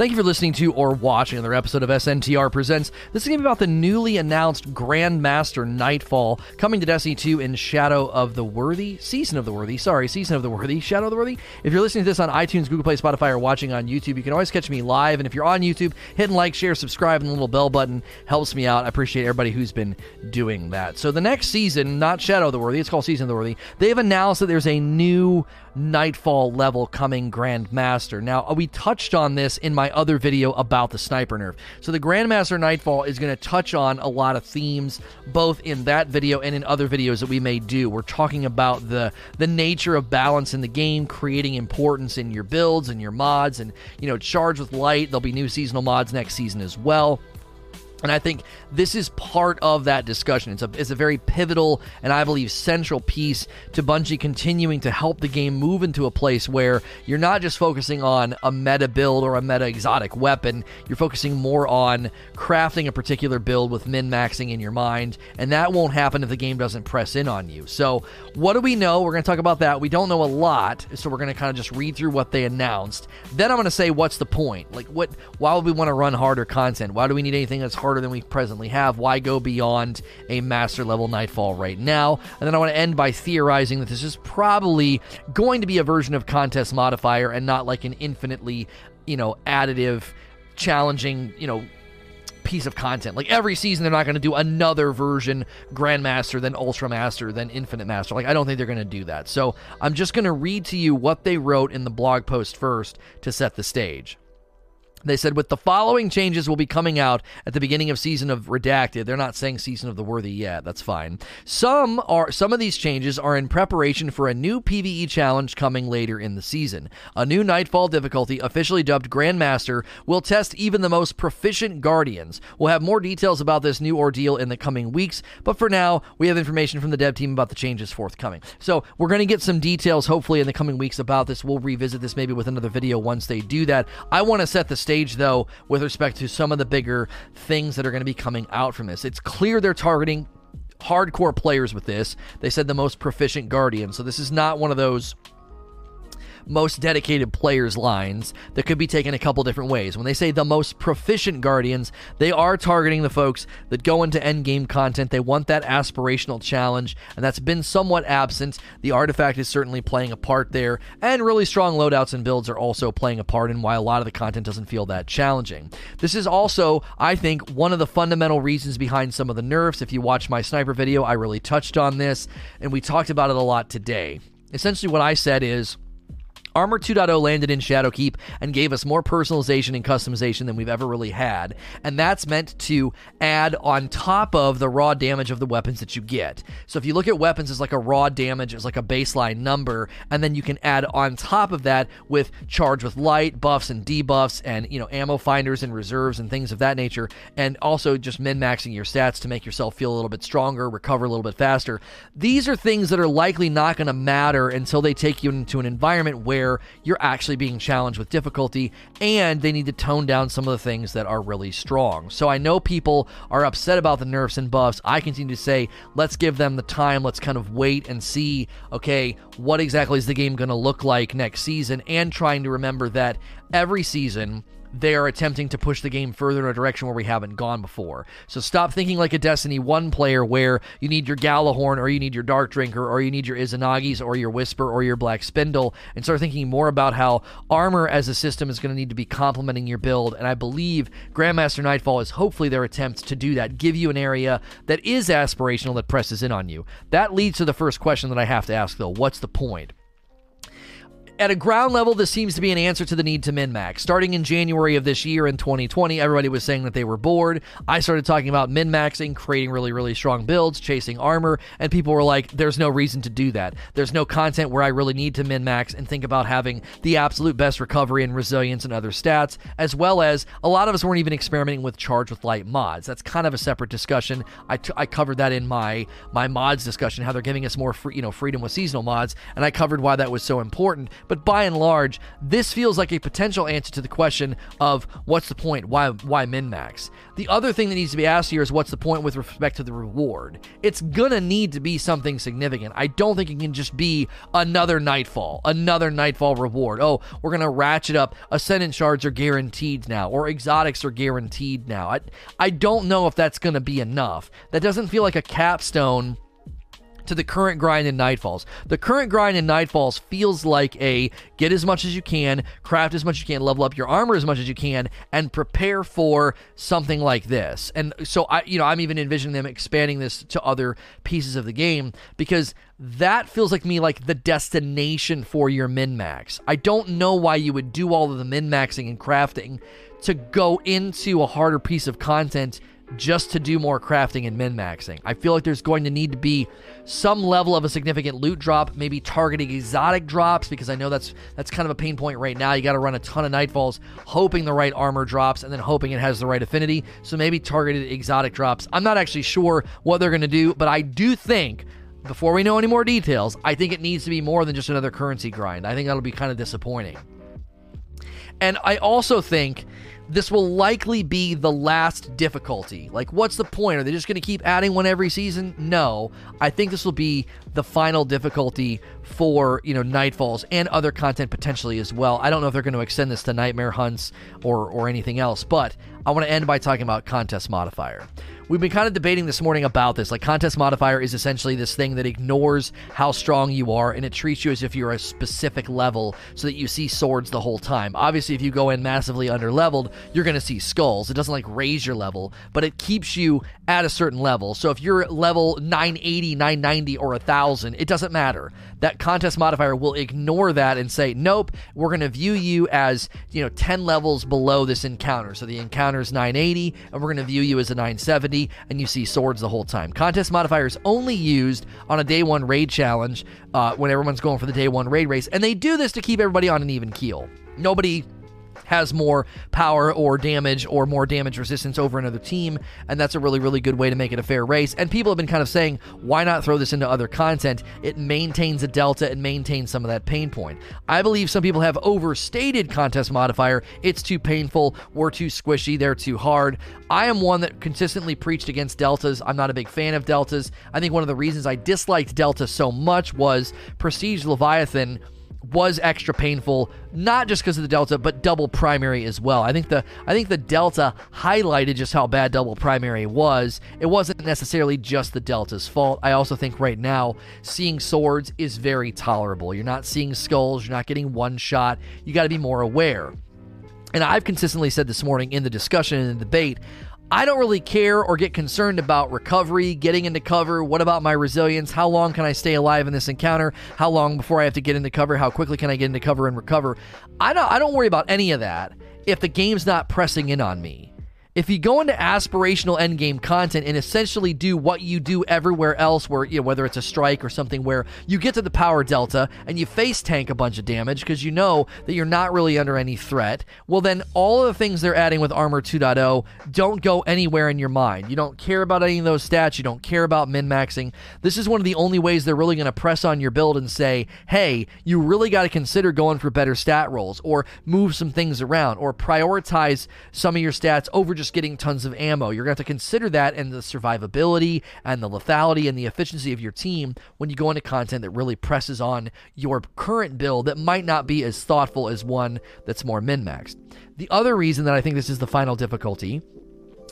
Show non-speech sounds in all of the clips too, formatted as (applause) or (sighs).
Thank you for listening to or watching another episode of SNTR Presents. This is going to be about the newly announced Grandmaster Nightfall coming to Destiny 2 in Shadow of the Worthy, Season of the Worthy, sorry, Season of the Worthy, Shadow of the Worthy. If you're listening to this on iTunes, Google Play, Spotify, or watching on YouTube, you can always catch me live. And if you're on YouTube, hit hitting like, share, subscribe, and the little bell button helps me out. I appreciate everybody who's been doing that. So the next season, not Shadow of the Worthy, it's called Season of the Worthy, they've announced that there's a new Nightfall level coming Grandmaster. Now, we touched on this in my other video about the sniper nerf. So, the Grandmaster Nightfall is going to touch on a lot of themes, both in that video and in other videos that we may do. We're talking about the the nature of balance in the game, creating importance in your builds and your mods, and you know, charge with light. There'll be new seasonal mods next season as well. And I think this is part of that discussion. It's a, it's a very pivotal and I believe central piece to Bungie continuing to help the game move into a place where you're not just focusing on a meta build or a meta exotic weapon, you're focusing more on crafting a particular build with min maxing in your mind. And that won't happen if the game doesn't press in on you. So, what do we know? We're going to talk about that. We don't know a lot. So, we're going to kind of just read through what they announced. Then I'm going to say, what's the point? Like, what? why would we want to run harder content? Why do we need anything that's harder than we presently have. Why go beyond a master level Nightfall right now? And then I want to end by theorizing that this is probably going to be a version of contest modifier and not like an infinitely, you know, additive, challenging, you know, piece of content. Like every season, they're not going to do another version, Grandmaster, then Ultra Master, then Infinite Master. Like I don't think they're going to do that. So I'm just going to read to you what they wrote in the blog post first to set the stage. They said with the following changes will be coming out at the beginning of season of Redacted. They're not saying season of the Worthy yet. That's fine. Some are some of these changes are in preparation for a new PvE challenge coming later in the season. A new Nightfall difficulty, officially dubbed Grandmaster, will test even the most proficient Guardians. We'll have more details about this new ordeal in the coming weeks, but for now, we have information from the dev team about the changes forthcoming. So we're going to get some details hopefully in the coming weeks about this. We'll revisit this maybe with another video once they do that. I want to set the stage, though, with respect to some of the bigger things that are going to be coming out from this. It's clear they're targeting hardcore players with this. They said the most proficient Guardian. So this is not one of those most dedicated players lines that could be taken a couple different ways. When they say the most proficient Guardians, they are targeting the folks that go into endgame content. They want that aspirational challenge, and that's been somewhat absent. The artifact is certainly playing a part there, and really strong loadouts and builds are also playing a part in why a lot of the content doesn't feel that challenging. This is also, I think, one of the fundamental reasons behind some of the nerfs. If you watch my sniper video, I really touched on this, and we talked about it a lot today. Essentially, what I said is Armor 2.0 landed in Shadowkeep and gave us more personalization and customization than we've ever really had. And that's meant to add on top of the raw damage of the weapons that you get. So if you look at weapons as like a raw damage, as like a baseline number, and then you can add on top of that with charge with light, buffs and debuffs, and you know, ammo finders and reserves and things of that nature, and also just min-maxing your stats to make yourself feel a little bit stronger, recover a little bit faster. These are things that are likely not going to matter until they take you into an environment where where you're actually being challenged with difficulty and they need to tone down some of the things that are really strong. So I know people are upset about the nerfs and buffs. I continue to say, let's give them the time. Let's kind of wait and see, okay, what exactly is the game going to look like next season? And trying to remember that every season, they are attempting to push the game further in a direction where we haven't gone before. So stop thinking like a Destiny 1 player where you need your Gjallarhorn or you need your Dark Drinker or you need your Izanagi's or your Whisper or your Black Spindle and start thinking more about how armor as a system is going to need to be complementing your build. And I believe Grandmaster Nightfall is hopefully their attempt to do that, give you an area that is aspirational that presses in on you. That leads to the first question that I have to ask though what's the point? At a ground level, this seems to be an answer to the need to min max. Starting in January of this year in 2020, everybody was saying that they were bored. I started talking about min maxing, creating really, really strong builds, chasing armor, and people were like, there's no reason to do that. There's no content where I really need to min max and think about having the absolute best recovery and resilience and other stats, as well as a lot of us weren't even experimenting with charge with light mods. That's kind of a separate discussion. I, t- I covered that in my my mods discussion, how they're giving us more free, you know freedom with seasonal mods, and I covered why that was so important But by and large, this feels like a potential answer to the question of what's the point? Why why min max? The other thing that needs to be asked here is what's the point with respect to the reward? It's gonna need to be something significant. I don't think it can just be another nightfall, another nightfall reward. Oh, we're gonna ratchet up. Ascendant shards are guaranteed now, or exotics are guaranteed now. I I don't know if that's gonna be enough. That doesn't feel like a capstone to the current grind in Nightfalls. The current grind in Nightfalls feels like a get as much as you can, craft as much as you can, level up your armor as much as you can, and prepare for something like this. And so I, you know, I'm even envisioning them expanding this to other pieces of the game because that feels like me like the destination for your min max. I don't know why you would do all of the min maxing and crafting to go into a harder piece of content just to do more crafting and min maxing. I feel like there's going to need to be some level of a significant loot drop, maybe targeting exotic drops because I know that's that's kind of a pain point right now. You got to run a ton of nightfalls, hoping the right armor drops, and then hoping it has the right affinity. So maybe targeted exotic drops. I'm not actually sure what they're going to do, but I do think. Before we know any more details, I think it needs to be more than just another currency grind. I think that'll be kind of disappointing. And I also think this will likely be the last difficulty. Like, what's the point? Are they just going to keep adding one every season? No. I think this will be the final difficulty for, you know, Nightfalls and other content potentially as well. I don't know if they're going to extend this to Nightmare Hunts or, or anything else, but I want to end by talking about Contest Modifier. We've been kind of debating this morning about this. Like, contest modifier is essentially this thing that ignores how strong you are and it treats you as if you're a specific level so that you see swords the whole time. Obviously, if you go in massively under leveled, you're going to see skulls. It doesn't like raise your level, but it keeps you at a certain level. So if you're level 980, 990, or 1000, it doesn't matter. That contest modifier will ignore that and say, nope, we're going to view you as, you know, 10 levels below this encounter. So the encounter is 980, and we're going to view you as a 970, and you see swords the whole time. Contest modifier is only used on a day one raid challenge uh, when everyone's going for the day one raid race, and they do this to keep everybody on an even keel. Nobody has more power or damage or more damage resistance over another team, and that's a really, really good way to make it a fair race. And people have been kind of saying, why not throw this into other content? It maintains a delta and maintains some of that pain point. I believe some people have overstated contest modifier. It's too painful, we're too squishy, they're too hard. I am one that consistently preached against deltas. I'm not a big fan of deltas. I think one of the reasons I disliked delta so much was Prestige Leviathan was extra painful, not just because of the Delta, but double primary as well. I think the I think the Delta highlighted just how bad double primary was. It wasn't necessarily just the Delta's fault. I also think right now seeing swords is very tolerable. You're not seeing skulls, you're not getting one shot. You got to be more aware. And I've consistently said this morning in the discussion and the debate, I don't really care or get concerned about recovery, getting into cover. What about my resilience? How long can I stay alive in this encounter? How long before I have to get into cover? How quickly can I get into cover and recover? I don't I don't worry about any of that if the game's not pressing in on me if you go into aspirational endgame content and essentially do what you do everywhere else, where you know, whether it's a strike or something where you get to the power delta and you face tank a bunch of damage because you know that you're not really under any threat, well then all of the things they're adding with Armor 2.0 don't go anywhere in your mind. You don't care about any of those stats. You don't care about min maxing. This is one of the only ways they're really going to press on your build and say, hey, you really got to consider going for better stat rolls or move some things around or prioritize some of your stats over just getting tons of ammo. You're going to have to consider that and the survivability and the lethality and the efficiency of your team when you go into content that really presses on your current build that might not be as thoughtful as one that's more min maxed. The other reason that I think this is the final difficulty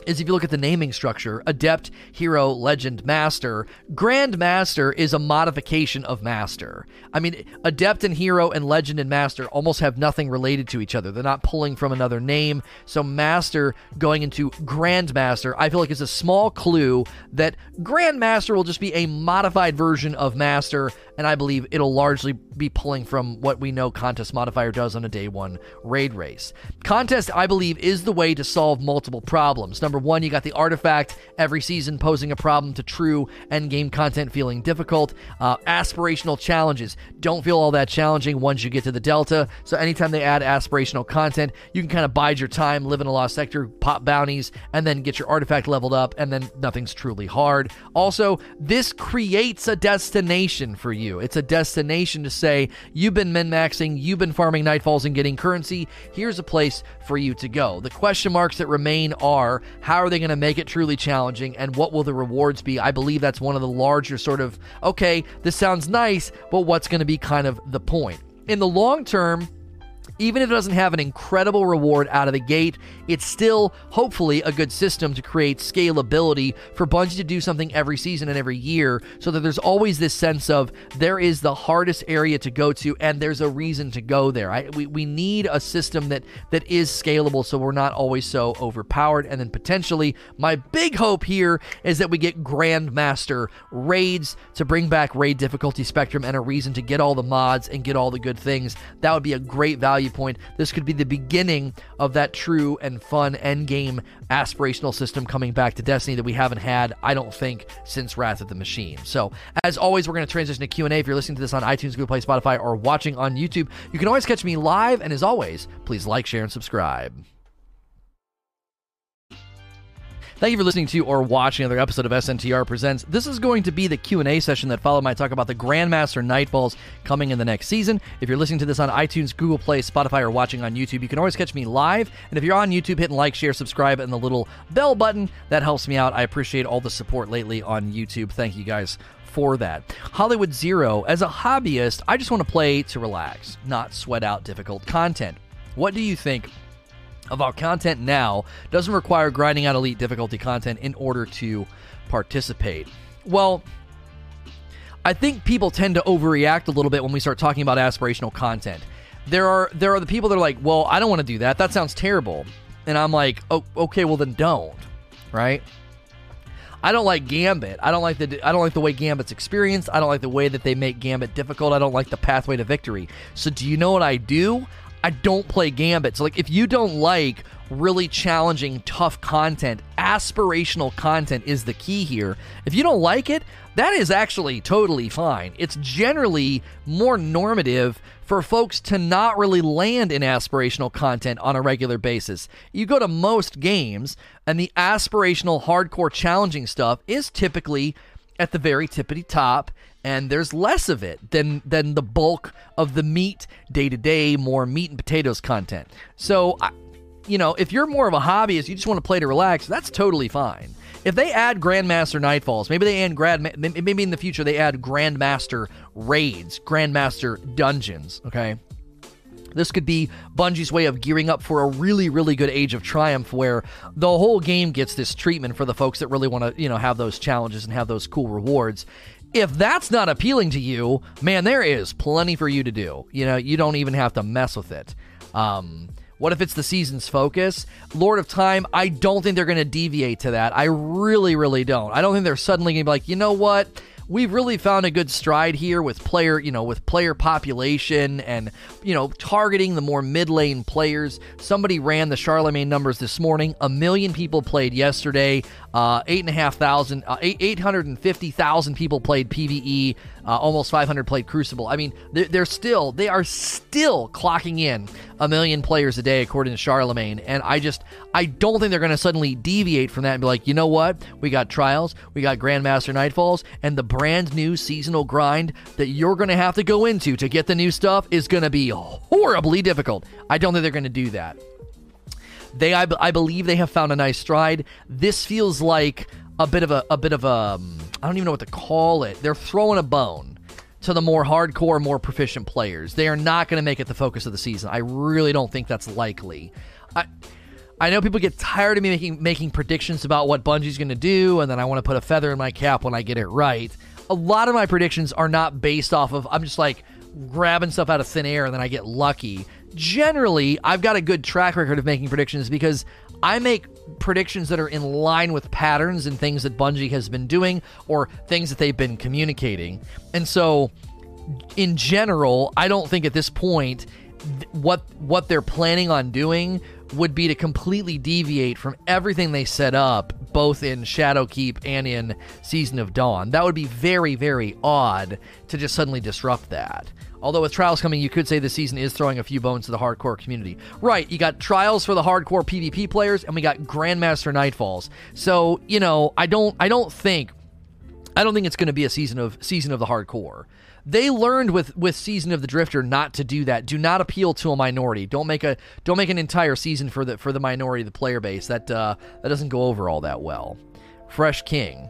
is if you look at the naming structure Adept, Hero, Legend, Master, Grand Master is a modification of Master. I mean, Adept and Hero and Legend and Master almost have nothing related to each other. They're not pulling from another name. So, Master going into Grand Master, I feel like is a small clue that Grand Master will just be a modified version of Master, and I believe it'll largely be pulling from what we know Contest Modifier does on a day one raid race. Contest, I believe, is the way to solve multiple problems. Number one, you got the artifact every season posing a problem to true end game content feeling difficult. Uh, aspirational challenges don't feel all that challenging once you get to the Delta. So anytime they add aspirational content, you can kind of bide your time, live in a lost sector, pop bounties, and then get your artifact leveled up, and then nothing's truly hard. Also, this creates a destination for you. It's a destination to say, you've been min maxing, you've been farming Nightfalls and getting currency. Here's a place for you to go. The question marks that remain are how are they going to make it truly challenging, and what will the rewards be? I believe that's one of the larger sort of, okay, this sounds nice, but what's going to be kind of the point? In the long term, even if it doesn't have an incredible reward out of the gate, it's still hopefully a good system to create scalability for Bungie to do something every season and every year so that there's always this sense of there is the hardest area to go to and there's a reason to go there. I, we, we need a system that that is scalable so we're not always so overpowered and then potentially my big hope here is that we get Grandmaster raids to bring back raid difficulty spectrum and a reason to get all the mods and get all the good things. That would be a great value point. This could be the beginning of that true and fun endgame aspirational system coming back to Destiny that we haven't had, I don't think, since Wrath of the Machine. So, as always, we're going to transition to Q&A. If you're listening to this on iTunes, Google Play, Spotify, or watching on YouTube, you can always catch me live. And as always, please like, share, and subscribe. Thank you for listening to or watching another episode of SNTR Presents. This is going to be the Q&A session that followed my talk about the Grandmaster Nightfalls coming in the next season. If you're listening to this on iTunes, Google Play, Spotify, or watching on YouTube, you can always catch me live. And if you're on YouTube, hitting like, share, subscribe, and the little bell button, that helps me out. I appreciate all the support lately on YouTube. Thank you guys for that. Hollywood Zero, as a hobbyist, I just want to play to relax, not sweat out difficult content. What do you think of our content now doesn't require grinding out elite difficulty content in order to participate. Well, I think people tend to overreact a little bit when we start talking about aspirational content. There are there are the people that are like, "Well, I don't want to do that. That sounds terrible." And I'm like, "Oh, okay, well then don't." Right? I don't like Gambit. I don't like the I don't like the way Gambit's experienced. I don't like the way that they make Gambit difficult. I don't like the pathway to victory. So do you know what I do? I don't play Gambit. So, like, if you don't like really challenging, tough content, aspirational content is the key here. If you don't like it, that is actually totally fine. It's generally more normative for folks to not really land in aspirational content on a regular basis. You go to most games, and the aspirational, hardcore, challenging stuff is typically at the very tippity top and there's less of it than than the bulk of the meat day to day, more meat and potatoes content. So, you know, if you're more of a hobbyist, you just want to play to relax, that's totally fine. If they add Grandmaster Nightfalls, maybe they add Grand, maybe in the future they add Grandmaster raids, Grandmaster dungeons. Okay, this could be Bungie's way of gearing up for a really, really good Age of Triumph where the whole game gets this treatment for the folks that really want to, you know, have those challenges and have those cool rewards. If that's not appealing to you, man, there is plenty for you to do. You know, you don't even have to mess with it. Um, what if it's the season's focus? Lord of Time, I don't think they're going to deviate to that. I really, really don't. I don't think they're suddenly going to be like, you know what? We've really found a good stride here with player, you know, with player population and, you know, targeting the more mid lane players. Somebody ran the Charlemagne numbers this morning. A million people played yesterday. Uh, eight and a half thousand, uh, eight, 850,000 people played PvE. Uh, almost 500 played Crucible. I mean, they're, they're, still, they are still clocking in a million players a day, according to Charlemagne. And I just, I don't think they're going to suddenly deviate from that and be like, you know what? We got trials, we got Grandmaster Nightfalls, and the brand new seasonal grind that you're going to have to go into to get the new stuff is going to be horribly difficult. I don't think they're going to do that. They, I, I believe they have found a nice stride. This feels like a bit of a, a bit of a, um, I don't even know what to call it. They're throwing a bone to the more hardcore, more proficient players. They are not going to make it the focus of the season. I really don't think that's likely. I, I know people get tired of me making making predictions about what Bungie's going to do, and then I want to put a feather in my cap when I get it right. A lot of my predictions are not based off of I'm just like grabbing stuff out of thin air and then I get lucky. Generally, I've got a good track record of making predictions because I make predictions that are in line with patterns and things that Bungie has been doing or things that they've been communicating. And so, in general, I don't think at this point what what they're planning on doing would be to completely deviate from everything they set up, both in Shadowkeep and in Season of Dawn. That would be very, very odd to just suddenly disrupt that. Although with Trials coming, you could say the season is throwing a few bones to the hardcore community. Right, you got Trials for the hardcore PvP players, and we got Grandmaster Nightfalls. So, you know, I don't I don't think I don't think it's going to be a season of season of the hardcore. They learned with with season of the Drifter not to do that. Do not appeal to a minority. Don't make a don't make an entire season for the for the minority of the player base. That uh, that doesn't go over all that well. Fresh King.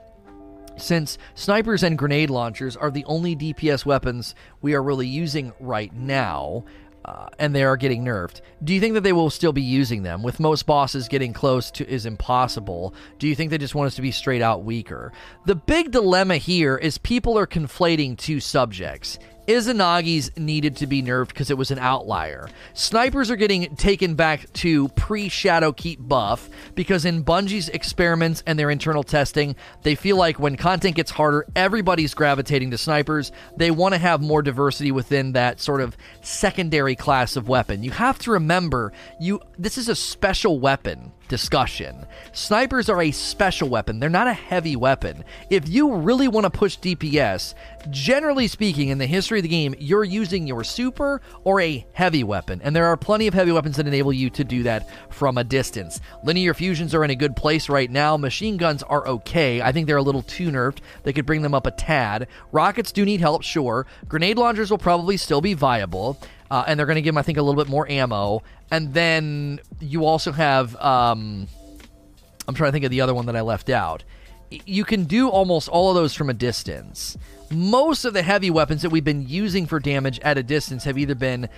Since snipers and grenade launchers are the only DPS weapons we are really using right now, uh, and they are getting nerfed. Do you think that they will still be using them? With most bosses getting close to is impossible. Do you think they just want us to be straight out weaker? The big dilemma here is people are conflating two subjects. Izanagi's needed to be nerfed because it was an outlier. Snipers are getting taken back to pre Shadowkeep buff because in Bungie's experiments and their internal testing, they feel like when content gets harder, everybody's gravitating to snipers. They want to have more diversity within that sort of secondary class of weapon. You have to remember, you this is a special weapon discussion. Snipers are a special weapon, they're not a heavy weapon. If you really want to push DPS, generally speaking, in the history of the game, you're using your super or a heavy weapon, and there are plenty of heavy weapons that enable you to do that from a distance. Linear fusions are in a good place right now. Machine guns are okay. I think they're a little too nerfed. They could bring them up a tad. Rockets do need help, sure. Grenade launchers will probably still be viable. Uh, and they're going to give him, I think, a little bit more ammo. And then you also have, um, I'm trying to think of the other one that I left out. You can do almost all of those from a distance. Most of the heavy weapons that we've been using for damage at a distance have either been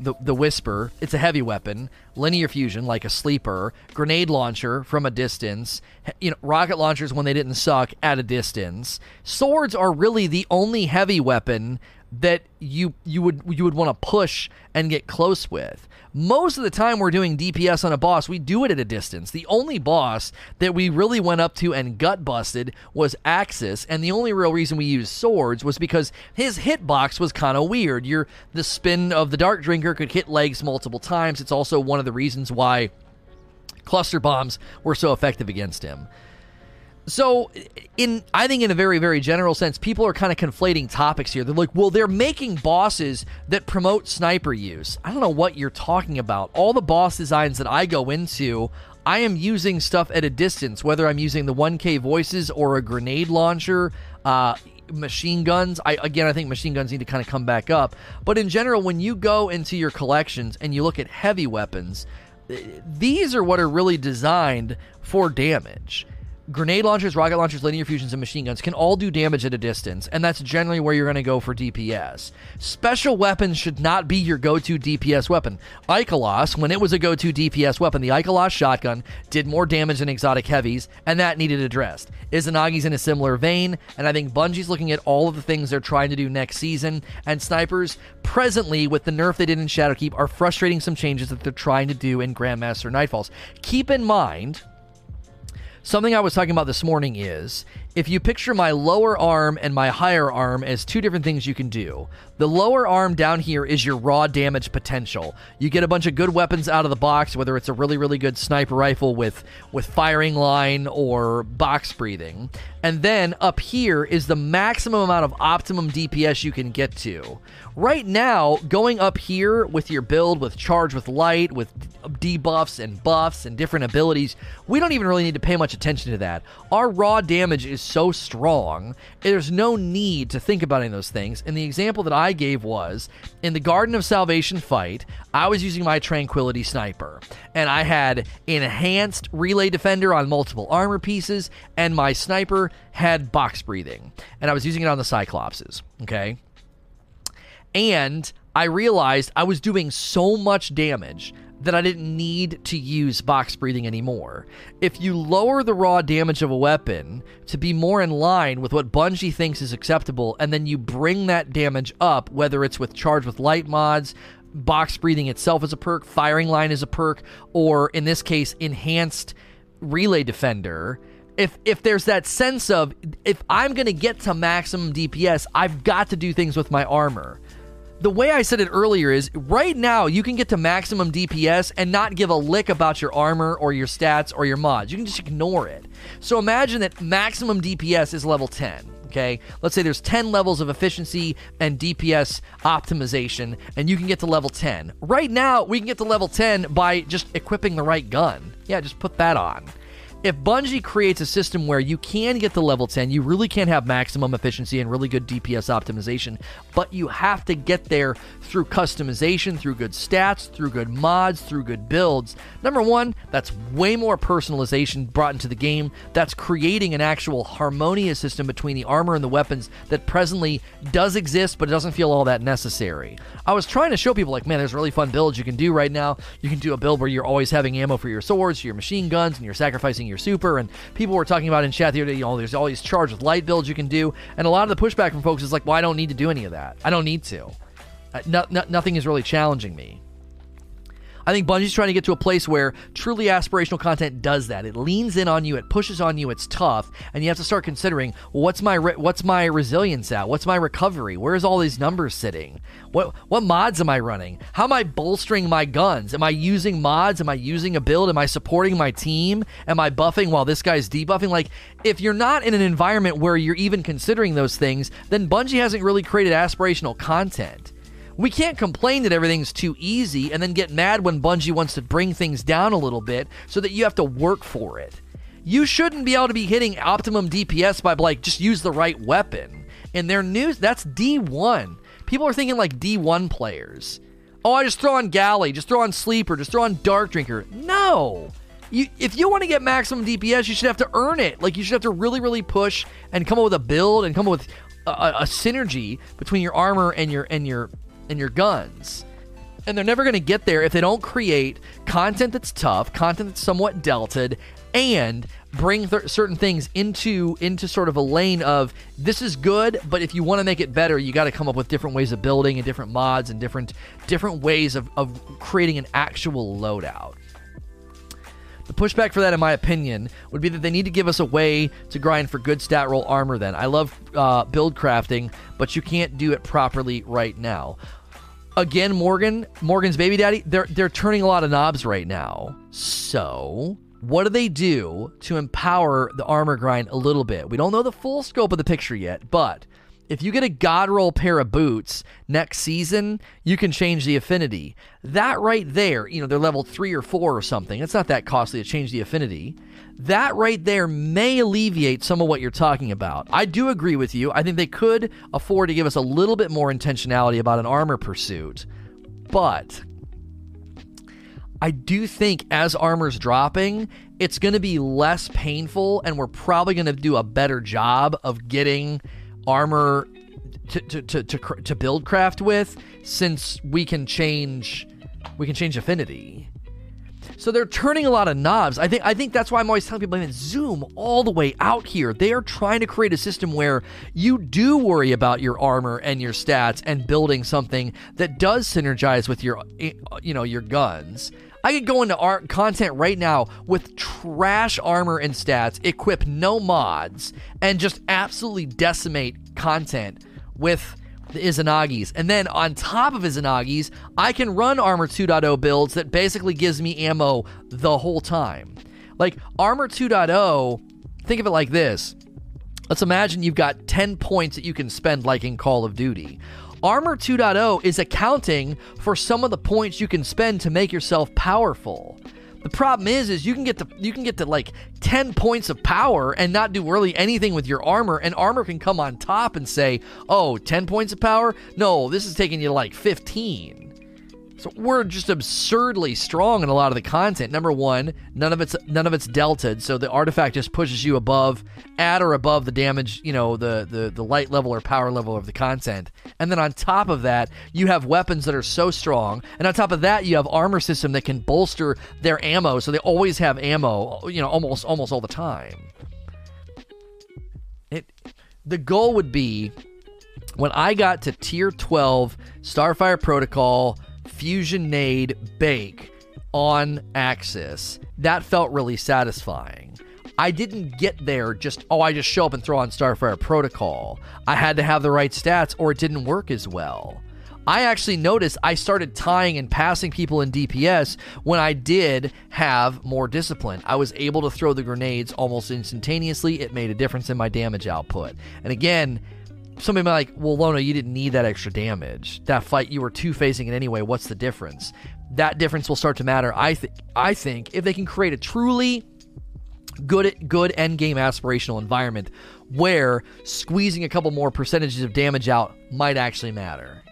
the, the Whisper, it's a heavy weapon, linear fusion, like a sleeper, grenade launcher from a distance, you know, rocket launchers when they didn't suck at a distance. Swords are really the only heavy weapon that you you would you would want to push and get close with. Most of the time we're doing DPS on a boss, we do it at a distance. The only boss that we really went up to and gut busted was Aksis, and the only real reason we used swords was because his hitbox was kind of weird. Your the spin of the Dark Drinker could hit legs multiple times. It's also one of the reasons why cluster bombs were so effective against him. So, in I think in a very very general sense, people are kind of conflating topics here. They're like, "Well, they're making bosses that promote sniper use." I don't know what you're talking about. All the boss designs that I go into, I am using stuff at a distance, whether I'm using the 1K voices or a grenade launcher, uh, machine guns. I again, I think machine guns need to kind of come back up. But in general, when you go into your collections and you look at heavy weapons, these are what are really designed for damage grenade launchers, rocket launchers, linear fusions, and machine guns can all do damage at a distance, and that's generally where you're going to go for DPS. Special weapons should not be your go to DPS weapon. Ikelos, when it was a go to DPS weapon, the Ikelos shotgun did more damage than exotic heavies, and that needed addressed. Izanagi's in a similar vein, and I think Bungie's looking at all of the things they're trying to do next season, and snipers, presently, with the nerf they did in Shadowkeep, are frustrating some changes that they're trying to do in Grandmaster Nightfalls. Keep in mind, Something I was talking about this morning is if you picture my lower arm and my higher arm as two different things you can do, the lower arm down here is your raw damage potential. You get a bunch of good weapons out of the box, whether it's a really, really good sniper rifle with, with firing line or box breathing. And then up here is the maximum amount of optimum DPS you can get to. Right now, going up here with your build, with charge with light, with debuffs and buffs and different abilities, we don't even really need to pay much attention to that. Our raw damage is so strong, there's no need to think about any of those things. And the example that I gave was in the Garden of Salvation fight, I was using my Tranquility Sniper, and I had enhanced relay defender on multiple armor pieces, and my sniper had box breathing, and I was using it on the Cyclopses. Okay. And I realized I was doing so much damage that I didn't need to use box breathing anymore. If you lower the raw damage of a weapon to be more in line with what Bungie thinks is acceptable, and then you bring that damage up, whether it's with charge with light mods, box breathing itself is a perk, firing line is a perk, or in this case, enhanced relay defender. If, if there's that sense of if I'm to get to maximum DPS, I've got to do things with my armor the way I said it earlier is right now you can get to maximum DPS and not give a lick about your armor or your stats or your mods. You can just ignore it. So imagine that maximum DPS is level 10. Okay, let's say there's 10 levels of efficiency and DPS optimization, and you can get to level 10. Right now, we can get to level 10 by just equipping the right gun. Yeah, just put that on if Bungie creates a system where you can get to level 10, you really can have maximum efficiency and really good DPS optimization, but you have to get there through customization, through good stats, through good mods, through good builds. Number one, that's way more personalization brought into the game. That's creating an actual harmonious system between the armor and the weapons that presently does exist, but it doesn't feel all that necessary. I was trying to show people, like, man, there's really fun builds you can do right now. You can do a build where you're always having ammo for your swords, your machine guns, and you're sacrificing your super. And people were talking about in chat the other day, you know, there's all these charged with light builds you can do. And a lot of the pushback from folks is like, well, I don't need to do any of that. I don't need to. Uh, no, no, nothing is really challenging me. I think Bungie's trying to get to a place where truly aspirational content does that. It leans in on you, it pushes on you, it's tough, and you have to start considering what's my re- what's my resilience at? What's my recovery? Where's all these numbers sitting? What what mods am I running? How am I bolstering my guns? Am I using mods? Am I using a build? Am I supporting my team? Am I buffing while this guy's debuffing? Like if you're not in an environment where you're even considering those things, then Bungie hasn't really created aspirational content. We can't complain that everything's too easy and then get mad when Bungie wants to bring things down a little bit so that you have to work for it. You shouldn't be able to be hitting optimum DPS by like just use the right weapon. In their news, that's D1. People are thinking like D1 players. Oh, I just throw on Galley, just throw on Sleeper, just throw on Dark Drinker. No. You, if you want to get maximum DPS, you should have to earn it. Like you should have to really, really push and come up with a build and come up with a, a synergy between your armor and your and your and your guns. And they're never going to get there if they don't create content that's tough, content that's somewhat delted, and bring th- certain things into into sort of a lane of this is good, but if you want to make it better, you got to come up with different ways of building and different mods and different different ways of, of creating an actual loadout. The pushback for that, in my opinion, would be that they need to give us a way to grind for good stat roll armor. Then I love uh, build crafting, but you can't do it properly right now again, Morgan, Morgan's baby daddy, they're they're turning a lot of knobs right now. So, what do they do to empower the armor grind a little bit? We don't know the full scope of the picture yet, but if you get a God roll pair of boots next season, you can change the affinity. That right there, you know, they're level three or four or something. It's not that costly to change the affinity. That right there may alleviate some of what you're talking about. I do agree with you. I think they could afford to give us a little bit more intentionality about an armor pursuit. But I do think as armor's dropping, it's going to be less painful, and we're probably going to do a better job of getting armor to, to, to, to, to build craft with since we can change we can change affinity. So they're turning a lot of knobs. I think I think that's why I'm always telling people, man, zoom all the way out here. They are trying to create a system where you do worry about your armor and your stats and building something that does synergize with your eh, uh, you know your guns. I could go into art content right now with trash armor and stats, equip no mods, and just absolutely decimate content with the Izanagi's. And then on top of Izanagi's, I can run Armor 2.0 builds that basically gives me ammo the whole time. Like Armor 2.0, think of it like this. Let's imagine you've got 10 points that you can spend like in Call of Duty. Armor 2.0 is accounting for some of the points you can spend to make yourself powerful. The problem is, is you can get to you can get to like ten points of power and not do really anything with your armor, and armor can come on top and say, "Oh, 10 points of power? No, this is taking you to like 15." So we're just absurdly strong in a lot of the content. Number one, none of it's none of it's delted, so the artifact just pushes you above, at or above the damage, you know, the the the light level or power level of the content. And then on top of that, you have weapons that are so strong, and on top of that, you have armor system that can bolster their ammo, so they always have ammo, you know, almost almost all the time. It the goal would be when I got to tier 12 Starfire Protocol Fusion Nade Bake on Axis. That felt really satisfying. I didn't get there just, oh, I just show up and throw on Starfire Protocol. I had to have the right stats or it didn't work as well. I actually noticed I started tying and passing people in DPS when I did have more discipline. I was able to throw the grenades almost instantaneously. It made a difference in my damage output. And again, somebody might be like, well, Lono, you didn't need that extra damage. That fight, you were two facing it anyway. What's the difference? That difference will start to matter. I think. I think if they can create a truly good good end game aspirational environment where squeezing a couple more percentages of damage out might actually matter.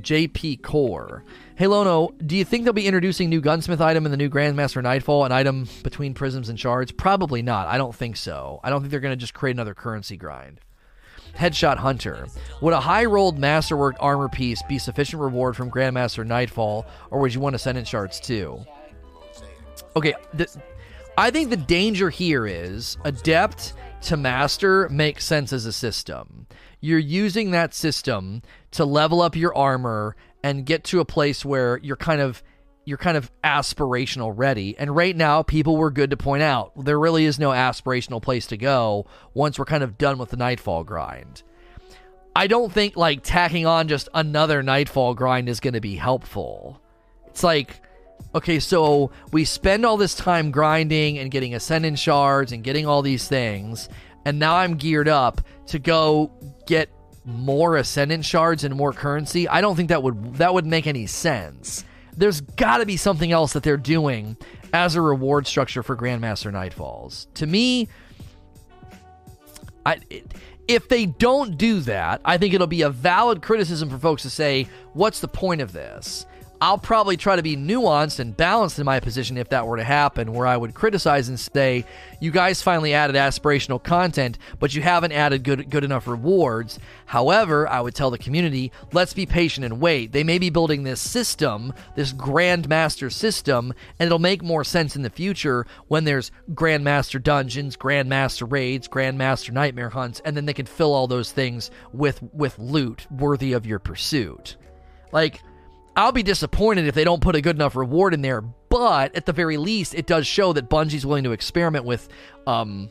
JP Core. Hey Lono, do you think they'll be introducing new gunsmith item in the new Grandmaster Nightfall, an item between prisms and shards? Probably not. I don't think so. I don't think they're going to just create another currency grind. Headshot Hunter. Would a high rolled masterwork armor piece be sufficient reward from Grandmaster Nightfall, or would you want Ascendant Shards too? Okay, th- I think the danger here is Adept to Master makes sense as a system. You're using that system to level up your armor and get to a place where you're kind of you're kind of aspirational ready. And right now, people were good to point out there really is no aspirational place to go once we're kind of done with the Nightfall grind. I don't think like tacking on just another Nightfall grind is going to be helpful. It's like, okay, so we spend all this time grinding and getting Ascendant shards and getting all these things, and now I'm geared up to go get more Ascendant shards and more currency. I don't think that would that would make any sense there's got to be something else that they're doing as a reward structure for Grandmaster Nightfalls. To me, I, if they don't do that, I think it'll be a valid criticism for folks to say, what's the point of this? I'll probably try to be nuanced and balanced in my position if that were to happen, where I would criticize and say, "You guys finally added aspirational content, but you haven't added good good enough rewards." However, I would tell the community, "Let's be patient and wait. They may be building this system, this Grandmaster system, and it'll make more sense in the future when there's Grandmaster dungeons, Grandmaster raids, Grandmaster nightmare hunts, and then they can fill all those things with with loot worthy of your pursuit." Like I'll be disappointed if they don't put a good enough reward in there, but at the very least, it does show that Bungie's willing to experiment with um,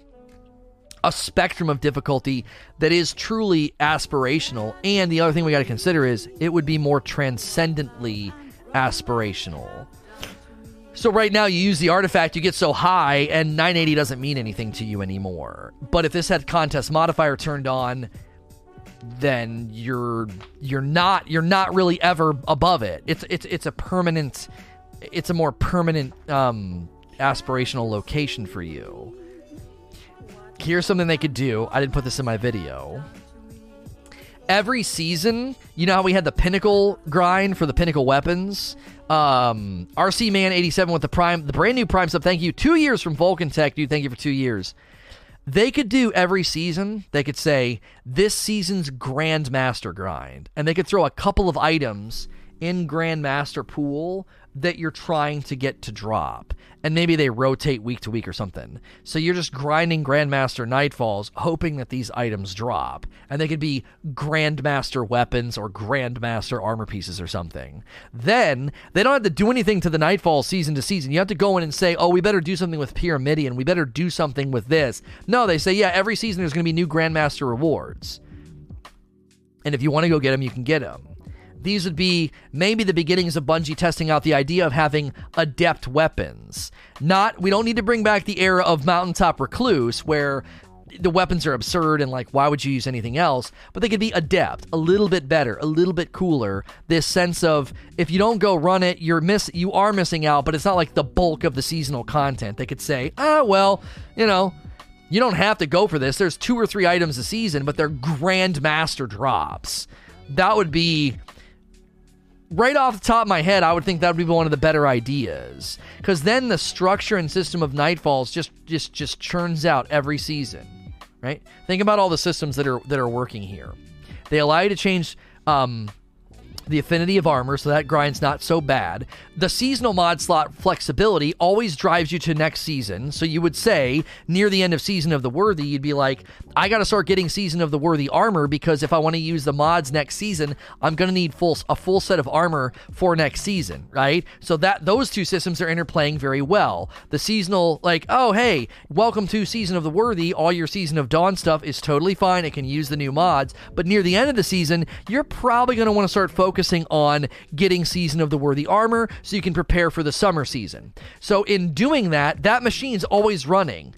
a spectrum of difficulty that is truly aspirational. And the other thing we got to consider is it would be more transcendently aspirational. So right now you use the artifact, you get so high, and 980 doesn't mean anything to you anymore. But if this had contest modifier turned on, then you're you're not you're not really ever above it. It's it's it's a permanent it's a more permanent um, aspirational location for you. Here's something they could do. I didn't put this in my video. Every season, you know how we had the pinnacle grind for the pinnacle weapons. Um, RC Man 87 with the prime, the brand new prime sub. Thank you. Two years from Vulcan Tech, dude. Thank you for two years. They could do every season, they could say, this season's Grandmaster grind. And they could throw a couple of items in Grandmaster pool that you're trying to get to drop. And maybe they rotate week to week or something. So you're just grinding Grandmaster Nightfalls, hoping that these items drop. And they could be Grandmaster weapons or Grandmaster armor pieces or something. Then they don't have to do anything to the Nightfall season to season. You have to go in and say, oh, we better do something with Pyramidion. We better do something with this. No, they say, yeah, every season there's going to be new Grandmaster rewards. And if you want to go get them, you can get them. These would be maybe the beginnings of Bungie testing out the idea of having adept weapons. Not, we don't need to bring back the era of Mountaintop Recluse where the weapons are absurd and like why would you use anything else? But they could be adept a little bit better a little bit cooler. This sense of if you don't go run it you're miss you are missing out but it's not like the bulk of the seasonal content. They could say ah well you know you don't have to go for this. There's two or three items a season but they're grandmaster drops. That would be right off the top of my head, I would think that would be one of the better ideas because then the structure and system of Nightfalls just just just churns out every season, right? Think about all the systems that are that are working here. They allow you to change um, the affinity of armor, so that grind's not so bad. The seasonal mod slot flexibility always drives you to next season. So you would say near the end of Season of the Worthy, you'd be like, I got to start getting Season of the Worthy armor because if I want to use the mods next season, I'm going to need full a full set of armor for next season, right? So that those two systems are interplaying very well. The seasonal, like, oh hey, welcome to Season of the Worthy. All your Season of Dawn stuff is totally fine. It can use the new mods, but near the end of the season, you're probably going to want to start focusing focusing on getting Season of the Worthy armor so you can prepare for the summer season. So, in doing that, that machine's always running.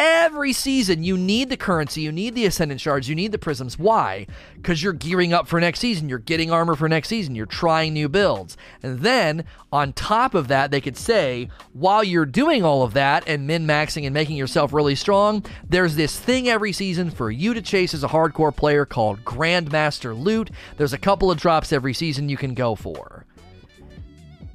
Every season, you need the currency, you need the Ascendant Shards, you need the Prisms. Why? Because you're gearing up for next season, you're getting armor for next season, you're trying new builds. And then, on top of that, they could say, while you're doing all of that and min maxing and making yourself really strong, there's this thing every season for you to chase as a hardcore player called Grandmaster Loot. There's a couple of drops every season you can go for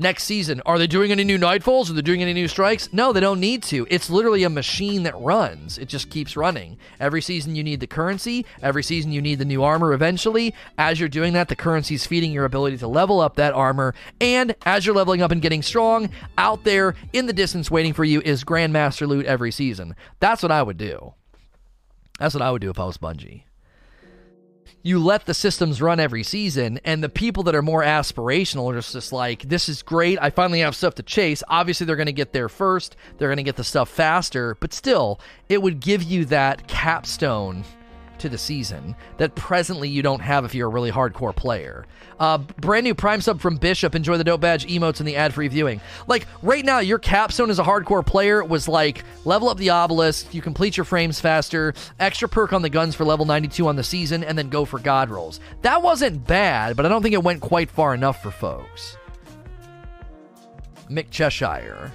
next season. Are they doing any new nightfalls? Are they doing any new strikes? No, they don't need to. It's literally a machine that runs. It just keeps running. Every season you need the currency. Every season you need the new armor eventually. As you're doing that, the currency is feeding your ability to level up that armor. And as you're leveling up and getting strong, out there in the distance waiting for you is Grandmaster loot every season. That's what I would do. That's what I would do if I was Bungie you let the systems run every season, and the people that are more aspirational are just, like, this is great. I finally have stuff to chase. Obviously, they're going to get there first, they're going to get the stuff faster, but still, it would give you that capstone to the season that presently you don't have if you're a really hardcore player. Uh, brand new Prime sub from Bishop. Enjoy the dope badge emotes and the ad free viewing. Like right now, your capstone as a hardcore player was like level up the obelisk, you complete your frames faster, extra perk on the guns for level 92 on the season, and then go for god rolls. That wasn't bad, but I don't think it went quite far enough for folks. Mick Cheshire.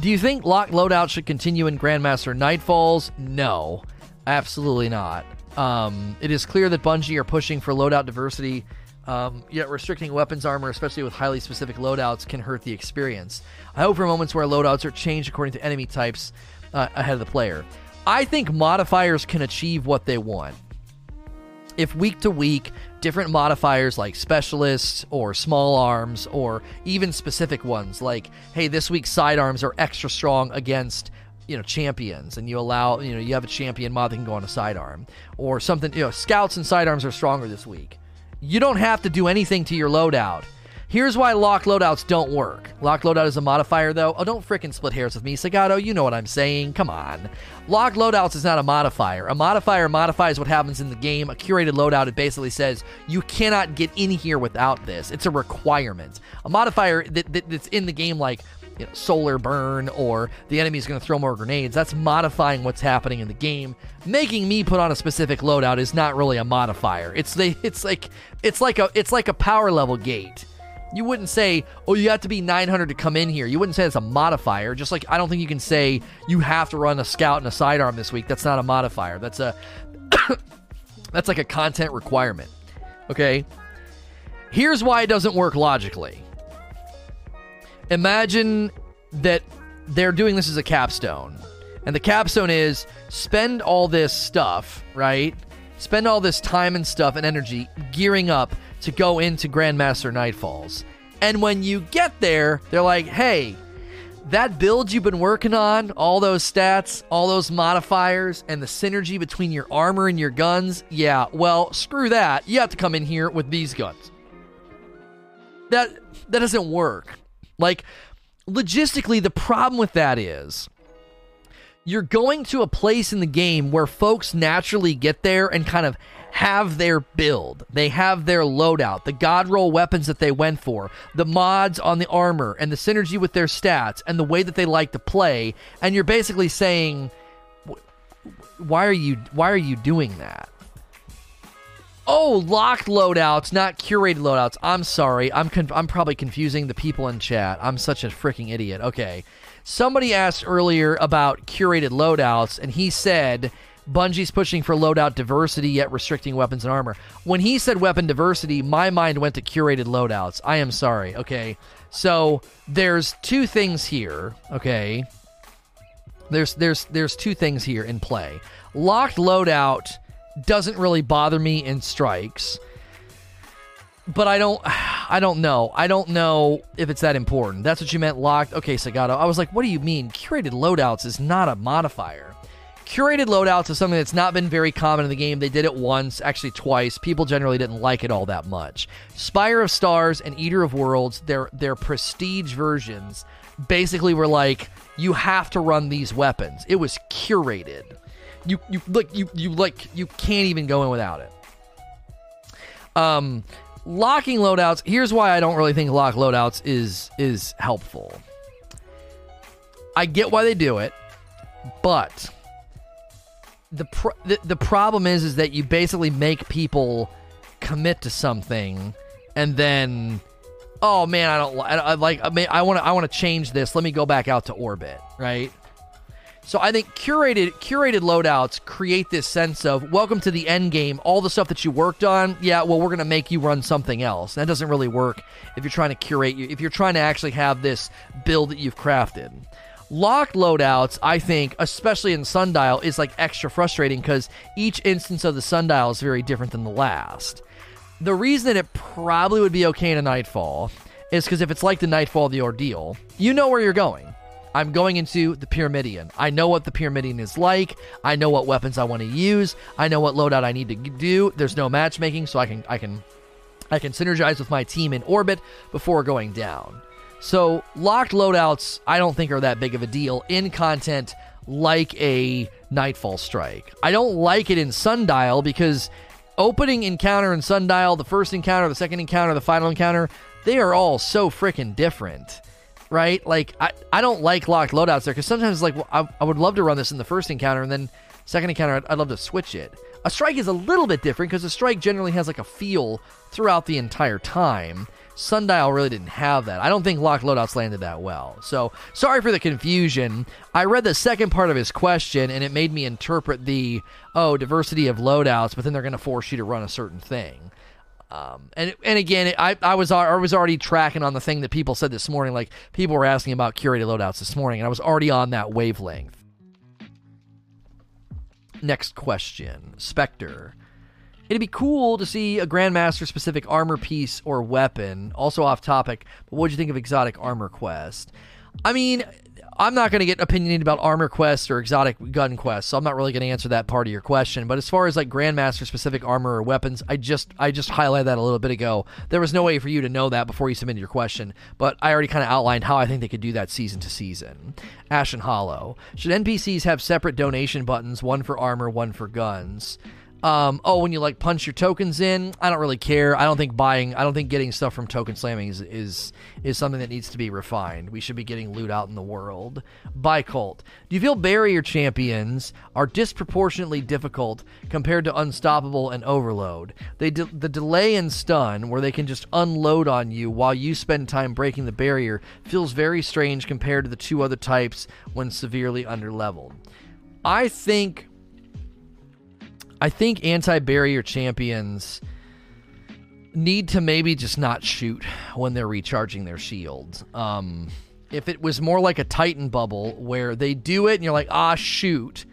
Do you think locked loadout should continue in Grandmaster Nightfalls? No, absolutely not. Um, it is clear that Bungie are pushing for loadout diversity um, yet restricting weapons armor, especially with highly specific loadouts, can hurt the experience. I hope for moments where loadouts are changed according to enemy types uh, ahead of the player. I think modifiers can achieve what they want. If week to week, different modifiers like specialists or small arms or even specific ones like, hey, this week's sidearms are extra strong against you know champions and you allow you know you have a champion mod that can go on a sidearm or something you know scouts and sidearms are stronger this week you don't have to do anything to your loadout. Here's why lock loadouts don't work. Lock loadout is a modifier, though. Oh, don't fricking split hairs with me, Sagato. You know what I'm saying. Come on. Lock loadouts is not a modifier. A modifier modifies what happens in the game. A curated loadout, it basically says you cannot get in here without this. It's a requirement. A modifier that, that, that's in the game, like you know, solar burn or the enemy is going to throw more grenades. That's modifying what's happening in the game. Making me put on a specific loadout is not really a modifier. It's the it's like it's like a it's like a power level gate. You wouldn't say, "Oh, you have to be 900 to come in here." You wouldn't say it's a modifier. Just like I don't think you can say you have to run a scout and a sidearm this week. That's not a modifier. That's a (coughs) that's like a content requirement. Okay? Here's why it doesn't work logically imagine that they're doing this as a capstone. And the capstone is spend all this stuff, right? Spend all this time and stuff and energy gearing up to go into Grandmaster Nightfalls. And when you get there, they're like, hey, that build you've been working on, all those stats, all those modifiers, and the synergy between your armor and your guns, yeah, well, screw that. You have to come in here with these guns. That that doesn't work. Like, logistically, the problem with that is you're going to a place in the game where folks naturally get there and kind of have their build. They have their loadout, the god roll weapons that they went for, the mods on the armor, and the synergy with their stats, and the way that they like to play. And you're basically saying, why are you why are you doing that? Oh, locked loadouts, not curated loadouts. I'm sorry. I'm I'm probably confusing the people in chat. I'm such a freaking idiot. Okay. Somebody asked earlier about curated loadouts, and he said Bungie's pushing for loadout diversity yet restricting weapons and armor. When he said weapon diversity, my mind went to curated loadouts. I am sorry. Okay. So there's two things here. Okay. There's there's there's two things here in play. Locked loadout doesn't really bother me in strikes. but I don't (sighs) I don't know. I don't know if it's that important. That's what you meant locked. Okay, Sagato. I was like, what do you mean? Curated loadouts is not a modifier. Curated loadouts is something that's not been very common in the game. They did it once, actually twice. People generally didn't like it all that much. Spire of Stars and Eater of Worlds, their their prestige versions, basically were like, you have to run these weapons. It was curated. You you like you you like you can't even go in without it. Um locking loadouts, here's why I don't really think lock loadouts is is helpful. I get why they do it, but the, pro- the the problem is is that you basically make people commit to something and then oh man I don't I, I like I mean I want to I want to change this let me go back out to orbit right so I think curated curated loadouts create this sense of welcome to the end game. All the stuff that you worked on, yeah, well, we're gonna make you run something else. That doesn't really work if you're trying to curate. you. If you're trying to actually have this build that you've crafted. Locked loadouts, I think, especially in Sundial, is like extra frustrating because each instance of the Sundial is very different than the last. The reason that it probably would be okay in a Nightfall is because if it's like the Nightfall, the Ordeal, you know where you're going. I'm going into the Pyramidion. I know what the Pyramidion is like. I know what weapons I want to use. I know what loadout I need to do. There's no matchmaking, so I can I can I can synergize with my team in orbit before going down. So locked loadouts, I don't think are that big of a deal in content like a Nightfall Strike. I don't like it in Sundial because opening encounter in Sundial, the first encounter, the second encounter, the final encounter, they are all so freaking different right? Like I, I don't like locked loadouts there because sometimes like well, I, I would love to run this in the first encounter and then second encounter I'd, I'd love to switch it. A strike is a little bit different because a strike generally has like a feel throughout the entire time. Sundial really didn't have that. I don't think locked loadouts landed that well. So sorry for the confusion. I read the second part of his question and it made me interpret the oh diversity of loadouts, but then they're going to force you to run a certain thing. Um, and and again, I, I was I was already tracking on the thing that people said this morning. Like people were asking about curated loadouts this morning, and I was already on that wavelength. Next question, Spectre. It'd be cool to see a Grandmaster specific armor piece or weapon. Also off topic, but what'd you think of Exotic Armor Quest? I mean, I'm not going to get opinionated about armor quests or exotic gun quests, so I'm not really going to answer that part of your question. But as far as like grandmaster specific armor or weapons, I just I just highlighted that a little bit ago. There was no way for you to know that before you submitted your question, but I already kind of outlined how I think they could do that season to season. Ashen Hollow. Should NPCs have separate donation buttons, one for armor, one for guns? Um, oh, when you like punch your tokens in, I don't really care. I don't think buying, I don't think getting stuff from token slamming is is, is something that needs to be refined. We should be getting loot out in the world. By cult, do you feel barrier champions are disproportionately difficult compared to unstoppable and overload? They de- the delay and stun, where they can just unload on you while you spend time breaking the barrier, feels very strange compared to the two other types when severely underleveled. I think I think anti barrier champions need to maybe just not shoot when they're recharging their shields. Um, if it was more like a Titan bubble where they do it and you're like, ah, shoot,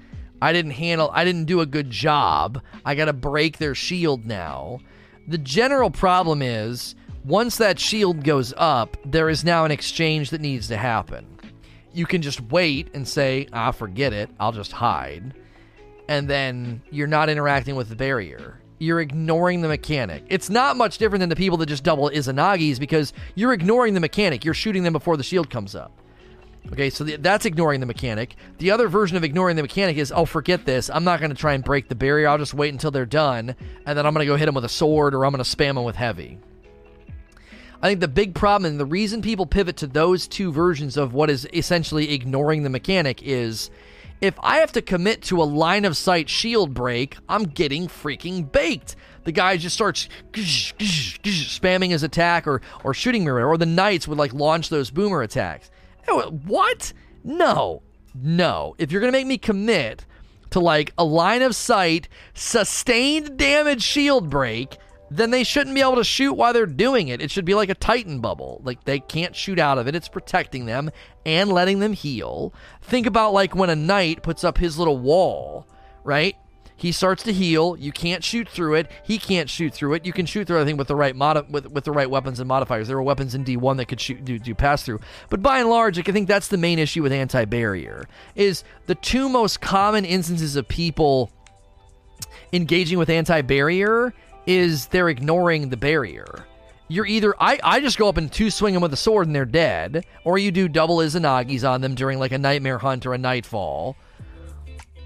I didn't handle, I didn't do a good job. I got to break their shield now. The general problem is once that shield goes up, there is now an exchange that needs to happen. You can just wait and say, ah, forget it, I'll just hide and then you're not interacting with the barrier. You're ignoring the mechanic. It's not much different than the people that just double Izanagi's because you're ignoring the mechanic. You're shooting them before the shield comes up. Okay, so the, that's ignoring the mechanic. The other version of ignoring the mechanic is, oh, forget this. I'm not going to try and break the barrier. I'll just wait until they're done, and then I'm going to go hit them with a sword or I'm going to spam them with heavy. I think the big problem and the reason people pivot to those two versions of what is essentially ignoring the mechanic is if I have to commit to a line of sight shield break, I'm getting freaking baked. The guy just starts spamming his attack or, or shooting me, or the knights would like launch those boomer attacks. Eh, what? No, no. If you're to make me commit to like a line of sight, sustained damage shield break, then they shouldn't be able to shoot while they're doing it. It should be like a Titan bubble. Like they can't shoot out of it. It's protecting them and letting them heal. Think about like when a knight puts up his little wall, right? He starts to heal. You can't shoot through it. He can't shoot through it. You can shoot through, everything with the right mod- with, with the right weapons and modifiers. There were weapons in D1 that could shoot do, do pass through. But by and large, I think that's the main issue with anti-barrier is the two most common instances of people engaging with anti-barrier is they're ignoring the barrier. You're either I, I just go up and two swing them with a sword and they're dead, or you do double Izanagi's on them during like a nightmare hunt or a nightfall.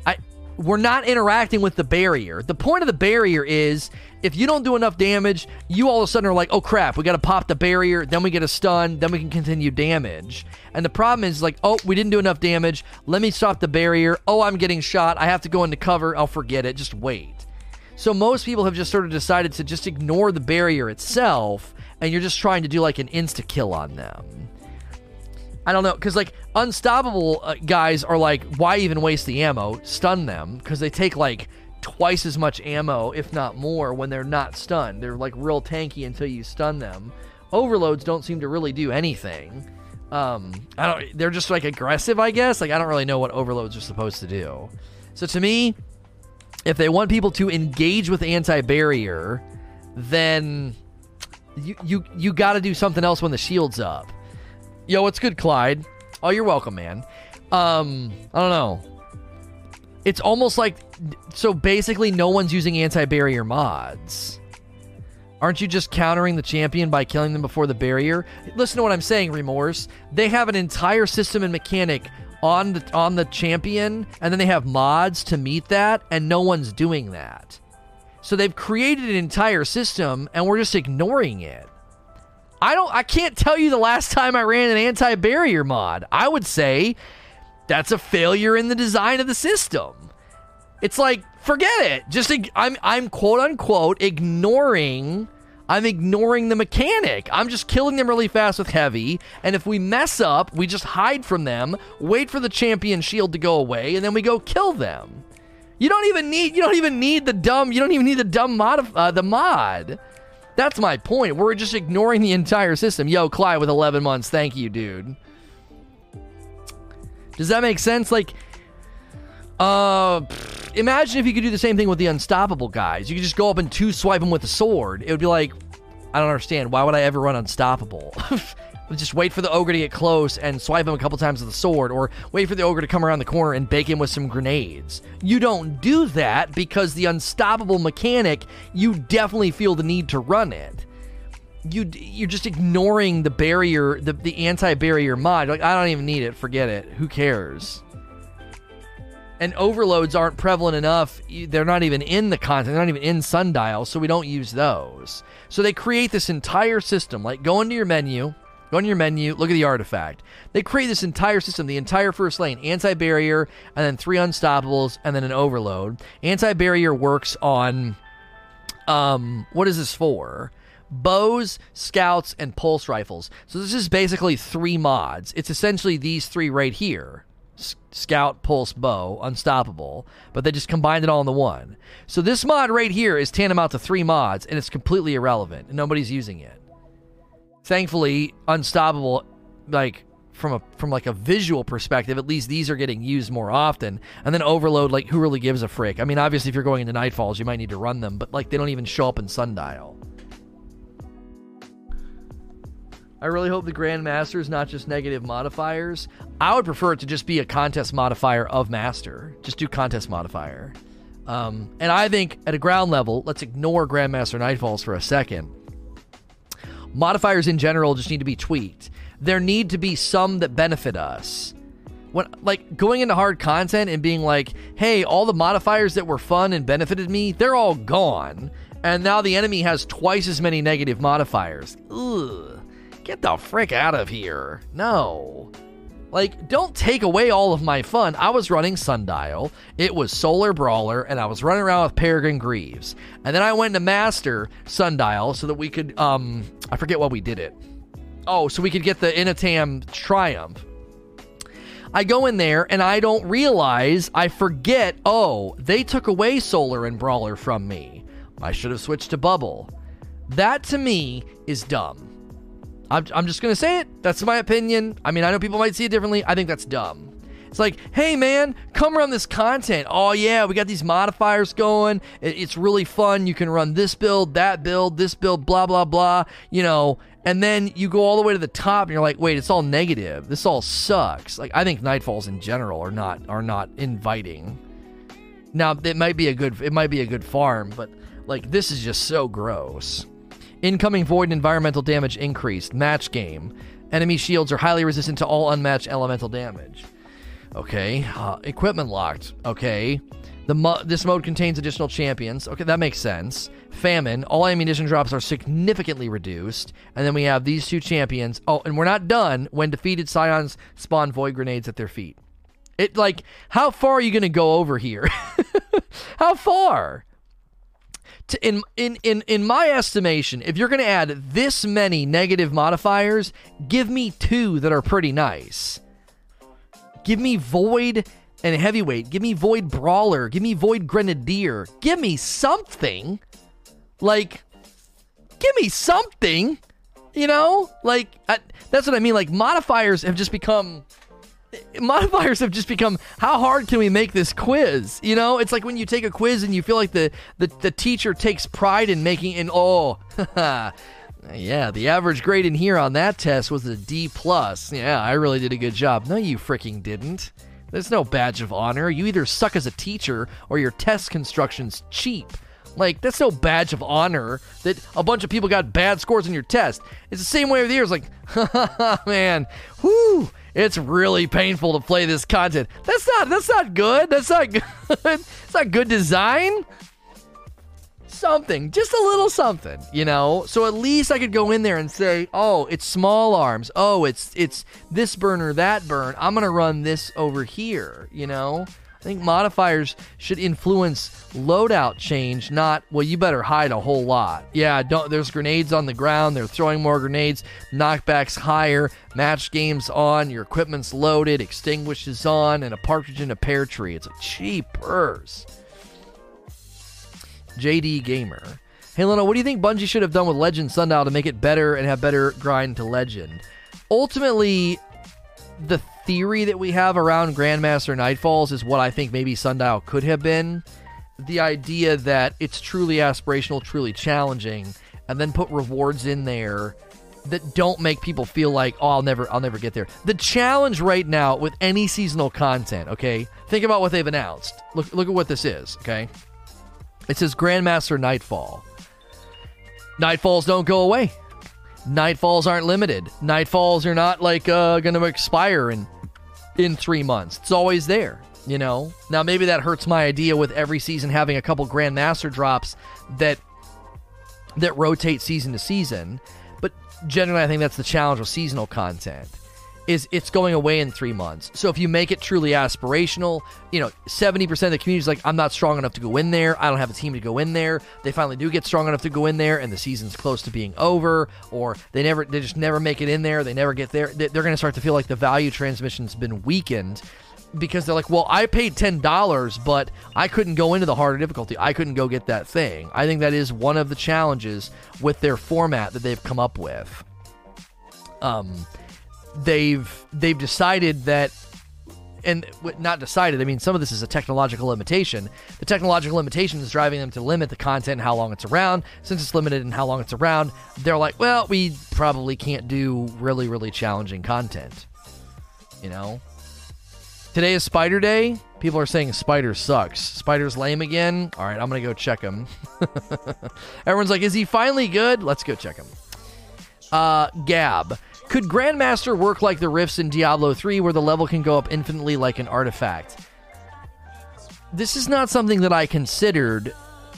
I we're not interacting with the barrier. The point of the barrier is if you don't do enough damage, you all of a sudden are like, oh crap, we gotta pop the barrier, then we get a stun, then we can continue damage. And the problem is like, oh, we didn't do enough damage, let me stop the barrier, oh I'm getting shot, I have to go into cover, I'll forget it, just wait. So most people have just sort of decided to just ignore the barrier itself, and you're just trying to do like an insta kill on them. I don't know, because like unstoppable uh, guys are like, why even waste the ammo? Stun them, because they take like twice as much ammo, if not more, when they're not stunned. They're like real tanky until you stun them. Overloads don't seem to really do anything. Um, I don't. They're just like aggressive, I guess. Like I don't really know what overloads are supposed to do. So to me, if they want people to engage with anti-barrier, then you you you got to do something else when the shield's up. Yo, what's good, Clyde? Oh, you're welcome, man. Um, I don't know. It's almost like so basically no one's using anti-barrier mods. Aren't you just countering the champion by killing them before the barrier? Listen to what I'm saying, Remorse. They have an entire system and mechanic on the on the champion, and then they have mods to meet that, and no one's doing that. So they've created an entire system, and we're just ignoring it. I don't. I can't tell you the last time I ran an anti-barrier mod. I would say that's a failure in the design of the system. It's like forget it. Just I'm I'm quote unquote ignoring I'm ignoring the mechanic. I'm just killing them really fast with heavy. And if we mess up, we just hide from them, wait for the champion shield to go away, and then we go kill them. You don't even need you don't even need the dumb you don't even need the dumb mod uh, the mod. That's my point. We're just ignoring the entire system. Yo, Clyde with 11 months. Thank you, dude. Does that make sense? Like, uh, imagine if you could do the same thing with the unstoppable guys. You could just go up and two swipe them with a sword. It would be like, I don't understand. Why would I ever run unstoppable? (laughs) just wait for the ogre to get close and swipe him a couple times with a sword, or wait for the ogre to come around the corner and bake him with some grenades. You don't do that because the unstoppable mechanic, you definitely feel the need to run it. You you're just ignoring the barrier, the the anti-barrier mod. Like I don't even need it. Forget it. Who cares? And overloads aren't prevalent enough. They're not even in the content. They're not even in Sundial, so we don't use those. So they create this entire system. Like go into your menu, go into your menu, look at the artifact. They create this entire system, the entire first lane, anti-barrier, and then three unstoppables, and then an overload. Anti-barrier works on, um, what is this for? bows, scouts, and pulse rifles. So this is basically three mods. It's essentially these three right here. Scout, Pulse, Bow, Unstoppable, but they just combined it all into one. So this mod right here is tantamount to three mods, and it's completely irrelevant, nobody's using it. Thankfully, Unstoppable, like from a from like a visual perspective, at least these are getting used more often. And then Overload, like who really gives a frick? I mean, obviously, if you're going into Nightfalls, you might need to run them, but like they don't even show up in Sundial. I really hope the Grandmaster is not just negative modifiers. I would prefer it to just be a contest modifier of Master. Just do contest modifier. Um, and I think at a ground level, let's ignore Grandmaster Nightfalls for a second. Modifiers in general just need to be tweaked. There need to be some that benefit us. When like going into hard content and being like, "Hey, all the modifiers that were fun and benefited me, they're all gone." And now the enemy has twice as many negative modifiers. Ugh. Get the frick out of here. No. Like, don't take away all of my fun. I was running Sundial, it was Solar Brawler, and I was running around with Peregrine Greaves. And then I went to Master Sundial so that we could, um, I forget what we did it. Oh, so we could get the Inatam Triumph. I go in there and I don't realize, I forget, oh, they took away Solar and Brawler from me. I should have switched to Bubble. That to me is dumb. I'm, I'm just going to say it. That's my opinion. I mean, I know people might see it differently. I think that's dumb. It's like, hey man, come run this content. Oh yeah, we got these modifiers going. It's really fun. You can run this build, that build, this build, blah blah blah. You know, and then you go all the way to the top and you're like wait it's all negative this all sucks like i think nightfalls in general are not are not inviting now it might be a good it might be a good farm but like this is just so gross incoming void and environmental damage increased match game enemy shields are highly resistant to all unmatched elemental damage okay uh, equipment locked okay the mo- this mode contains additional champions. Okay, that makes sense. Famine. All ammunition drops are significantly reduced. And then we have these two champions. Oh, and we're not done. When defeated, Scions spawn void grenades at their feet. It like how far are you going to go over here? (laughs) how far? To, in in in in my estimation, if you're going to add this many negative modifiers, give me two that are pretty nice. Give me void and heavyweight. Give me Void Brawler. Give me Void Grenadier. Give me something. Like, give me something. You know? Like, I, that's what I mean. Like, modifiers have just become. Modifiers have just become how hard can we make this quiz? You know, it's like when you take a quiz and you feel like the, the, the teacher takes pride in making an oh, (laughs) yeah, the average grade in here on that test was a D plus. Yeah, I really did a good job. No, you freaking didn't. There's no badge of honor. You either suck as a teacher or your test construction's cheap. Like, that's no badge of honor that a bunch of people got bad scores in your test. It's the same way with yours. Like, (laughs) man, whoo, it's really painful to play this content. That's not, that's not good. That's not (laughs) good. it's not good design something, just a little something, you know. So at least I could go in there and say, "Oh, it's small arms. Oh, it's it's this burn or that burn. I'm gonna run this over here," you know. I think modifiers should influence loadout change, not well. You better hide a whole lot. Yeah, don't. There's grenades on the ground. They're throwing more grenades. Knockbacks higher. Match games on. Your equipment's loaded. Extinguishes on, and a partridge in a pear tree. It's like cheapers. JD Gamer. Hey, Leno, what do you think Bungie should have done with Legend Sundial to make it better and have better grind to Legend? Ultimately, the theory that we have around Grandmaster Nightfalls is what I think maybe Sundial could have been. The idea that it's truly aspirational, truly challenging, and then put rewards in there that don't make people feel like, oh, I'll never, I'll never get there. The challenge right now with any seasonal content, okay? Think about what they've announced. Look, look at what this is, okay? It says Grandmaster Nightfall. Nightfalls don't go away. Nightfalls aren't limited. Nightfalls are not like uh, going to expire in in three months. It's always there. You know. Now maybe that hurts my idea with every season having a couple Grandmaster drops that that rotate season to season. But generally, I think that's the challenge with seasonal content is it's going away in three months. So if you make it truly aspirational, you know, 70% of the community is like, I'm not strong enough to go in there. I don't have a team to go in there. They finally do get strong enough to go in there and the season's close to being over, or they never, they just never make it in there. They never get there. They're going to start to feel like the value transmission's been weakened because they're like, well, I paid $10, but I couldn't go into the harder difficulty. I couldn't go get that thing. I think that is one of the challenges with their format that they've come up with. Um, they've they've decided that and not decided. I mean, some of this is a technological limitation. The technological limitation is driving them to limit the content and how long it's around. Since it's limited and how long it's around, they're like, well, we probably can't do really, really challenging content. You know? Today is Spider Day. People are saying Spider sucks. Spider's lame again. All right, I'm going to go check him. (laughs) Everyone's like, is he finally good? Let's go check him. Uh, Gab. Could Grandmaster work like the rifts in Diablo 3 where the level can go up infinitely like an artifact? This is not something that I considered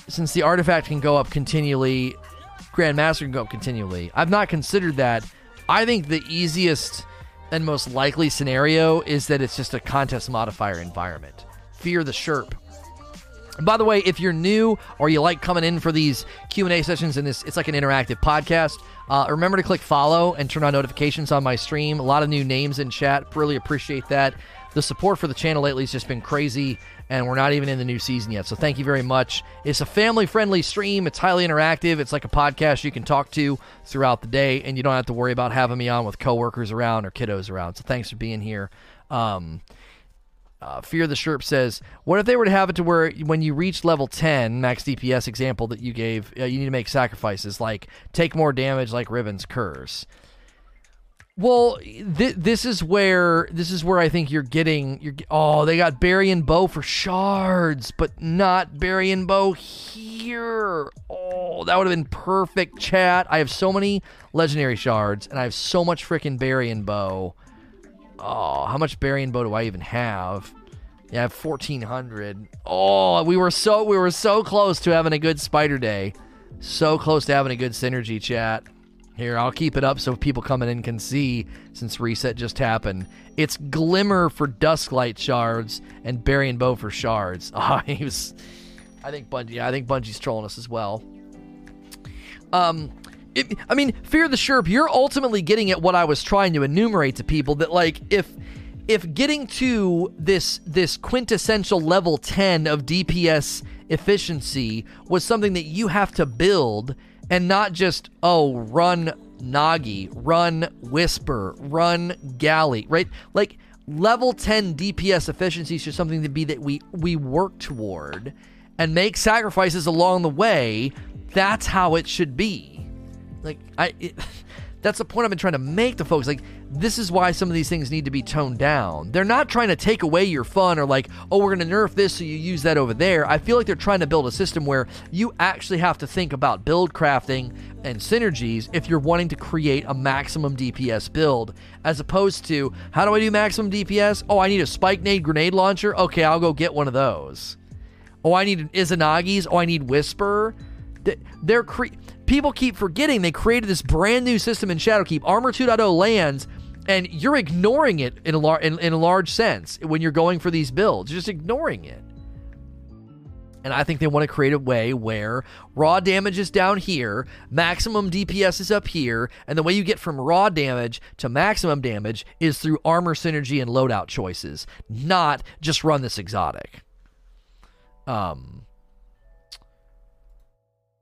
since the artifact can go up continually, Grandmaster can go up continually. I've not considered that. I think the easiest and most likely scenario is that it's just a contest modifier environment. Fear the Sherp. By the way, if you're new or you like coming in for these Q&A sessions and this it's like an interactive podcast, uh, remember to click follow and turn on notifications on my stream. A lot of new names in chat. Really appreciate that. The support for the channel lately has just been crazy, and we're not even in the new season yet. So thank you very much. It's a family friendly stream. It's highly interactive. It's like a podcast you can talk to throughout the day, and you don't have to worry about having me on with coworkers around or kiddos around. So thanks for being here. Um, Uh, Fear the Sherp says, "What if they were to have it to where when you reach level 10, max DPS example that you gave, uh, you need to make sacrifices like take more damage, like Riven's curse." Well, th- this is where this is where I think you're getting. You're oh, they got Baryon Bough for shards, but not Baryon Bough here. Oh, that would have been perfect. Chat. I have so many legendary shards, and I have so much freaking Baryon Bough. Oh, how much Baryon Bough do I even have? Yeah, I have fourteen hundred. Oh, we were so we were so close to having a good Spider Day, so close to having a good synergy chat. Here, I'll keep it up so people coming in can see since reset just happened. It's Glimmer for Dusklight shards and Baryon Bough for shards. (laughs) Oh, he was. I think Bungie. I think Bungie's trolling us as well. Um, I mean, Fear the Sherp, you're ultimately getting at what I was trying to enumerate to people that like if if getting to this this quintessential level 10 of DPS efficiency was something that you have to build and not just oh run Nagi, run Whisper, run Galley, right? Like level 10 DPS efficiency is something to be that we we work toward and make sacrifices along the way. That's how it should be. Like I, it, (laughs) that's the point I've been trying to make to folks. Like this is why some of these things need to be toned down. They're not trying to take away your fun or like, oh, we're going to nerf this so you use that over there. I feel like they're trying to build a system where you actually have to think about build crafting and synergies if you're wanting to create a maximum DPS build, as opposed to how do I do maximum DPS? Oh, I need a spike nade grenade launcher. Okay, I'll go get one of those. Oh, I need an Izanagi's. Oh, I need Whisper. They're cre- people keep forgetting they created this brand new system in Shadowkeep. Armor 2.0 lands, and you're ignoring it in a, lar- in, in a large sense when you're going for these builds. You're just ignoring it. And I think they want to create a way where raw damage is down here, maximum DPS is up here, and the way you get from raw damage to maximum damage is through armor synergy and loadout choices, not just run this exotic. Um,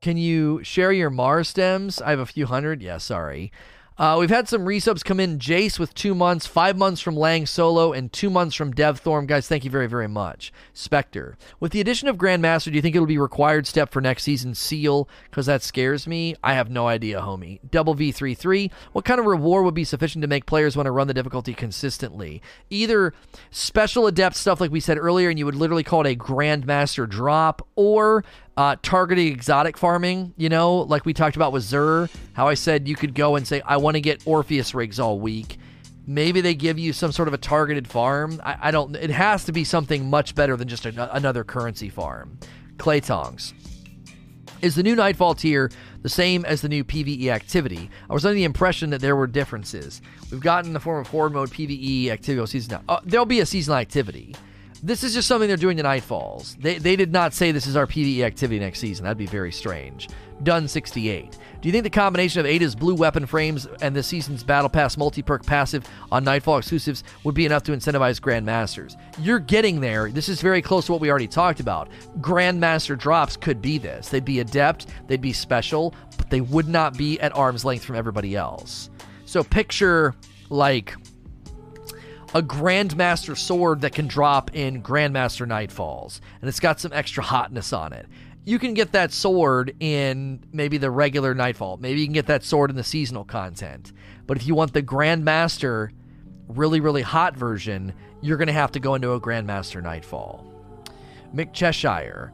can you share your Mars stems? I have a few hundred. Yeah, sorry. Uh, we've had some resubs come in. Jace with two months, five months from Lang Solo, and two months from DevThorm. Guys, thank you very, very much. Spectre. With the addition of Grandmaster, do you think it'll be required step for next season Seal? Because that scares me. I have no idea, homie. Double V33. What kind of reward would be sufficient to make players want to run the difficulty consistently? Either special adept stuff like we said earlier, and you would literally call it a Grandmaster drop, or uh, targeting exotic farming, you know, like we talked about with Xur, how I said you could go and say, I want to get Orpheus rigs all week. Maybe they give you some sort of a targeted farm. I, I don't, it has to be something much better than just a, another currency farm. Clay Tongs. Is the new Nightfall tier the same as the new PvE activity? I was under the impression that there were differences. We've gotten the form of horde mode PvE activity season. Uh, there'll be a seasonal activity. This is just something they're doing to Nightfalls. They, they did not say this is our PvE activity next season. That'd be very strange. Done 68. Do you think the combination of Ada's blue weapon frames and this season's Battle Pass multi perk passive on Nightfall exclusives would be enough to incentivize Grandmasters? You're getting there. This is very close to what we already talked about. Grandmaster drops could be this. They'd be adept, they'd be special, but they would not be at arm's length from everybody else. So picture like a Grandmaster sword that can drop in Grandmaster Nightfalls, and it's got some extra hotness on it. You can get that sword in maybe the regular Nightfall. Maybe you can get that sword in the seasonal content. But if you want the Grandmaster, really, really hot version, you're going to have to go into a Grandmaster Nightfall. Mick Cheshire.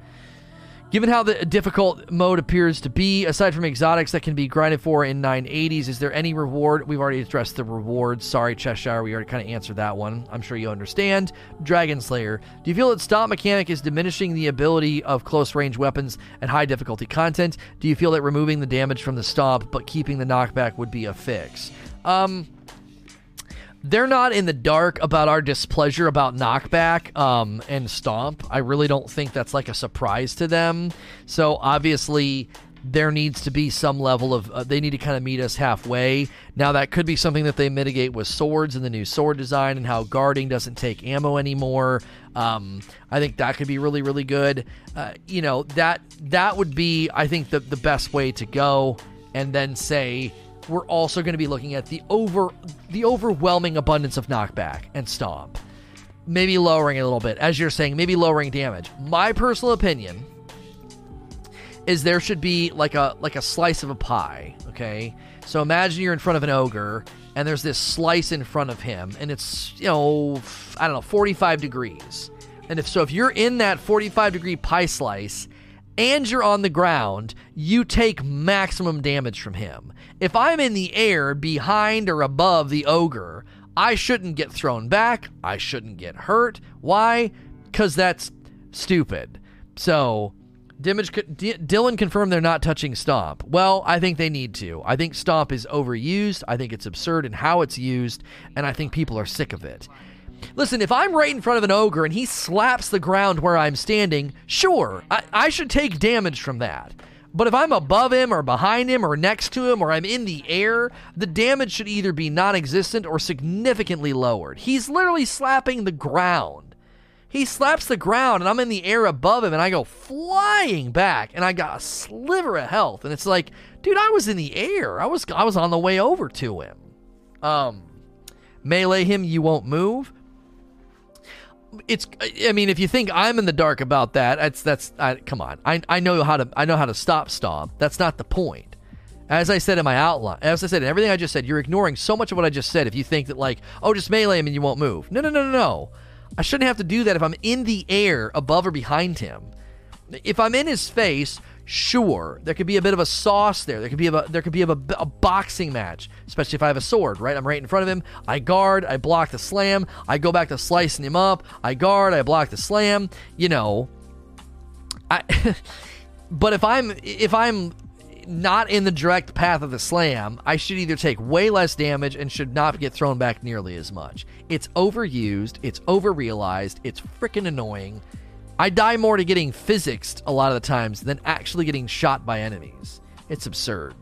Given how the difficult mode appears to be, aside from exotics that can be grinded for in 980s, is there any reward? We've already addressed the reward. Sorry, Cheshire, we already kind of answered that one. I'm sure you understand. Dragon Slayer. Do you feel that stomp mechanic is diminishing the ability of close range weapons and high difficulty content? Do you feel that removing the damage from the stomp but keeping the knockback would be a fix? Um, they're not in the dark about our displeasure about knockback um, and stomp. I really don't think that's like a surprise to them. So obviously, there needs to be some level of uh, they need to kind of meet us halfway. Now that could be something that they mitigate with swords and the new sword design and how guarding doesn't take ammo anymore. Um, I think that could be really really good. Uh, you know that that would be I think the the best way to go. And then say we're also going to be looking at the over the overwhelming abundance of knockback and stomp. maybe lowering a little bit, as you're saying, maybe lowering damage. My personal opinion is there should be like a like a slice of a pie. Okay, so imagine you're in front of an ogre and there's this slice in front of him, and it's you know I don't know 45 degrees. And if so, if you're in that 45 degree pie slice and you're on the ground, you take maximum damage from him. If I'm in the air behind or above the ogre, I shouldn't get thrown back. I shouldn't get hurt. Why? Because that's stupid. So, D- Dylan confirmed they're not touching Stomp. Well, I think they need to. I think Stomp is overused. I think it's absurd in how it's used, and I think people are sick of it. Listen, if I'm right in front of an ogre and he slaps the ground where I'm standing, sure, I, I should take damage from that. But if I'm above him or behind him or next to him or I'm in the air, the damage should either be non existent or significantly lowered. He's literally slapping the ground. He slaps the ground and I'm in the air above him and I go flying back and I got a sliver of health. And it's like, dude, I was in the air. I was I was on the way over to him. Um melee him, you won't move it's i mean if you think i'm in the dark about that that's that's I, come on. I, I know how to i know how to stop stomp that's not the point. As i said in my outline as i said in everything i just said you're ignoring so much of what i just said if you think that like oh just melee him and you won't move. No no no no no. I shouldn't have to do that if i'm in the air above or behind him. If i'm in his face Sure, there could be a bit of a sauce there. There could be a there could be a, a, boxing match, especially if I have a sword. Right, I'm right in front of him. I guard. I block the slam. I go back to slicing him up. I guard. I block the slam. You know, I. (laughs) but if I'm if I'm not in the direct path of the slam, I should either take way less damage and should not get thrown back nearly as much. It's overused. It's overrealized. It's freaking annoying. I die more to getting physicsed a lot of the times than actually getting shot by enemies. It's absurd.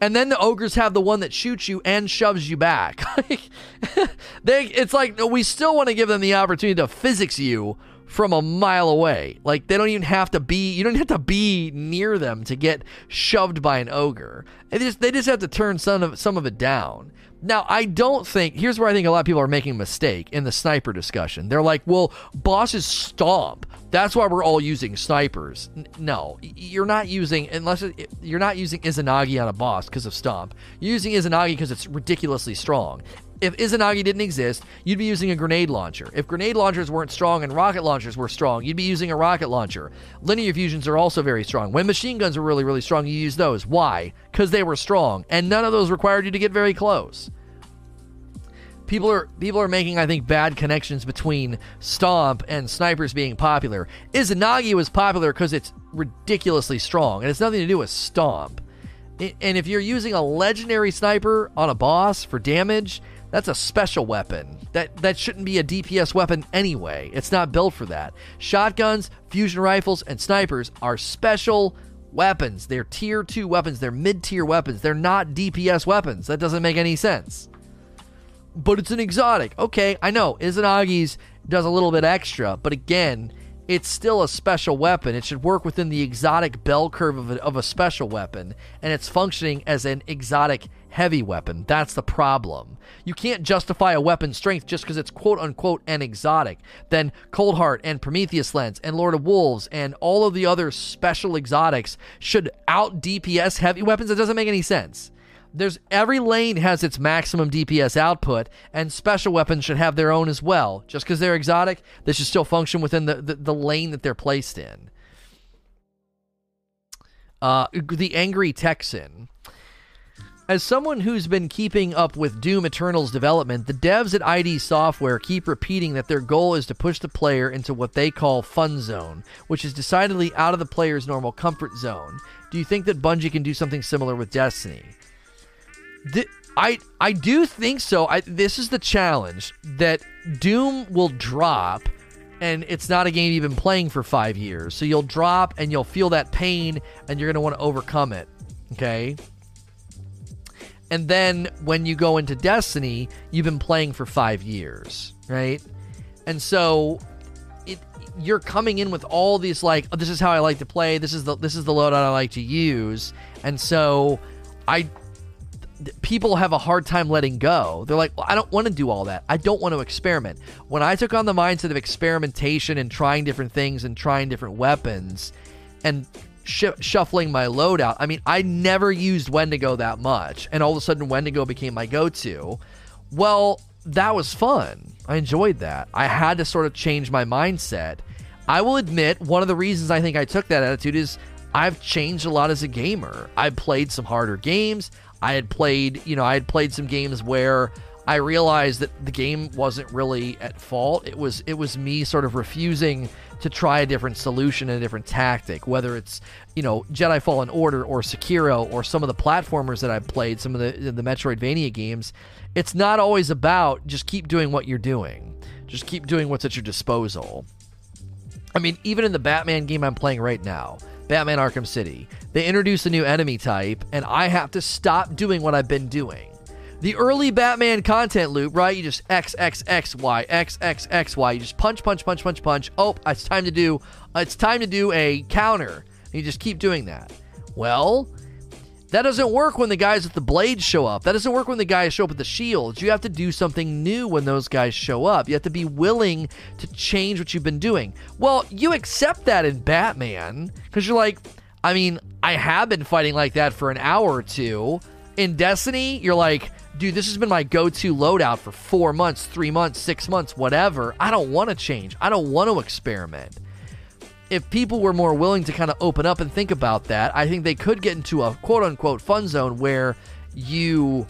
And then the ogres have the one that shoots you and shoves you back. (laughs) (laughs) they, it's like we still want to give them the opportunity to physics you from a mile away. Like they don't even have to be you don't have to be near them to get shoved by an ogre. They just they just have to turn some of some of it down. Now, I don't think here's where I think a lot of people are making a mistake in the sniper discussion. They're like, "Well, bosses stomp. That's why we're all using snipers." N- no, you're not using unless it, you're not using Izanagi on a boss because of stomp. You're using Izanagi because it's ridiculously strong. If Izanagi didn't exist, you'd be using a grenade launcher. If grenade launchers weren't strong and rocket launchers were strong, you'd be using a rocket launcher. Linear fusions are also very strong. When machine guns were really, really strong, you use those. Why? Because they were strong, and none of those required you to get very close. People are people are making, I think, bad connections between Stomp and snipers being popular. Izanagi was popular because it's ridiculously strong, and it's nothing to do with Stomp. And if you're using a legendary sniper on a boss for damage, that's a special weapon. That that shouldn't be a DPS weapon anyway. It's not built for that. Shotguns, fusion rifles, and snipers are special weapons. They're tier 2 weapons. They're mid-tier weapons. They're not DPS weapons. That doesn't make any sense. But it's an exotic. Okay, I know. Izanagi's does a little bit extra, but again, it's still a special weapon. It should work within the exotic bell curve of a, of a special weapon, and it's functioning as an exotic heavy weapon. That's the problem. You can't justify a weapon's strength just because it's quote unquote an exotic. Then Coldheart and Prometheus Lens and Lord of Wolves and all of the other special exotics should out DPS heavy weapons. It doesn't make any sense. There's every lane has its maximum DPS output, and special weapons should have their own as well. Just because they're exotic, they should still function within the, the, the lane that they're placed in. Uh, the Angry Texan as someone who's been keeping up with Doom Eternal's development, the devs at ID Software keep repeating that their goal is to push the player into what they call fun zone, which is decidedly out of the player's normal comfort zone. Do you think that Bungie can do something similar with Destiny? The, I I do think so. I, this is the challenge that Doom will drop and it's not a game you've been playing for 5 years. So you'll drop and you'll feel that pain and you're to want to overcome it. Okay? And then when you go into Destiny, you've been playing for five years, right? And so it you're coming in with all these like, oh, this is how I like to play. This is the this is the loadout I like to use. And so I people have a hard time letting go. They're like, well, I don't want to do all that. I don't want to experiment. When I took on the mindset of experimentation and trying different things and trying different weapons and sh- shuffling my loadout, I mean, I never used Wendigo that much. And all of a sudden, Wendigo became my go to. Well, that was fun. I enjoyed that. I had to sort of change my mindset. I will admit, one of the reasons I think I took that attitude is I've changed a lot as a gamer. I've played some harder games. I had played, you know, I had played some games where I realized that the game wasn't really at fault. It was it was me sort of refusing to try a different solution and a different tactic, whether it's, you know, Jedi Fallen Order or Sekiro or some of the platformers that I've played, some of the the Metroidvania games. It's not always about just keep doing what you're doing. Just keep doing what's at your disposal. I mean, even in the Batman game I'm playing right now, Batman Arkham City, they introduce a new enemy type, and I have to stop doing what I've been doing. The early Batman content loop, right? You just X X X Y X X X Y. You just punch, punch, punch, punch, punch. Oh, it's time to do. It's time to do a counter. And you just keep doing that. Well, that doesn't work when the guys with the blades show up. That doesn't work when the guys show up with the shields. You have to do something new when those guys show up. You have to be willing to change what you've been doing. Well, you accept that in Batman because you're like, I mean, I have been fighting like that for an hour or two. In Destiny, you're like, dude, this has been my go to loadout for four months, three months, six months, whatever. I don't want to change. I don't want to experiment if people were more willing to kind of open up and think about that, I think they could get into a quote unquote fun zone where you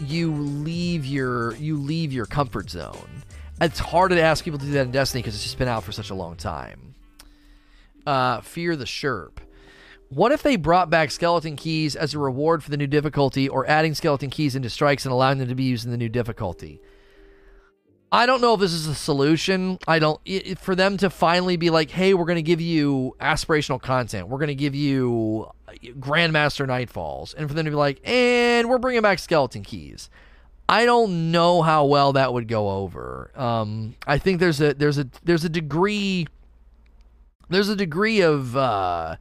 you leave your you leave your comfort zone. It's harder to ask people to do that in Destiny because it's just been out for such a long time. Uh, Fear the Sherp. What if they brought back skeleton keys as a reward for the new difficulty, or adding skeleton keys into strikes and allowing them to be used in the new difficulty? I don't know if this is a solution. I don't it, for them to finally be like, "Hey, we're going to give you aspirational content. We're going to give you Grandmaster Nightfalls," and for them to be like, "And we're bringing back skeleton keys." I don't know how well that would go over. Um, I think there's a there's a there's a degree there's a degree of uh,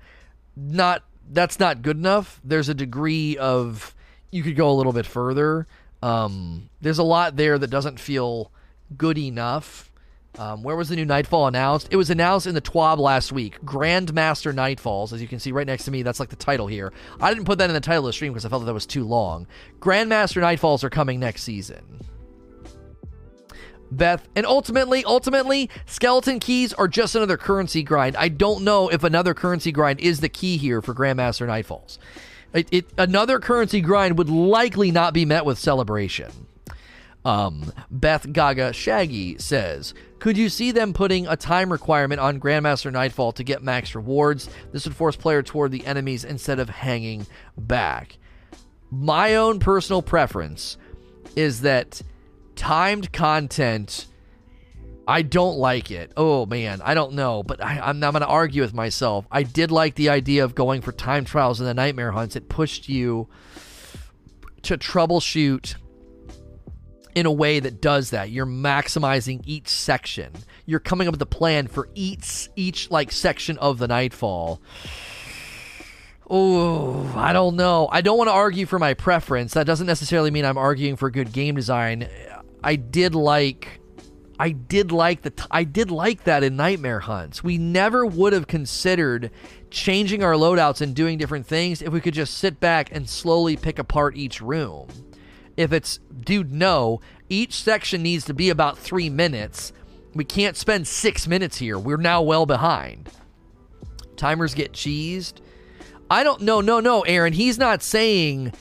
not that's not good enough. There's a degree of you could go a little bit further. Um, there's a lot there that doesn't feel good enough. Um, where was the new Nightfall announced? It was announced in the TWAB last week. Grandmaster Nightfalls, as you can see right next to me, that's like the title here. I didn't put that in the title of the stream because I felt that, that was too long. Grandmaster Nightfalls are coming next season. Beth, and ultimately, ultimately, skeleton keys are just another currency grind. I don't know if another currency grind is the key here for Grandmaster Nightfalls. It, it, another currency grind would likely not be met with celebration. Um, Beth Gaga Shaggy says, Could you see them putting a time requirement on Grandmaster Nightfall to get max rewards? This would force player toward the enemies instead of hanging back. My own personal preference is that timed content. I don't like it. Oh man, I don't know, but I, am going to argue with myself. I did like the idea of going for time trials in the nightmare hunts. It pushed you to troubleshoot in a way that does that. You're maximizing each section. You're coming up with a plan for each each like section of the nightfall. Oh, I don't know. I don't want to argue for my preference. That doesn't necessarily mean I'm arguing for good game design. I did like I did like the t- I did like that in Nightmare Hunts. We never would have considered changing our loadouts and doing different things if we could just sit back and slowly pick apart each room if it's, dude, no, each section needs to be about three minutes. We can't spend six minutes here. We're now well behind. Timers get cheesed. I don't know. No, no, Aaron. He's not saying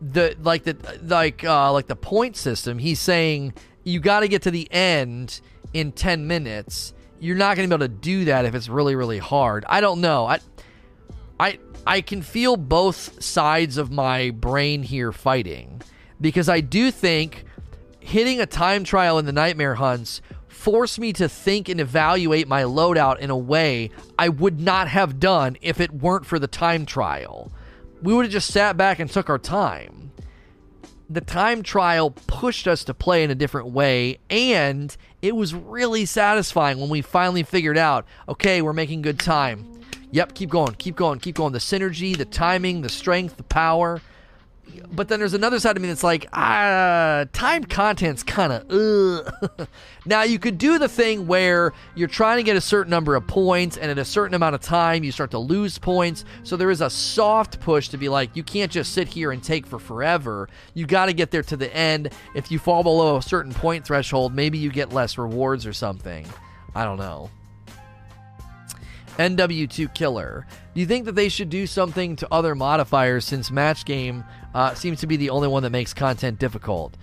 the like the like uh, like the point system. He's saying you got to get to the end in ten minutes. You're not going to be able to do that if it's really really hard. I don't know. I I I can feel both sides of my brain here fighting because I do think hitting a time trial in the nightmare hunts forced me to think and evaluate my loadout in a way I would not have done if it weren't for the time trial. We would have just sat back and took our time. The time trial pushed us to play in a different way, and it was really satisfying when we finally figured out okay, we're making good time. Yep, keep going, keep going, keep going. The synergy, the timing, the strength, the power but then there's another side of me that's like, ah, time content's kind of, (laughs) now you could do the thing where you're trying to get a certain number of points, and at a certain amount of time, you start to lose points. So there is a soft push to be like, you can't just sit here and take for forever. You got to get there to the end. If you fall below a certain point threshold, maybe you get less rewards or something. I don't know. NW2 Killer. Do you think that they should do something to other modifiers since Match Game uh, seems to be the only one that makes content difficult?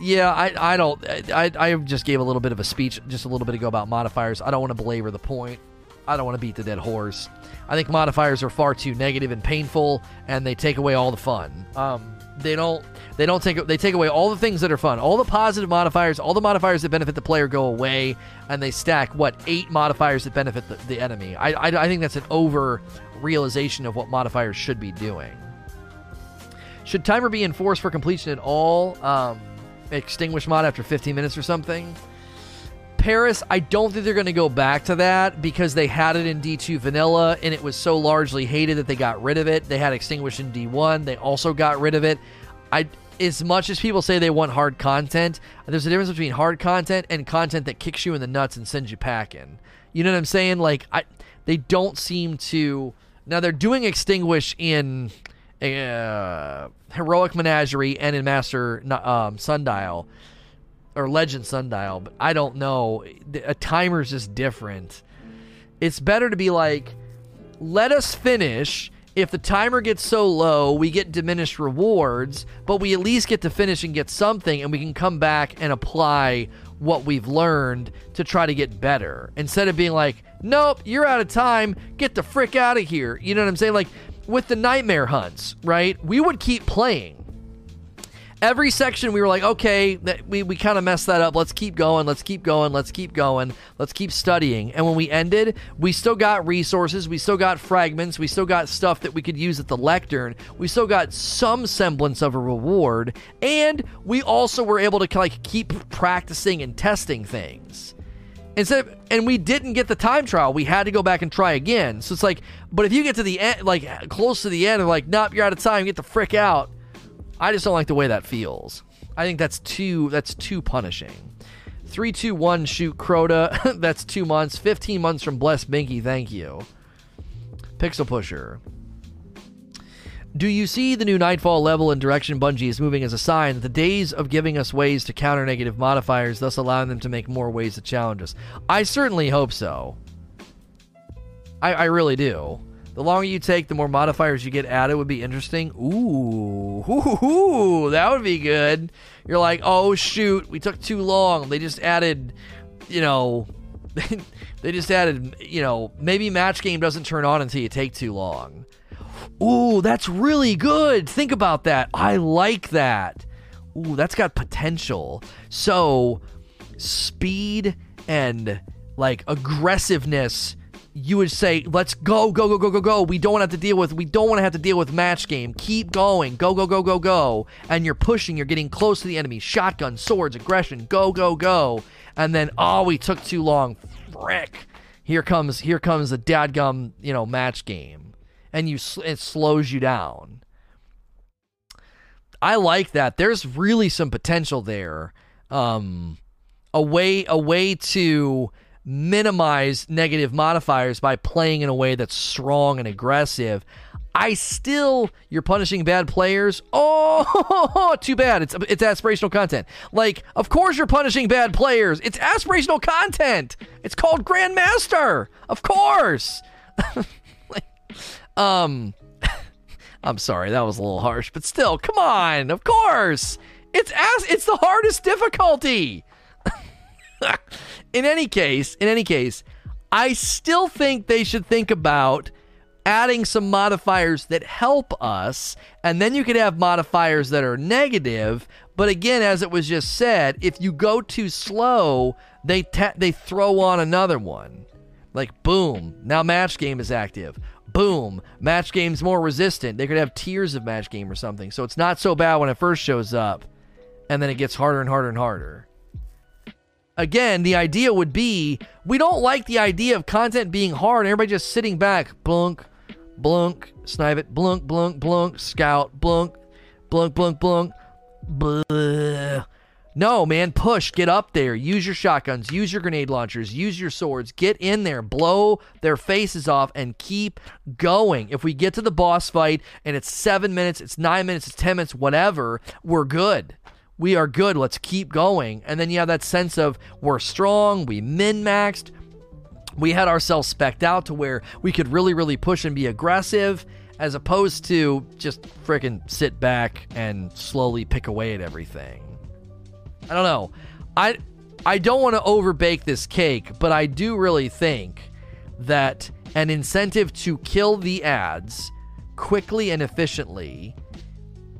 Yeah, I, I don't. I, I just gave a little bit of a speech just a little bit ago about modifiers. I don't want to belabor the point. I don't want to beat the dead horse. I think modifiers are far too negative and painful, and they take away all the fun. Um, they don't. They don't take. They take away all the things that are fun. All the positive modifiers, all the modifiers that benefit the player go away, and they stack what eight modifiers that benefit the, the enemy. I, I, I think that's an over realization of what modifiers should be doing. Should timer be enforced for completion at all? Um, extinguish mod after 15 minutes or something. Paris, I don't think they're going to go back to that because they had it in D2 vanilla and it was so largely hated that they got rid of it. They had extinguish in D1, they also got rid of it. I as much as people say they want hard content, there's a difference between hard content and content that kicks you in the nuts and sends you packing. You know what I'm saying? Like I they don't seem to now they're doing extinguish in uh, heroic menagerie and in master um, sundial or legend sundial but i don't know. A timer's just different. It's better to be like let us finish. If the timer gets so low we get diminished rewards but we at least get to finish and get something and we can come back and apply what we've learned to try to get better. Instead of being like nope you're out of time. Get the frick out of here. You know what i'm saying? Like with the nightmare hunts, right? We would keep playing. Every section we were like, okay, that we, we kind of messed that up. Let's keep going. Let's keep going. Let's keep going. Let's keep studying. And when we ended, we still got resources. We still got fragments. We still got stuff that we could use at the lectern. We still got some semblance of a reward. And we also were able to like keep practicing and testing things. Instead, of, and we didn't get the time trial. We had to go back and try again. So it's like, but if you get to the end, like close to the end, and like, nope, you're out of time. Get the frick out. I just don't like the way that feels. I think that's too that's too punishing. Three, two, one, shoot Crota. (laughs) that's two months. Fifteen months from Bless Binky. Thank you. Pixel Pusher. Do you see the new Nightfall level and direction Bungie is moving as a sign that the days of giving us ways to counter negative modifiers, thus allowing them to make more ways to challenge us? I certainly hope so. I, I really do. The longer you take, the more modifiers you get added would be interesting. Ooh, ooh, ooh, that would be good. You're like, oh shoot, we took too long. They just added, you know, (laughs) they just added, you know, maybe match game doesn't turn on until you take too long. Ooh, that's really good. Think about that. I like that. Ooh, that's got potential. So, speed and like aggressiveness you would say, let's go, go, go, go, go, go. We don't want to have to deal with, we don't want to have to deal with match game. Keep going. Go, go, go, go, go. And you're pushing, you're getting close to the enemy. Shotgun, swords, aggression. Go, go, go. And then, oh, we took too long. Frick. Here comes, here comes the dadgum, you know, match game and you it slows you down. I like that. There's really some potential there. Um, a way a way to minimize negative modifiers by playing in a way that's strong and aggressive. I still you're punishing bad players. (laughs) Oh, too bad. It's it's aspirational content. Like, of course you're punishing bad players. It's aspirational content. It's called Grandmaster. Of course. (laughs) Um, (laughs) I'm sorry, that was a little harsh, but still, come on, of course. It's as it's the hardest difficulty. (laughs) in any case, in any case, I still think they should think about adding some modifiers that help us, and then you could have modifiers that are negative. But again, as it was just said, if you go too slow, they they throw on another one. Like boom, now match game is active boom, match game's more resistant. They could have tiers of match game or something. So it's not so bad when it first shows up, and then it gets harder and harder and harder. Again, the idea would be we don't like the idea of content being hard and everybody just sitting back, blunk, blunk, snipe it, blunk, blunk, blunk, scout, blunk, blunk, blunk, blunk. Blah. No, man, push, get up there. Use your shotguns, use your grenade launchers, use your swords. Get in there, blow their faces off, and keep going. If we get to the boss fight and it's seven minutes, it's nine minutes, it's 10 minutes, whatever, we're good. We are good. Let's keep going. And then you have that sense of we're strong, we min maxed, we had ourselves specked out to where we could really, really push and be aggressive as opposed to just freaking sit back and slowly pick away at everything. I don't know. I I don't want to overbake this cake, but I do really think that an incentive to kill the ads quickly and efficiently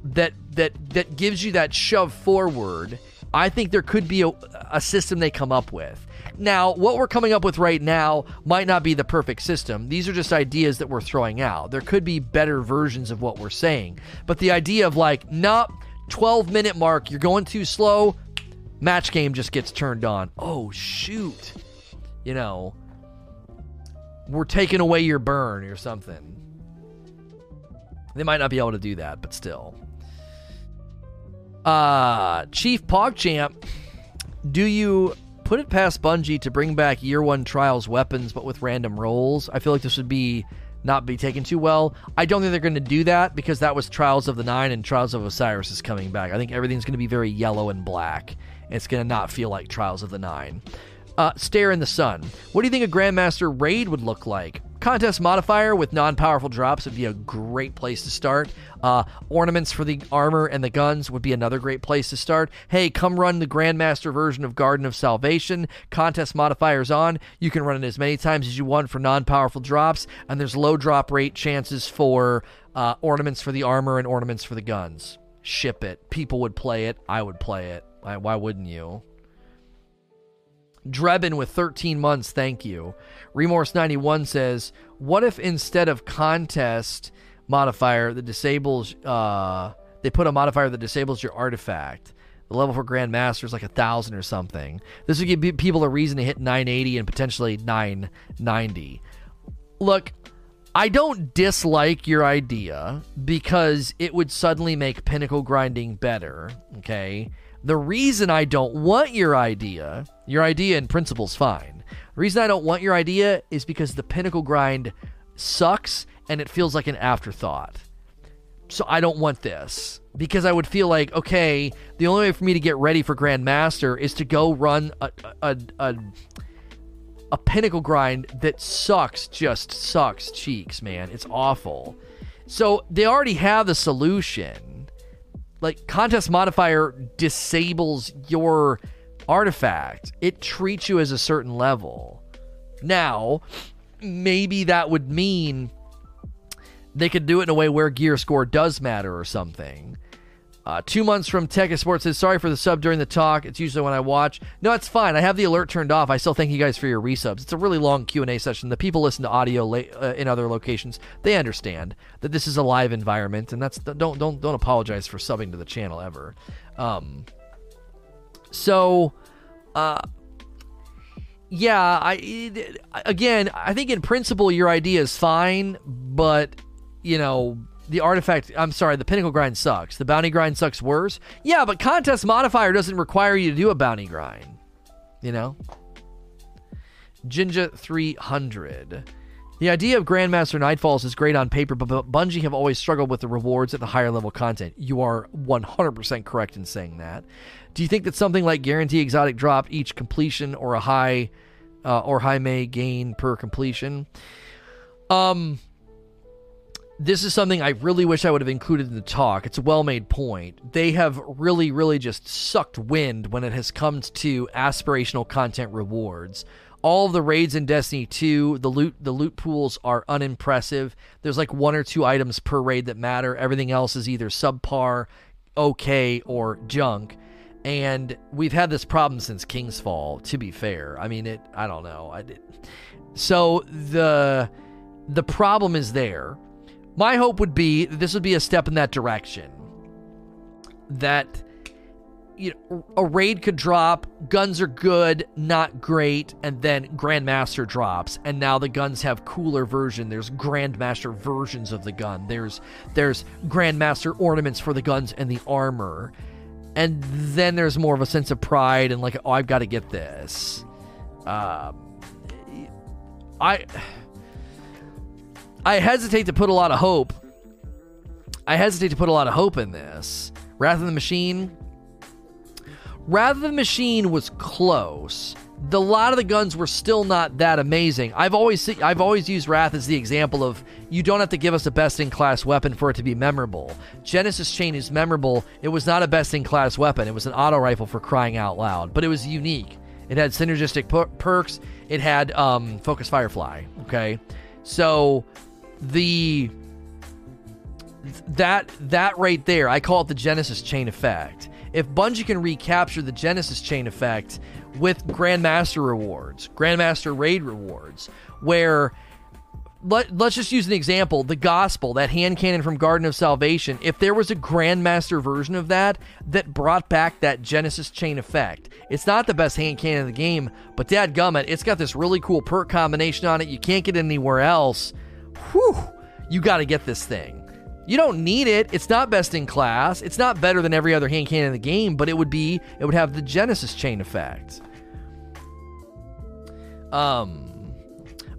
that that that gives you that shove forward, I think there could be a, a system they come up with. Now, what we're coming up with right now might not be the perfect system. These are just ideas that we're throwing out. There could be better versions of what we're saying. But the idea of like, nope, 12 minute mark, you're going too slow, match game just gets turned on. Oh, shoot. You know, we're taking away your burn or something. They might not be able to do that, but still. Uh, Chief PogChamp, do you put it past Bungie to bring back year one trials weapons but with random rolls? I feel like this would be not be taken too well. I don't think they're going to do that because that was Trials of the Nine and Trials of Osiris is coming back. I think everything's going to be very yellow and black. It's going to not feel like Trials of the Nine. Uh, Stare in the Sun. What do you think a Grandmaster raid would look like? Contest modifier with non powerful drops would be a great place to start. Uh, ornaments for the armor and the guns would be another great place to start. Hey, come run the Grandmaster version of Garden of Salvation. Contest modifiers on. You can run it as many times as you want for non powerful drops, and there's low drop rate chances for uh, ornaments for the armor and ornaments for the guns. Ship it. People would play it. I would play it. Why, why wouldn't you? Drebin with 13 months, thank you. Remorse91 says, What if instead of contest modifier that disables, uh, they put a modifier that disables your artifact? The level for Grandmaster is like a thousand or something. This would give people a reason to hit 980 and potentially 990. Look, I don't dislike your idea because it would suddenly make pinnacle grinding better, okay? The reason I don't want your idea, your idea in principle is fine. The reason I don't want your idea is because the pinnacle grind sucks and it feels like an afterthought. So I don't want this because I would feel like, okay, the only way for me to get ready for Grandmaster is to go run a a, a, a pinnacle grind that sucks, just sucks cheeks, man. It's awful. So they already have the solution like contest modifier disables your artifact. It treats you as a certain level. Now, maybe that would mean they could do it in a way where gear score does matter or something. Uh, two months from Tech Sports says, sorry for the sub during the talk. It's usually when I watch. No, it's fine. I have the alert turned off. I still thank you guys for your resubs. It's a really long Q&A session. The people listen to audio la- uh, in other locations. They understand that this is a live environment, and that's don't don't don't apologize for subbing to the channel ever. Um, so, uh, yeah, I again, I think in principle your idea is fine, but you know the artifact i'm sorry the pinnacle grind sucks. The bounty grind sucks worse. Yeah but contest modifier doesn't require you to do a bounty grind you know? Jinja 300 the idea of grandmaster nightfalls is great on paper but bungie have always struggled with the rewards at the higher level content. You are 100% correct in saying that. Do you think that something like guarantee exotic drop each completion or a high uh, or high may gain per completion? Um this is something I really wish I would have included in the talk. It's a well made point. They have really, really just sucked wind when it has come to aspirational content rewards. All of the raids in Destiny 2, the loot the loot pools are unimpressive. There's like one or two items per raid that matter. Everything else is either subpar, okay, or junk. And we've had this problem since King's Fall, to be fair. I mean it I don't know. I did. So the the problem is there my hope would be that this would be a step in that direction. That you know, a raid could drop, guns are good, not great, and then Grandmaster drops, and now the guns have cooler version. There's Grandmaster versions of the gun. There's there's Grandmaster ornaments for the guns and the armor. And then there's more of a sense of pride and like, oh, I've got to get this. Um, I I hesitate to put a lot of hope. I hesitate to put a lot of hope in this. Wrath of the Machine, Wrath of the Machine was close. The lot of the guns were still not that amazing. I've always see, I've always used Wrath as the example of you don't have to give us a best in class weapon for it to be memorable. Genesis Chain is memorable. It was not a best in class weapon. It was an auto rifle for crying out loud, but it was unique. It had synergistic per- perks. It had um, Focus Firefly. Okay, so the that that right there, I call it the Genesis Chain effect. If Bungie can recapture the Genesis chain effect with Grandmaster rewards, Grandmaster raid rewards, where let, us just use an example the gospel that hand cannon from garden of salvation. If there was a grandmaster version of that that brought back that genesis chain effect. It's not the best hand cannon in the game but dad gummit it's got this really cool perk combination on it. You can't get anywhere else whew you got to get this thing you don't need it. It's not best in class. It's not better than every other hand cannon in the game, but it would be it would have the Genesis chain effect. Um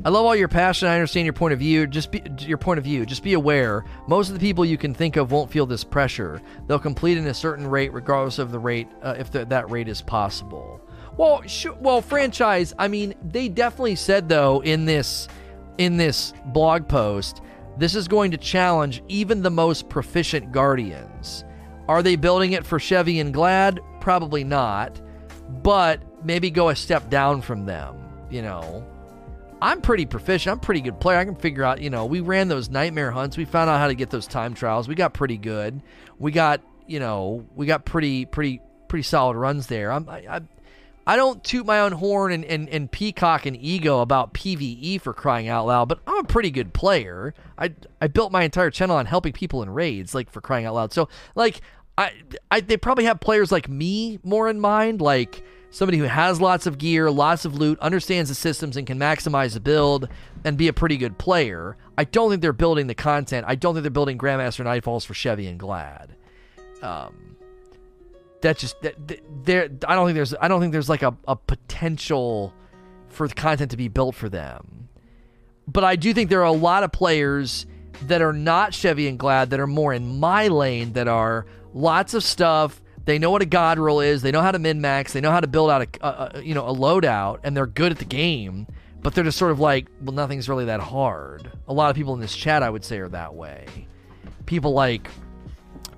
I love all your passion. I understand your point of view. Just be your point of view. Just be aware. Most of the people you can think of won't feel this pressure. They'll complete in a certain rate, regardless of the rate, uh, if the, that rate is possible. Well, sh- well, franchise. I mean, they definitely said though in this in this blog post this is going to challenge even the most proficient Guardians. Are they building it for Chevy and Gladd? Probably not, but maybe go a step down from them, you know. I'm pretty proficient. I'm pretty good player. I can figure out, you know, we ran those nightmare hunts. We found out how to get those time trials. We got pretty good. We got, you know, we got pretty pretty pretty solid runs there. I'm I, I I don't toot my own horn and, and, and peacock and ego about PVE for crying out loud, but I'm a pretty good player. I, I built my entire channel on helping people in raids, like for crying out loud. So, like, I, I they probably have players like me more in mind, like somebody who has lots of gear, lots of loot, understands the systems, and can maximize the build and be a pretty good player. I don't think they're building the content. I don't think they're building Grandmaster Nightfalls for Chevy and Gladd. Um, that just that, there I don't think there's I don't think there's like a, a potential for the content to be built for them. But I do think there are a lot of players that are not Chevy and Gladd that are more in my lane that are lots of stuff. They know what a god roll is. They know how to min max. They know how to build out a, a, a you know a loadout, and they're good at the game. But they're just sort of like, well, nothing's really that hard. A lot of people in this chat, I would say, are that way. People like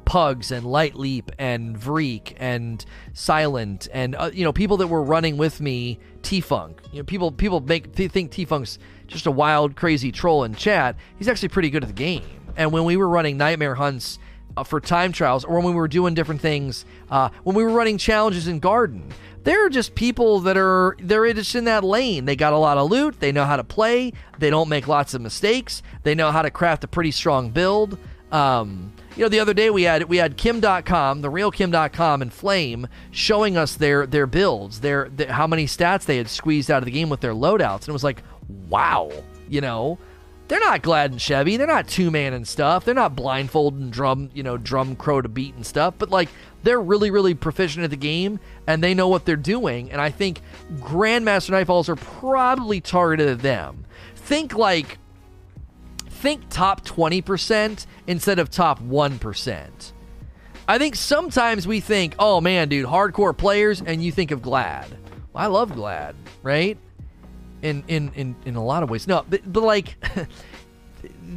Pugs and Light Leap and Vreek and Silent and uh, you know people that were running with me T Funk. You know people people make think T Funk's just a wild crazy troll in chat. He's actually pretty good at the game. And when we were running nightmare hunts uh, for time trials or when we were doing different things uh, when we were running challenges in garden they're just people that are they're just in that lane they got a lot of loot they know how to play they don't make lots of mistakes they know how to craft a pretty strong build um, you know, the other day we had we had Kim.com, the real Kim.com, and Flame showing us their their builds, their, their how many stats they had squeezed out of the game with their loadouts, and it was like, wow, you know, they're not Gladd and Chevy, they're not two man and stuff, they're not blindfold and drum, you know, drum crow to beat and stuff, but like they're really really proficient at the game and they know what they're doing, and I think Grandmaster Nightfalls are probably targeted at them. Think like think top 20% instead of top 1%. I think sometimes we think, oh man, dude, hardcore players, and you think of Gladd. I love Gladd, right? In in in in a lot of ways. No, but, but like (laughs)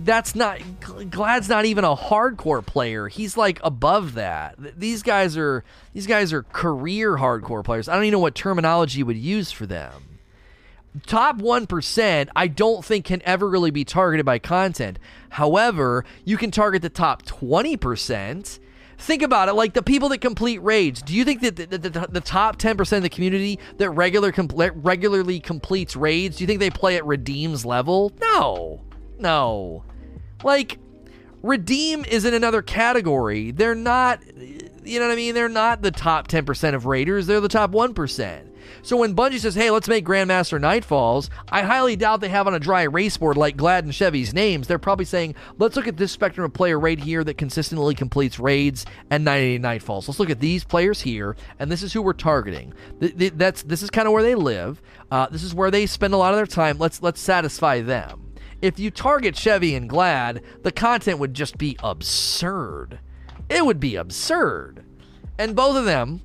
that's not Gladd's not even a hardcore player. He's like above that. These guys are these guys are career hardcore players. I don't even know what terminology you would use for them top 1% I don't think can ever really be targeted by content. However, you can target the top 20%. Think about it, like the people that complete raids. Do you think that the, the, the top 10% of the community that regular regularly completes raids, do you think they play at Redeem's level? No. No. Like, Redeem is in another category. They're not you know what I mean? They're not the top 10% of raiders, they're the top 1%. So when Bungie says, hey, let's make Grandmaster Nightfalls, I highly doubt they have on a dry erase board like Gladd and Chevy's names. They're probably saying, let's look at this spectrum of player right here that consistently completes raids and 98 Nightfalls. Let's look at these players here, and this is who we're targeting. That's This is kind of where they live. Uh, this is where they spend a lot of their time. Let's let's satisfy them. If you target Chevy and Gladd, the content would just be absurd. It would be absurd. And both of them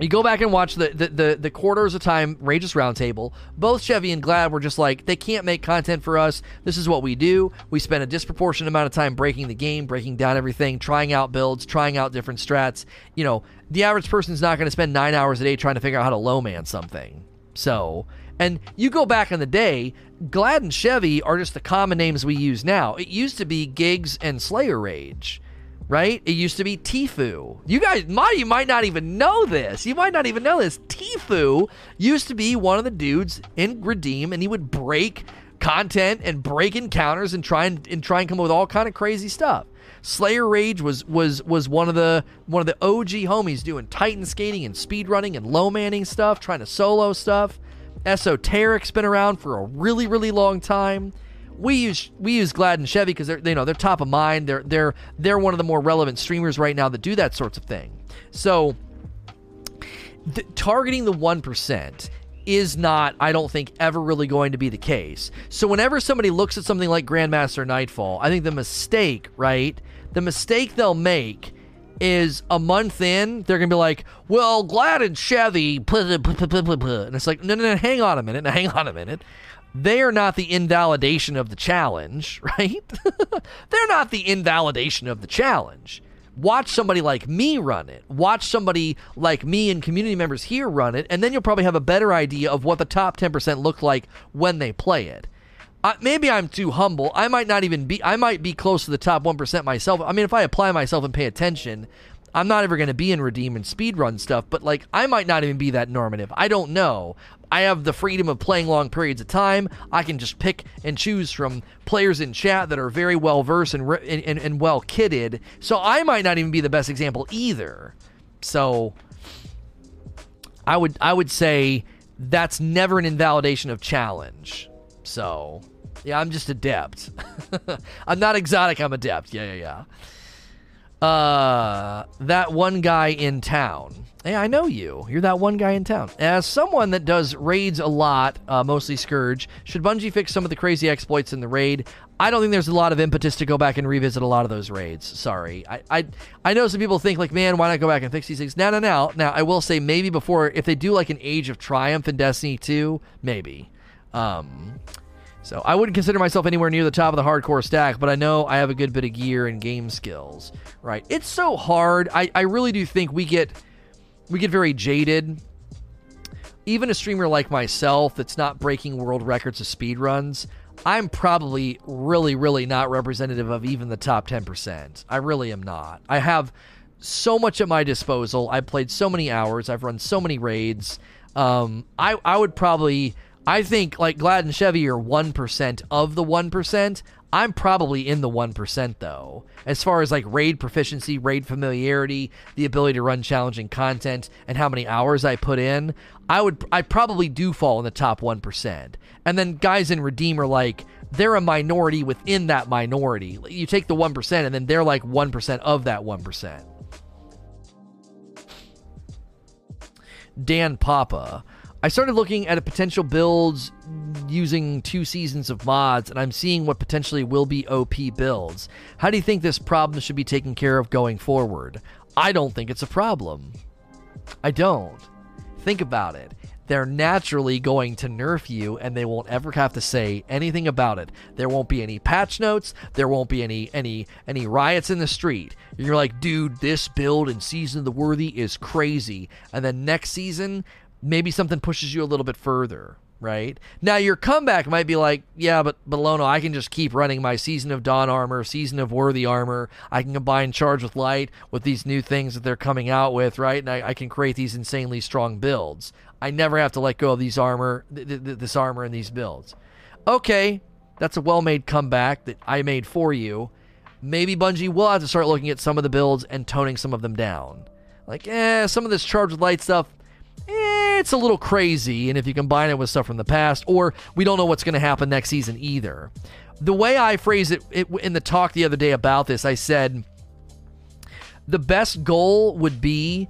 you go back and watch the, the, the, the quarters of time Rageous Roundtable. Both Chevy and Gladd were just like, they can't make content for us. This is what we do. We spend a disproportionate amount of time breaking the game, breaking down everything, trying out builds, trying out different strats. You know, the average person's not going to spend nine hours a day trying to figure out how to low man something. So, and you go back in the day, Gladd and Chevy are just the common names we use now. It used to be Gigz and Slayerage right? It used to be Tfue. You guys might you might not even know this. You might not even know this. Tfue used to be one of the dudes in Redeem, and he would break content and break encounters and try and, and try and come up with all kind of crazy stuff. Slayerage was was was one of the one of the OG homies doing Titan skating and speed running and low manning stuff, trying to solo stuff. Esoteric's been around for a really really long time we use we use Gladd and Chevy because they're you know they're top of mind. They're they're they're one of the more relevant streamers right now that do that sorts of thing. So the, targeting the one percent is not, I don't think, ever really going to be the case. So whenever somebody looks at something like Grandmaster Nightfall, I think the mistake, right? The mistake they'll make is a month in, they're gonna be like, "Well, Gladd and Chevy," and it's like, no, no, no, hang on a minute, hang on a minute they are not the invalidation of the challenge, (laughs) right? They're not the invalidation of the challenge. Watch somebody like me run it. Watch somebody like me and community members here run it, and then you'll probably have a better idea of what the top 10% look like when they play it. Uh, maybe I'm too humble. I might not even be, I might be close to the top 1% myself. I mean, if I apply myself and pay attention, I'm not ever going to be in redeem and speedrun stuff, but like I might not even be that normative. I don't know. I have the freedom of playing long periods of time. I can just pick and choose from players in chat that are very well versed and, and, and well kitted. So I might not even be the best example either. So I would I would say that's never an invalidation of challenge. So yeah, I'm just adept. (laughs) I'm not exotic. I'm adept. Yeah, yeah, yeah. Uh, that one guy in town. Hey, I know you. You're that one guy in town. As someone that does raids a lot, uh, mostly Scourge, should Bungie fix some of the crazy exploits in the raid? I don't think there's a lot of impetus to go back and revisit a lot of those raids. Sorry. I, I, I know some people think, like, man, why not go back and fix these things? No, no, no. Now, I will say maybe before, if they do like an Age of Triumph in Destiny 2, maybe. Um, so I wouldn't consider myself anywhere near the top of the hardcore stack, but I know I have a good bit of gear and game skills. Right? It's so hard. I, I really do think we get we get very jaded. Even a streamer like myself that's not breaking world records of speed runs, I'm probably really, really not representative of even the top 10%. I really am not. I have so much at my disposal. I've played so many hours. I've run so many raids. Um, I, I would probably, I think like Gladd and Chevy are 1% of the 1%. I'm probably in the 1% though. As far as like raid proficiency, raid familiarity, the ability to run challenging content, and how many hours I put in, I would I probably do fall in the top 1%. And then guys in Redeem are like they're a minority within that minority. You take the 1% and then they're like 1% of that 1%. Dan Papa I started looking at a potential builds using two seasons of mods, and I'm seeing what potentially will be OP builds. How do you think this problem should be taken care of going forward? I don't think it's a problem. I don't. Think about it. They're naturally going to nerf you and they won't ever have to say anything about it. There won't be any patch notes, there won't be any any any riots in the street. You're like, "Dude, this build in Season of the Worthy is crazy." And then next season, maybe something pushes you a little bit further, right? Now your comeback might be like, yeah, but Belono, I can just keep running my season of Dawn armor, season of Worthy armor. I can combine Charge with Light with these new things that they're coming out with, right? And I, I can create these insanely strong builds. I never have to let go of these armor, th- th- this armor and these builds. Okay, that's a well-made comeback that I made for you. maybe Bungie will have to start looking at some of the builds and toning some of them down. Like, eh, some of this Charge with light stuff, eh, it's a little crazy. And if you combine it with stuff from the past, or we don't know what's going to happen next season either. The way I phrase it, it in the talk the other day about this, I said the best goal would be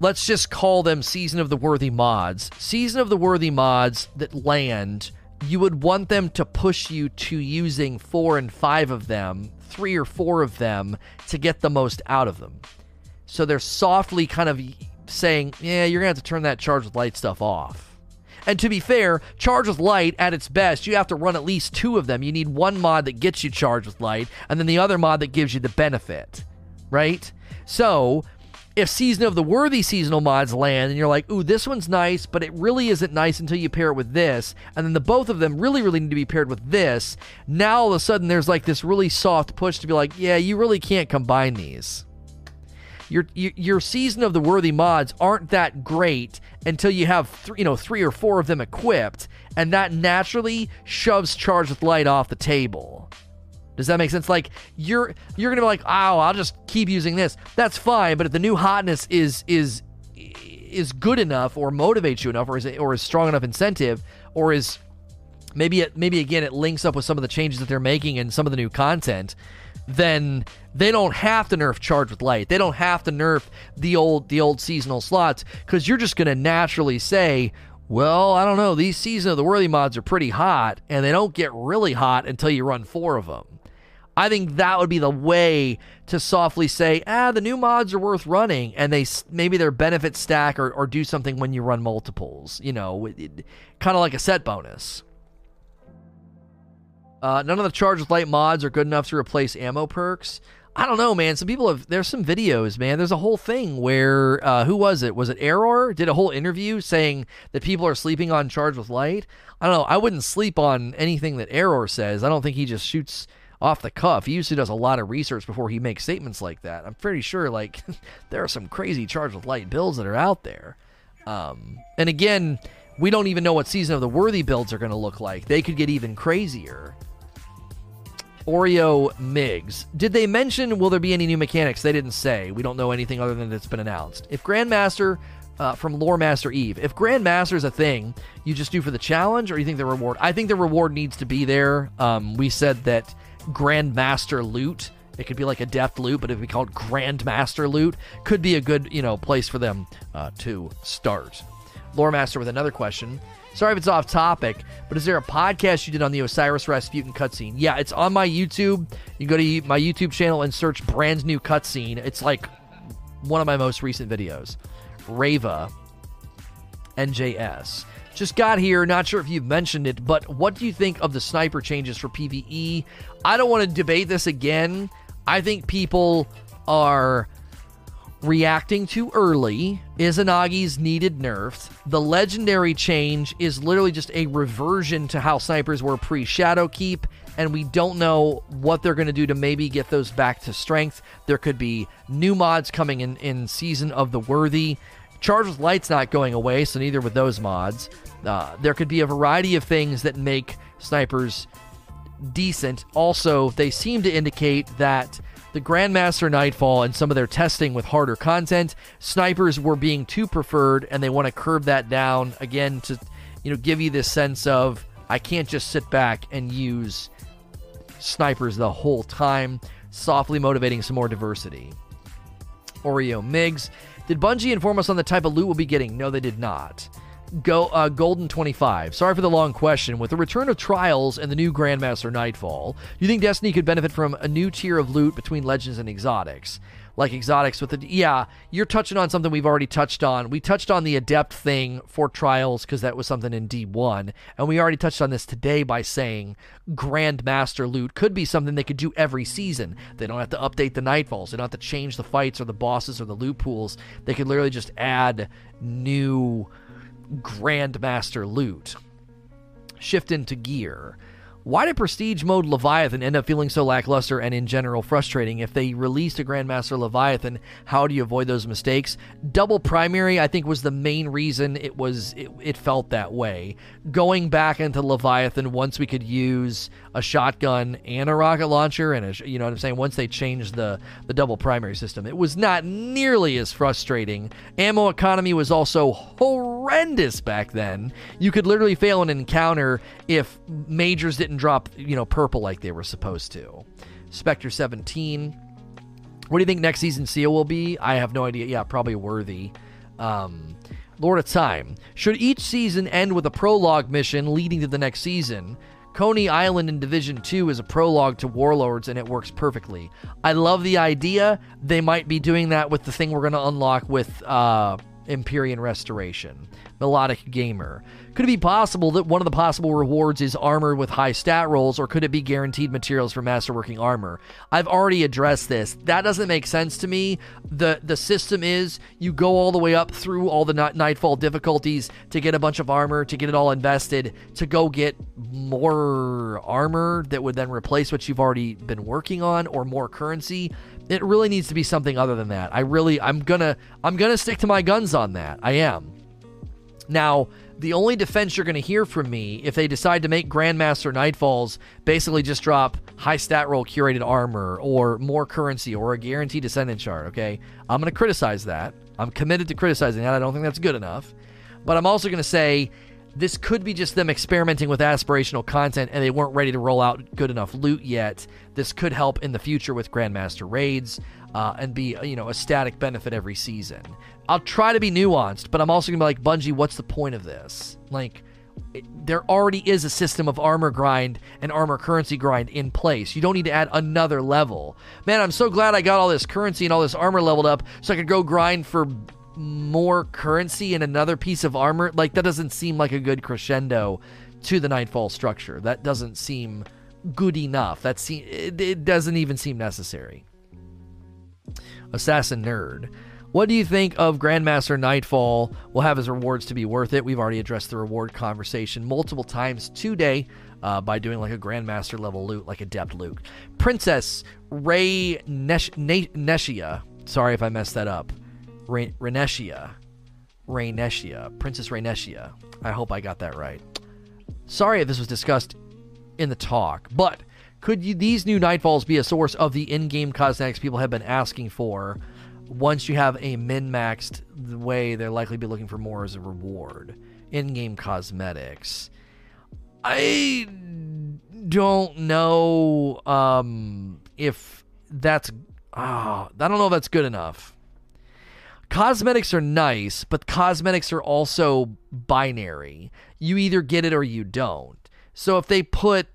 let's just call them season of the worthy mods. Season of the worthy mods that land, you would want them to push you to using four and five of them, three or four of them, to get the most out of them. So they're softly kind of saying, yeah, you're going to have to turn that charge with light stuff off. And to be fair, charge with light at its best, you have to run at least two of them. You need one mod that gets you charged with light, and then the other mod that gives you the benefit, right? So, if Season of the Worthy seasonal mods land and you're like, ooh, this one's nice, but it really isn't nice until you pair it with this, and then the both of them really, really need to be paired with this, now all of a sudden there's like this really soft push to be like, yeah, you really can't combine these your your season of the worthy mods aren't that great until you have you know three or four of them equipped, and that naturally shoves charge with light off the table. Does that make sense? Like you're you're gonna be like, oh, I'll just keep using this. That's fine, but if the new hotness is is is good enough, or motivates you enough, or is or is strong enough incentive, or is maybe it maybe again it links up with some of the changes that they're making and some of the new content then they don't have to nerf charge with light. They don't have to nerf the old the old seasonal slots because you're just going to naturally say, well, I don't know. These season of the worthy mods are pretty hot, and they don't get really hot until you run four of them. I think that would be the way to softly say, ah, the new mods are worth running, and they maybe their benefit stack or, or do something when you run multiples. You know, kind of like a set bonus. Uh, none of the charge with light mods are good enough to replace ammo perks. I don't know, man. Some people have. There's some videos, man. There's a whole thing where uh, who was it? Was it Error? Did a whole interview saying that people are sleeping on charge with light. I don't know. I wouldn't sleep on anything that Error says. I don't think he just shoots off the cuff. He usually does a lot of research before he makes statements like that. I'm pretty sure like (laughs) there are some crazy charge with light builds that are out there. Um, and again, we don't even know what season of the worthy builds are going to look like. They could get even crazier. Oreo Migs. Did they mention will there be any new mechanics? They didn't say. We don't know anything other than it's been announced. If Grandmaster uh, from Lore Master Eve, if Grandmaster is a thing you just do for the challenge, or you think the reward? I think the reward needs to be there. Um, we said that Grandmaster loot. It could be like a deft loot, but if we called Grandmaster loot, could be a good you know place for them uh, to start. Lore Master with another question. Sorry if it's off topic, but is there a podcast you did on the Osiris Rasputin cutscene? Yeah, it's on my YouTube. You go to my YouTube channel and search brand new cutscene. It's like one of my most recent videos. Rava NJS. Just got here, not sure if you've mentioned it, but what do you think of the sniper changes for PvE? I don't want to debate this again. I think people are reacting too early. Izanagi's needed nerfed. The legendary change is literally just a reversion to how snipers were pre Shadowkeep, and we don't know what they're going to do to maybe get those back to strength. There could be new mods coming in in Season of the Worthy. Charge with Light's not going away, so neither with those mods. Uh, there could be a variety of things that make snipers decent. Also, they seem to indicate that the Grandmaster Nightfall and some of their testing with harder content, snipers were being too preferred, and they want to curb that down again to, you know, give you this sense of I can't just sit back and use snipers the whole time, softly motivating some more diversity. Oreo Migs, did Bungie inform us on the type of loot we'll be getting? No, they did not. Go uh, Golden 25. Sorry for the long question. With the return of Trials and the new Grandmaster Nightfall, do you think Destiny could benefit from a new tier of loot between Legends and Exotics? Like Exotics with the. Yeah, you're touching on something we've already touched on. We touched on the Adept thing for Trials because that was something in D1. And we already touched on this today by saying Grandmaster loot could be something they could do every season. They don't have to update the Nightfalls, they don't have to change the fights or the bosses or the loot pools. They could literally just add new Grandmaster loot. Shift into gear. Why did Prestige Mode Leviathan end up feeling so lackluster and in general frustrating? If they released a Grandmaster Leviathan, how do you avoid those mistakes? Double primary, I think, was the main reason it was it, it felt that way. Going back into Leviathan once we could use a shotgun and a rocket launcher, and a, you know what I'm saying. Once they changed the the double primary system, it was not nearly as frustrating. Ammo economy was also horrendous back then. You could literally fail an encounter if majors didn't drop, you know, purple like they were supposed to. Spectre 17. What do you think next season seal will be? I have no idea. Yeah, probably worthy. Um, Lord of Time. Should each season end with a prologue mission leading to the next season? Coney Island in Division 2 is a prologue to Warlords and it works perfectly. I love the idea. They might be doing that with the thing we're going to unlock with uh, Empyrean Restoration. Melodic Gamer. Could it be possible that one of the possible rewards is armor with high stat rolls, or could it be guaranteed materials for masterworking armor? I've already addressed this. That doesn't make sense to me. The the system is you go all the way up through all the nightfall difficulties to get a bunch of armor, to get it all invested, to go get more armor that would then replace what you've already been working on, or more currency. It really needs to be something other than that. I really I'm gonna I'm gonna stick to my guns on that. I am. Now, the only defense you're going to hear from me if they decide to make Grandmaster Nightfalls basically just drop high stat roll curated armor or more currency or a guaranteed ascendant shard, okay? I'm going to criticize that. I'm committed to criticizing that. I don't think that's good enough. But I'm also going to say this could be just them experimenting with aspirational content and they weren't ready to roll out good enough loot yet. This could help in the future with Grandmaster raids uh, and be you know a static benefit every season. I'll try to be nuanced, but I'm also gonna be like Bungie. What's the point of this? Like, it, there already is a system of armor grind and armor currency grind in place. You don't need to add another level. Man, I'm so glad I got all this currency and all this armor leveled up so I could go grind for more currency and another piece of armor. Like that doesn't seem like a good crescendo to the Nightfall structure. That doesn't seem good enough. That seem it, it doesn't even seem necessary. Assassin Nerd. What do you think of Grandmaster Nightfall will have his rewards to be worth it? We've already addressed the reward conversation multiple times today uh, by doing like a Grandmaster level loot, like Adept loot. Princess Ray Nesh- Neshia. Sorry if I messed that up. Reneshia. Rayneshia. Princess Rayneshia. I hope I got that right. Sorry if this was discussed in the talk, but could you, these new Nightfalls be a source of the in-game cosmetics people have been asking for? Once you have a min-maxed the way, they'll likely be looking for more as a reward. In-game cosmetics. I don't know um, if that's. Oh, I don't know if that's good enough. Cosmetics are nice, but cosmetics are also binary. You either get it or you don't. So if they put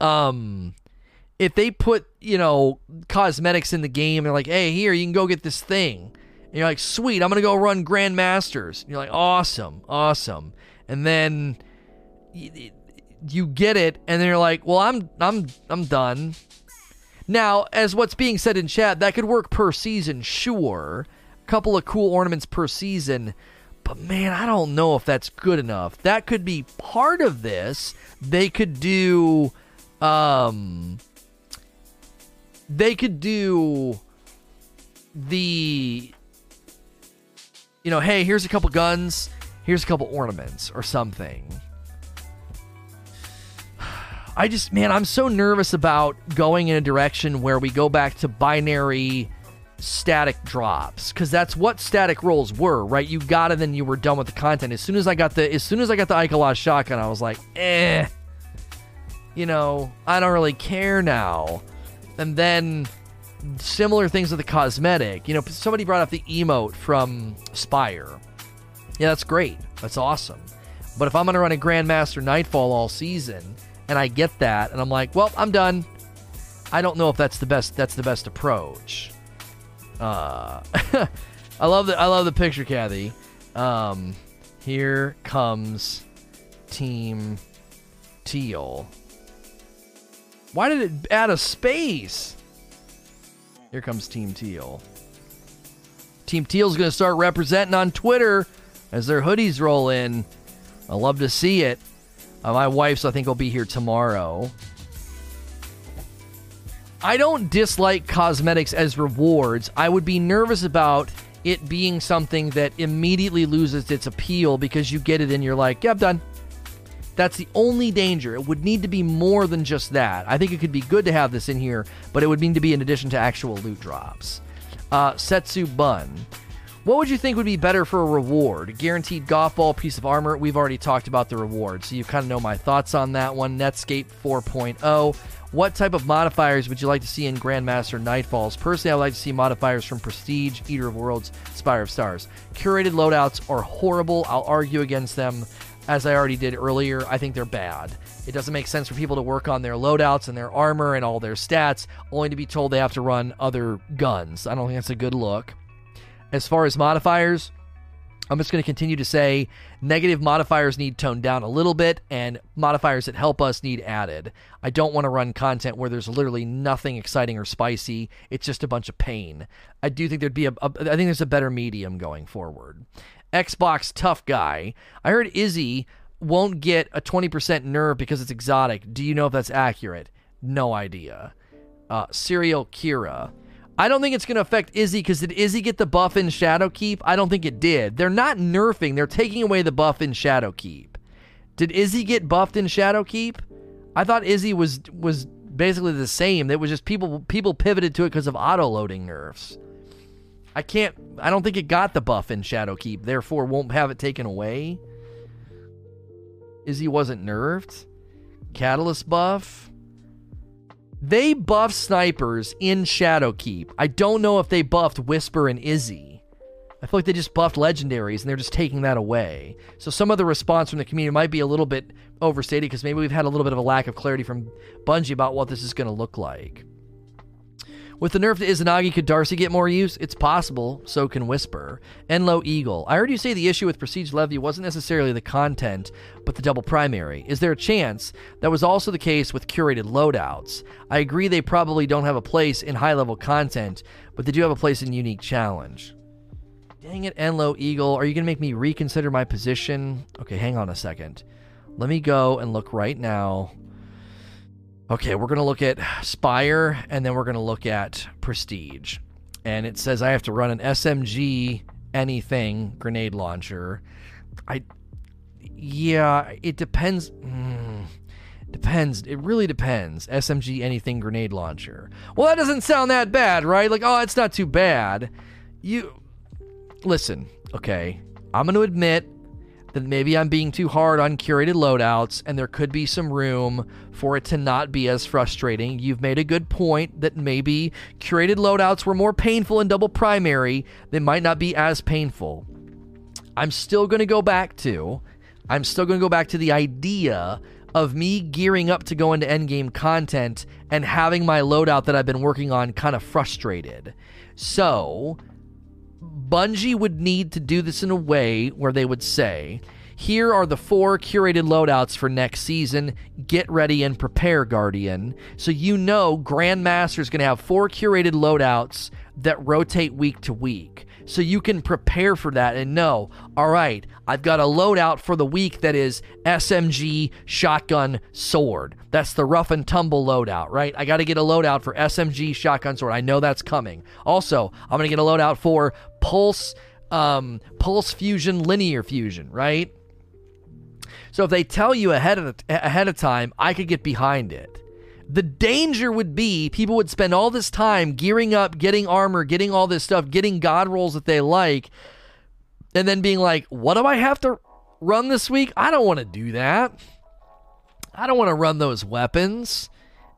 um if they put, you know, cosmetics in the game, they're like, hey, here, you can go get this thing. And you're like, sweet, I'm going to go run Grandmasters. And you're like, awesome, awesome. And then you, you get it, and then you're like, well, I'm, I'm, I'm done. Now, as what's being said in chat, that could work per season, sure. Couple of cool ornaments per season. But man, I don't know if that's good enough. That could be part of this. They could do um they could do the you know, hey, here's a couple guns, here's a couple ornaments or something. I just man, I'm so nervous about going in a direction where we go back to binary static drops because that's what static rolls were, right? You got it, then you were done with the content. As soon as I got the, as soon as I got the Ikelos shotgun, I was like, eh, you know, I don't really care now. And then similar things with the cosmetic. You know, somebody brought up the emote from Spire. Yeah, that's great. That's awesome. But if I'm to run a Grandmaster Nightfall all season and I get that and I'm like, "Well, I'm done." I don't know if that's the best that's the best approach. Uh (laughs) I love the I love the picture, Kathy. Um here comes Team Teal. Why did it add a space? Here comes Team Teal. Team Teal's going to start representing on Twitter as their hoodies roll in. I love to see it. Uh, my wife's, I think, will be here tomorrow. I don't dislike cosmetics as rewards. I would be nervous about it being something that immediately loses its appeal because you get it and you're like, yeah, I'm done. That's the only danger. It would need to be more than just that. I think it could be good to have this in here, but it would need to be in addition to actual loot drops. Uh, Setsu Bun. What would you think would be better for a reward? Guaranteed golf ball, piece of armor. We've already talked about the reward, so you kind of know my thoughts on that one. Netscape 4.0. What type of modifiers would you like to see in Grandmaster Nightfalls? Personally, I would like to see modifiers from Prestige, Eater of Worlds, Spire of Stars. Curated loadouts are horrible. I'll argue against them as I already did earlier. I think they're bad. It doesn't make sense for people to work on their loadouts and their armor and all their stats, only to be told they have to run other guns. I don't think that's a good look. As far as modifiers, I'm just going to continue to say negative modifiers need toned down a little bit, and modifiers that help us need added. I don't want to run content where there's literally nothing exciting or spicy. It's just a bunch of pain. I do think there'd be a, a I think there's a better medium going forward. Xbox tough guy. I heard Izzy won't get a 20% nerve because it's exotic. Do you know if that's accurate? No idea. Uh, Serial Kira. I don't think it's going to affect Izzy because did Izzy get the buff in Shadowkeep? I don't think it did. They're not nerfing, they're taking away the buff in Shadowkeep. Did Izzy get buffed in Shadowkeep? I thought Izzy was was basically the same. That was just people people pivoted to it because of auto loading nerfs. I can't I don't think it got the buff in Shadowkeep, therefore won't have it taken away. Izzy wasn't nerfed. Catalyst buff. They buffed snipers in Shadowkeep. I don't know if they buffed Whisper and Izzy. I feel like they just buffed legendaries and they're just taking that away. So some of the response from the community might be a little bit overstated because maybe we've had a little bit of a lack of clarity from Bungie about what this is going to look like. With the nerf to Izanagi, could Darcy get more use? It's possible, so can Whisper. Enlo Eagle. I heard you say the issue with Prestige Levy wasn't necessarily the content, but the double primary. Is there a chance that was also the case with curated loadouts? I agree they probably don't have a place in high level content, but they do have a place in unique challenge. Dang it, Enlo Eagle. Are you going to make me reconsider my position? Okay, hang on a second. Let me go and look right now Okay, we're going to look at Spire and then we're going to look at Prestige. And it says I have to run an SMG anything grenade launcher. I yeah, it depends mm, depends. It really depends. SMG anything grenade launcher. Well, that doesn't sound that bad, right? Like, oh, it's not too bad. You listen, okay. I'm going to admit that maybe I'm being too hard on curated loadouts and there could be some room for it to not be as frustrating. You've made a good point that maybe curated loadouts were more painful in double primary, they might not be as painful. I'm still going to go back to I'm still going to go back to the idea of me gearing up to go into endgame content and having my loadout that I've been working on kind of frustrated. So, Bungie would need to do this in a way where they would say, here are the four curated loadouts for next season. Get ready and prepare, Guardian. So you know Grandmaster is going to have four curated loadouts that rotate week to week so you can prepare for that and know, all right, I've got a loadout for the week that is SMG, shotgun, sword. That's the rough and tumble loadout, right? I got to get a loadout for SMG, shotgun, sword. I know that's coming. Also, I'm going to get a loadout for pulse, um, pulse fusion, linear fusion, right? So if they tell you ahead of ahead of time, I could get behind it. The danger would be people would spend all this time gearing up, getting armor, getting all this stuff, getting god rolls that they like, and then being like, what do I have to run this week? I don't want to do that. I don't want to run those weapons.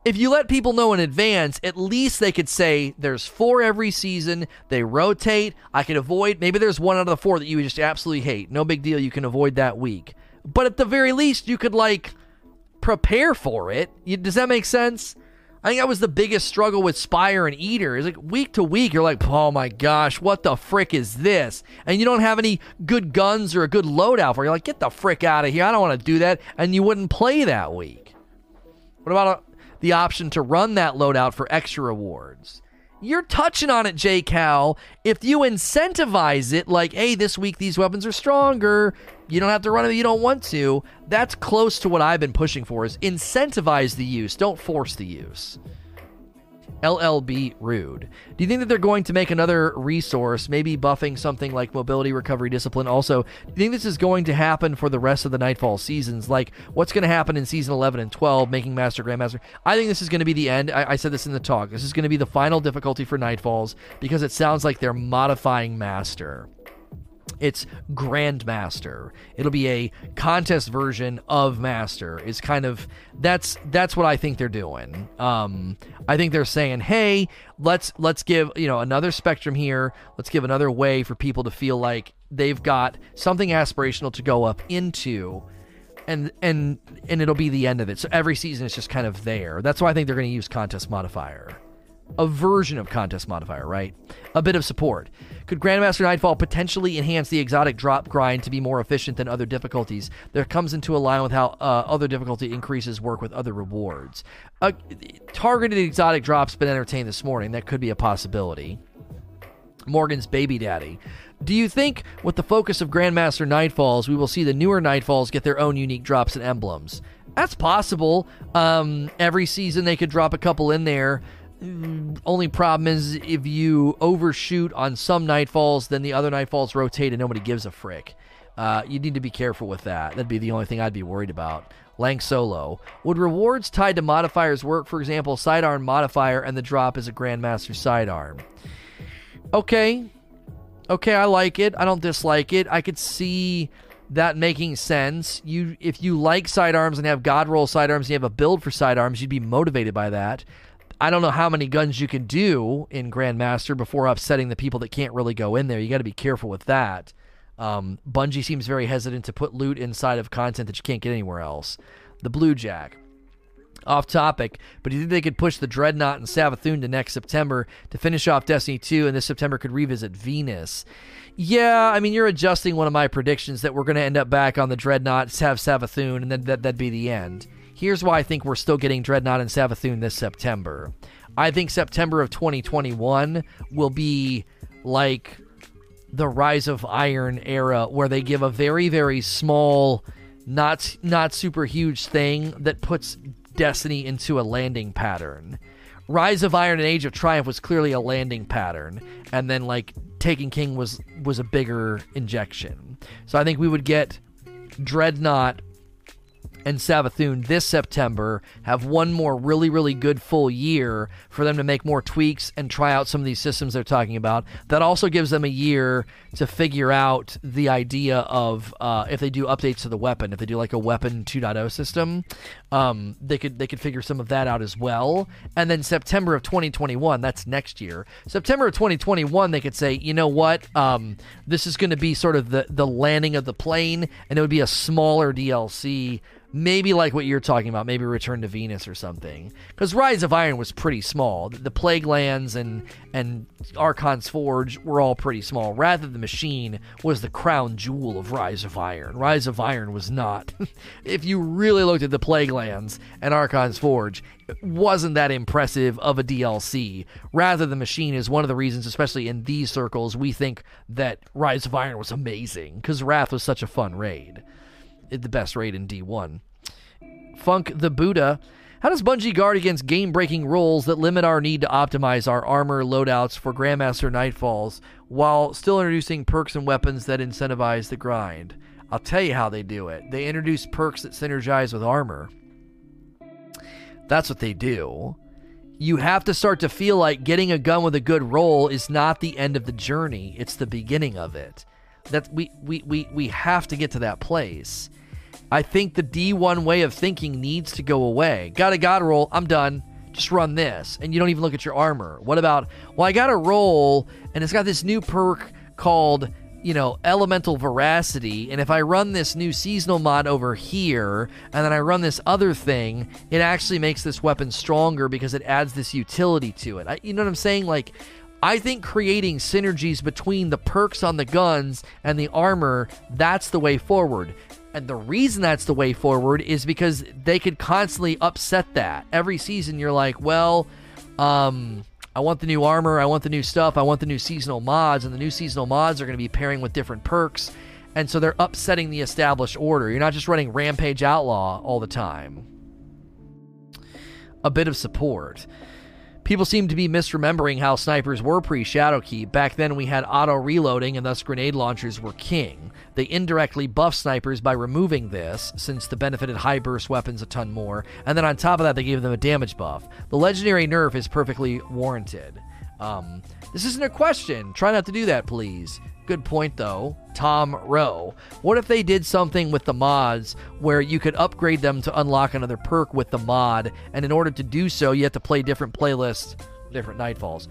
If you let people know in advance, at least they could say there's four every season. They rotate. I could avoid. Maybe there's one out of the four that you would just absolutely hate. No big deal. You can avoid that week. But at the very least, you could like prepare for it. You, does that make sense? I think that was the biggest struggle with Spire and Eater. Is like week to week, you're like, oh my gosh, what the frick is this? And you don't have any good guns or a good loadout for. You're like, get the frick out of here. I don't want to do that. And you wouldn't play that week. What about a, uh, the option to run that loadout for extra rewards? You're touching on it, J Cal. If you incentivize it, like, hey, this week these weapons are stronger, you don't have to run them you don't want to. That's close to what I've been pushing for is incentivize the use, don't force the use. LLB Rude. Do you think that they're going to make another resource, maybe buffing something like mobility, recovery, discipline? Also, do you think this is going to happen for the rest of the Nightfall seasons? Like, what's going to happen in season 11 and 12, making Master Grandmaster? I think this is going to be the end. I, I said this in the talk. This is going to be the final difficulty for Nightfalls because it sounds like they're modifying Master. It's Grandmaster. It'll be a contest version of Master. Is kind of that's that's what I think they're doing. Um, I think they're saying, hey, let's let's give you know another spectrum here. Let's give another way for people to feel like they've got something aspirational to go up into. And, and and it'll be the end of it. So every season is just kind of there. That's why I think they're going to use contest modifier a version of contest modifier, right? A bit of support. Could Grandmaster Nightfall potentially enhance the exotic drop grind to be more efficient than other difficulties? That comes into a line with how uh, other difficulty increases work with other rewards. Uh, targeted exotic drops been entertained this morning. That could be a possibility. Morgan's baby daddy. Do you think, with the focus of Grandmaster Nightfalls, we will see the newer Nightfalls get their own unique drops and emblems? That's possible. Um, every season they could drop a couple in there. Only problem is if you overshoot on some nightfalls, then the other nightfalls rotate and nobody gives a frick. Uh, you need to be careful with that. That'd be the only thing I'd be worried about. Lang Solo. Would rewards tied to modifiers work? For example, sidearm modifier and the drop is a Grandmaster sidearm. Okay. Okay, I like it. I don't dislike it. I could see that making sense. You if you like sidearms and have God roll sidearms and you have a build for sidearms, you'd be motivated by that. I don't know how many guns you can do in Grandmaster before upsetting the people that can't really go in there. You got to be careful with that. Um, Bungie seems very hesitant to put loot inside of content that you can't get anywhere else. The Blue Jack. Off topic, but do you think they could push the Dreadnought and Savathun to next September to finish off Destiny 2 and this September could revisit Venus? Yeah, I mean, you're adjusting one of my predictions that we're going to end up back on the Dreadnought, have Savathun, and then that, that'd be the end. Here's why I think we're still getting Dreadnought and Savathun this September. I think September of 2021 will be like the Rise of Iron era, where they give a very, very small, not not super huge thing that puts Destiny into a landing pattern. Rise of Iron and Age of Triumph was clearly a landing pattern, and then like Taken King was was a bigger injection. So I think we would get Dreadnought and Savathun this September have one more really, really good full year for them to make more tweaks and try out some of these systems they're talking about. That also gives them a year to figure out the idea of uh, if they do updates to the weapon, if they do like a weapon 2.0 system, um, they could they could figure some of that out as well. And then September of 2021, that's next year. September of 2021, they could say, you know what, um, this is going to be sort of the the landing of the plane, and it would be a smaller DLC maybe like what you're talking about, maybe Return to Venus or something. Because Rise of Iron was pretty small. The, Plague Lands and and Archon's Forge were all pretty small. Wrath of the Machine was the crown jewel of Rise of Iron. Rise of Iron was not. (laughs) if you really looked at the Plague Lands and Archon's Forge, it wasn't that impressive of a DLC. Wrath of the Machine is one of the reasons, especially in these circles, we think that Rise of Iron was amazing because Wrath was such a fun raid the best raid in D1. Funk the Buddha. How does Bungie guard against game breaking rules that limit our need to optimize our armor loadouts for Grandmaster Nightfalls while still introducing perks and weapons that incentivize the grind? I'll tell you how they do it. They introduce perks that synergize with armor. That's what they do. You have to start to feel like getting a gun with a good roll is not the end of the journey, it's the beginning of it. That we, we, we, we have to get to that place. I think the D1 way of thinking needs to go away. Got a god roll, I'm done. Just run this. And you don't even look at your armor. What about, well, I got a roll, and it's got this new perk called, you know, Elemental Veracity. And if I run this new seasonal mod over here, and then I run this other thing, it actually makes this weapon stronger because it adds this utility to it. I, you know what I'm saying? Like, I think creating synergies between the perks on the guns and the armor, that's the way forward. And the reason that's the way forward is because they could constantly upset that. Every season, you're like, well, um, I want the new armor, I want the new stuff, I want the new seasonal mods, and the new seasonal mods are going to be pairing with different perks. And so they're upsetting the established order. You're not just running Rampage Outlaw all the time. A bit of support. People seem to be misremembering how snipers were pre Shadowkeep. Back then, we had auto reloading, and thus grenade launchers were king. They indirectly buffed snipers by removing this, since the benefited high burst weapons a ton more, and then on top of that, they gave them a damage buff. The legendary nerf is perfectly warranted. Um, this isn't a question. Try not to do that, please. Good point, though. Tom Rowe. What if they did something with the mods where you could upgrade them to unlock another perk with the mod, and in order to do so, you have to play different playlists, different nightfalls?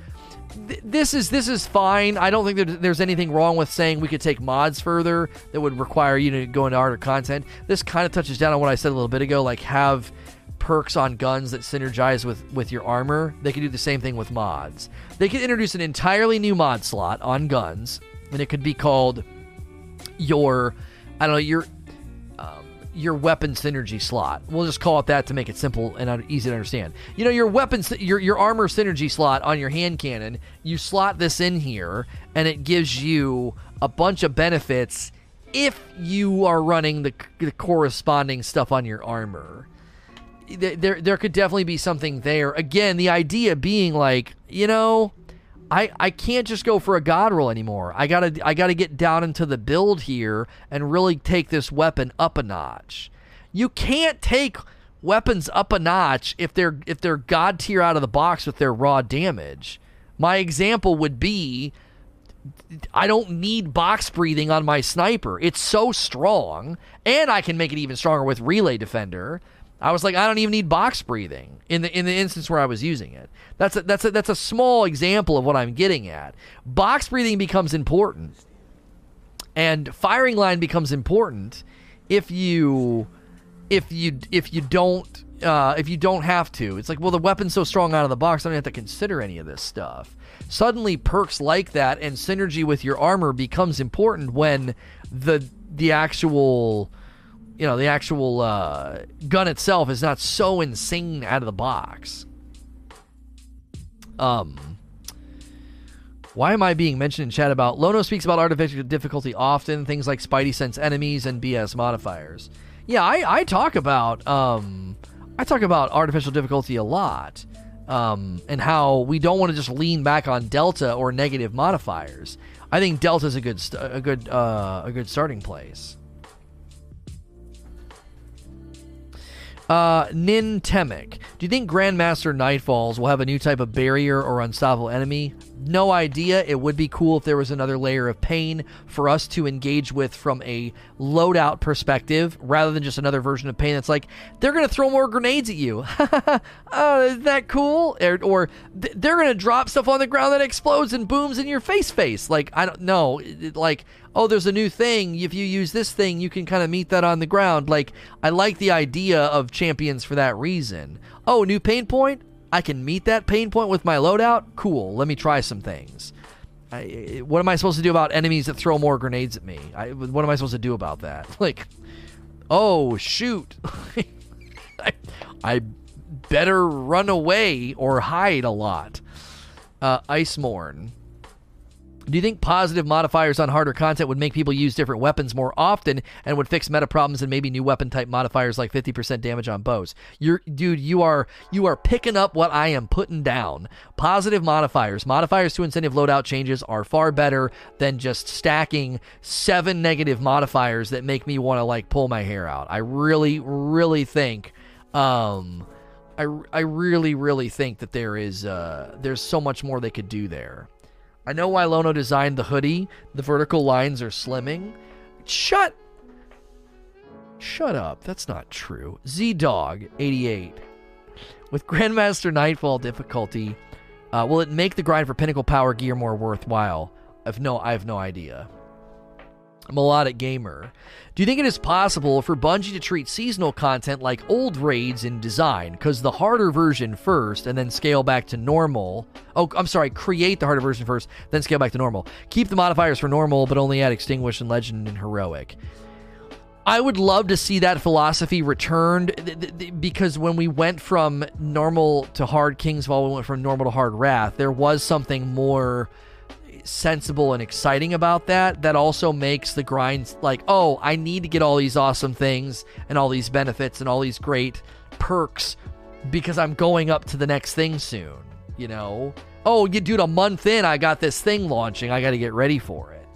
this is this is fine. I don't think there's anything wrong with saying we could take mods further that would require you to go into harder content. This kind of touches down on what I said a little bit ago, like have perks on guns that synergize with with your armor. They could do the same thing with mods. They could introduce an entirely new mod slot on guns, and it could be called your I don't know your um, your weapon synergy slot. We'll just call it that to make it simple and easy to understand. You know, your weapons, your your armor synergy slot on your hand cannon. You slot this in here, and it gives you a bunch of benefits if you are running the, the corresponding stuff on your armor. There, there could definitely be something there. Again, the idea being like, you know, I, I can't just go for a god roll anymore. I gotta I gotta get down into the build here and really take this weapon up a notch. You can't take weapons up a notch if they're if they're god tier out of the box with their raw damage. My example would be I don't need box breathing on my sniper. It's so strong, and I can make it even stronger with relay defender. I was like, I don't even need box breathing in the in the instance where I was using it. That's a, that's a, that's a small example of what I'm getting at. Box breathing becomes important, and firing line becomes important if you if you if you don't uh, if you don't have to. It's like, well, the weapon's so strong out of the box, I don't have to consider any of this stuff. Suddenly, perks like that and synergy with your armor becomes important when the the actual you know, the actual uh, gun itself is not so insane out of the box. Um, why am I being mentioned in chat about Lono speaks about artificial difficulty often, things like Spidey sense enemies and BS modifiers. Yeah, I, I talk about um, I talk about artificial difficulty a lot. Um, and how we don't want to just lean back on delta or negative modifiers. I think delta is a good st- a good uh, a good starting place. Uh, Nintemic. Do you think Grandmaster Nightfalls will have a new type of barrier or unstoppable enemy? No idea. It would be cool if there was another layer of pain for us to engage with from a loadout perspective rather than just another version of pain that's like, they're going to throw more grenades at you. (laughs) oh, is that cool? Or, or they're going to drop stuff on the ground that explodes and booms in your face face. Like, I don't know. Like, oh, there's a new thing. If you use this thing, you can kind of meet that on the ground. Like, I like the idea of champions for that reason. Oh, new pain point? I can meet that pain point with my loadout? Cool. Let me try some things. I, what am I supposed to do about enemies that throw more grenades at me? I, what am I supposed to do about that? (laughs) Like, oh, shoot. (laughs) I, I better run away or hide a lot. Uh, Icemorn. Do you think positive modifiers on harder content would make people use different weapons more often and would fix meta problems and maybe new weapon type modifiers like 50% damage on bows? You're dude, you are you are picking up what I am putting down. Positive modifiers, modifiers to incentive loadout changes are far better than just stacking seven negative modifiers that make me want to like pull my hair out. I really really think um I, I really really think that there is uh there's so much more they could do there. I know why Lono designed the hoodie. The vertical lines are slimming. Shut. Shut up. That's not true. Z Dog 88. With Grandmaster Nightfall difficulty, uh, will it make the grind for Pinnacle Power gear more worthwhile? I've no, I have no idea. Melodic Gamer. Do you think it is possible for Bungie to treat seasonal content like old raids in design? Because the harder version first and then scale back to normal. Oh, I'm sorry, create the harder version first, then scale back to normal. Keep the modifiers for normal, but only add Extinguish and Legend and Heroic. I would love to see that philosophy returned th- th- th- because when we went from normal to hard King's Fall, we went from normal to hard Wrath. There was something more sensible and exciting about that. That also makes the grind like, oh, I need to get all these awesome things and all these benefits and all these great perks because I'm going up to the next thing soon. You know, oh, you dude, a month in, I got this thing launching. I got to get ready for it.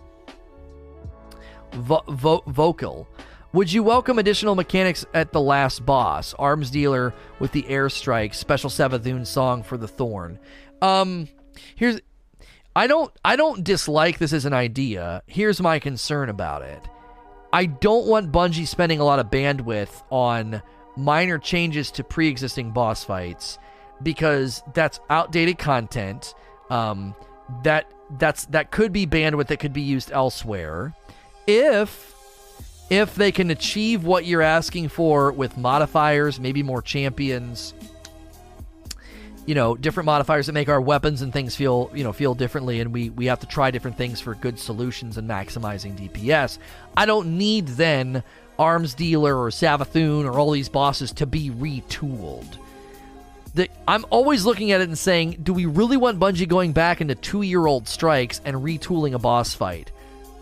Vo- vo- vocal. Would you welcome additional mechanics at the last boss? Arms dealer with the airstrike, special Savathun song for the Thorn. Um, here's I don't I don't dislike this as an idea. Here's my concern about it. I don't want Bungie spending a lot of bandwidth on minor changes to pre-existing boss fights because that's outdated content. Um, that that's that could be bandwidth that could be used elsewhere. If if they can achieve what you're asking for with modifiers, maybe more champions, you know, different modifiers that make our weapons and things feel, you know, feel differently and we we have to try different things for good solutions and maximizing DPS. I don't need then Arms Dealer or Savathun or all these bosses to be retooled. The, I'm always looking at it and saying, do we really want Bungie going back into two year old strikes and retooling a boss fight?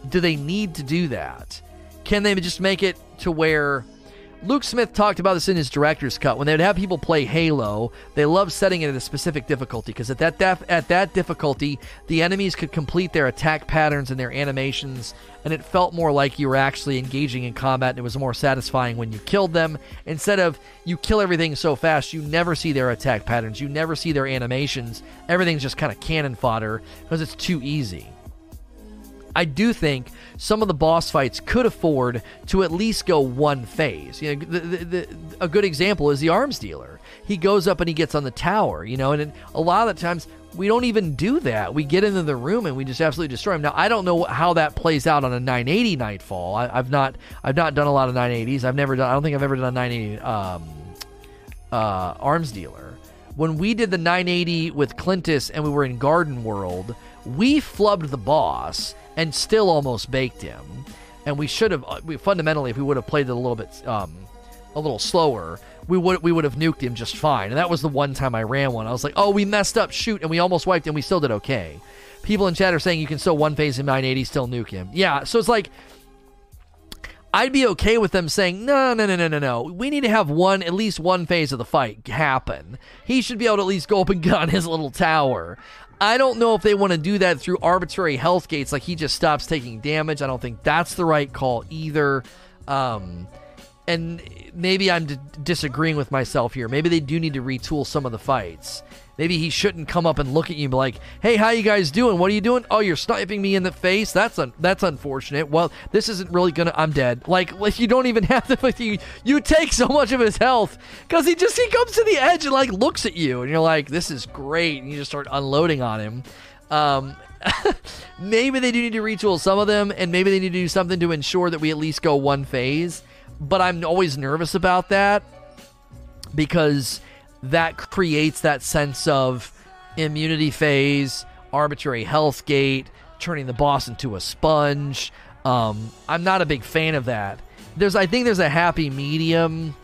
Do they need to do that? Can they just make it to where Luke Smith talked about this in his director's cut. When they'd have people play Halo, they loved setting it at a specific difficulty because at that def- at that difficulty, the enemies could complete their attack patterns and their animations, and it felt more like you were actually engaging in combat. And it was more satisfying when you killed them instead of you kill everything so fast you never see their attack patterns, you never see their animations. Everything's just kind of cannon fodder because it's too easy. I do think some of the boss fights could afford to at least go one phase. You know, the, the, the, a good example is the arms dealer. He goes up and he gets on the tower, you know, and a lot of the times we don't even do that. We get into the room and we just absolutely destroy him. Now I don't know how that plays out on a 980 Nightfall. I, have not I've not done a lot of 980s. I've never done. I don't think I've ever done a 980 um, uh, arms dealer. When we did the 980 with Clintus and we were in Garden World, we flubbed the boss and still almost baked him. And we should have, we, fundamentally, if we would have played it a little bit, um, a little slower, we would we would have nuked him just fine. And that was the one time I ran one. I was like, oh, we messed up, shoot, and we almost wiped and We still did okay. People in chat are saying you can still one phase him 980, still nuke him. Yeah, so it's like. I'd be okay with them saying, no, no, no, no, no, no. We need to have one, at least one phase of the fight happen. He should be able to at least go up and (laughs) on his little tower. I don't know if they want to do that through arbitrary health gates, like he just stops taking damage. I don't think that's the right call either. Um, and maybe I'm d- disagreeing with myself here. Maybe they do need to retool some of the fights. Maybe he shouldn't come up and look at you and be like, "Hey, how you guys doing? What are you doing? Oh, you're sniping me in the face. That's un- that's unfortunate. Well, this isn't really gonna. I'm dead. Like, you don't even (laughs) have to. You you take so much of his health because he just he comes to the edge and like looks at you, and you're like, this is great, and you just start unloading on him. Um, (laughs) maybe they do need to retool some of them, and maybe they need to do something to ensure that we at least go one phase. But I'm always nervous about that because that creates that sense of immunity phase, arbitrary health gate, turning the boss into a sponge. Um, I'm not a big fan of that. There's, I think, there's a happy medium.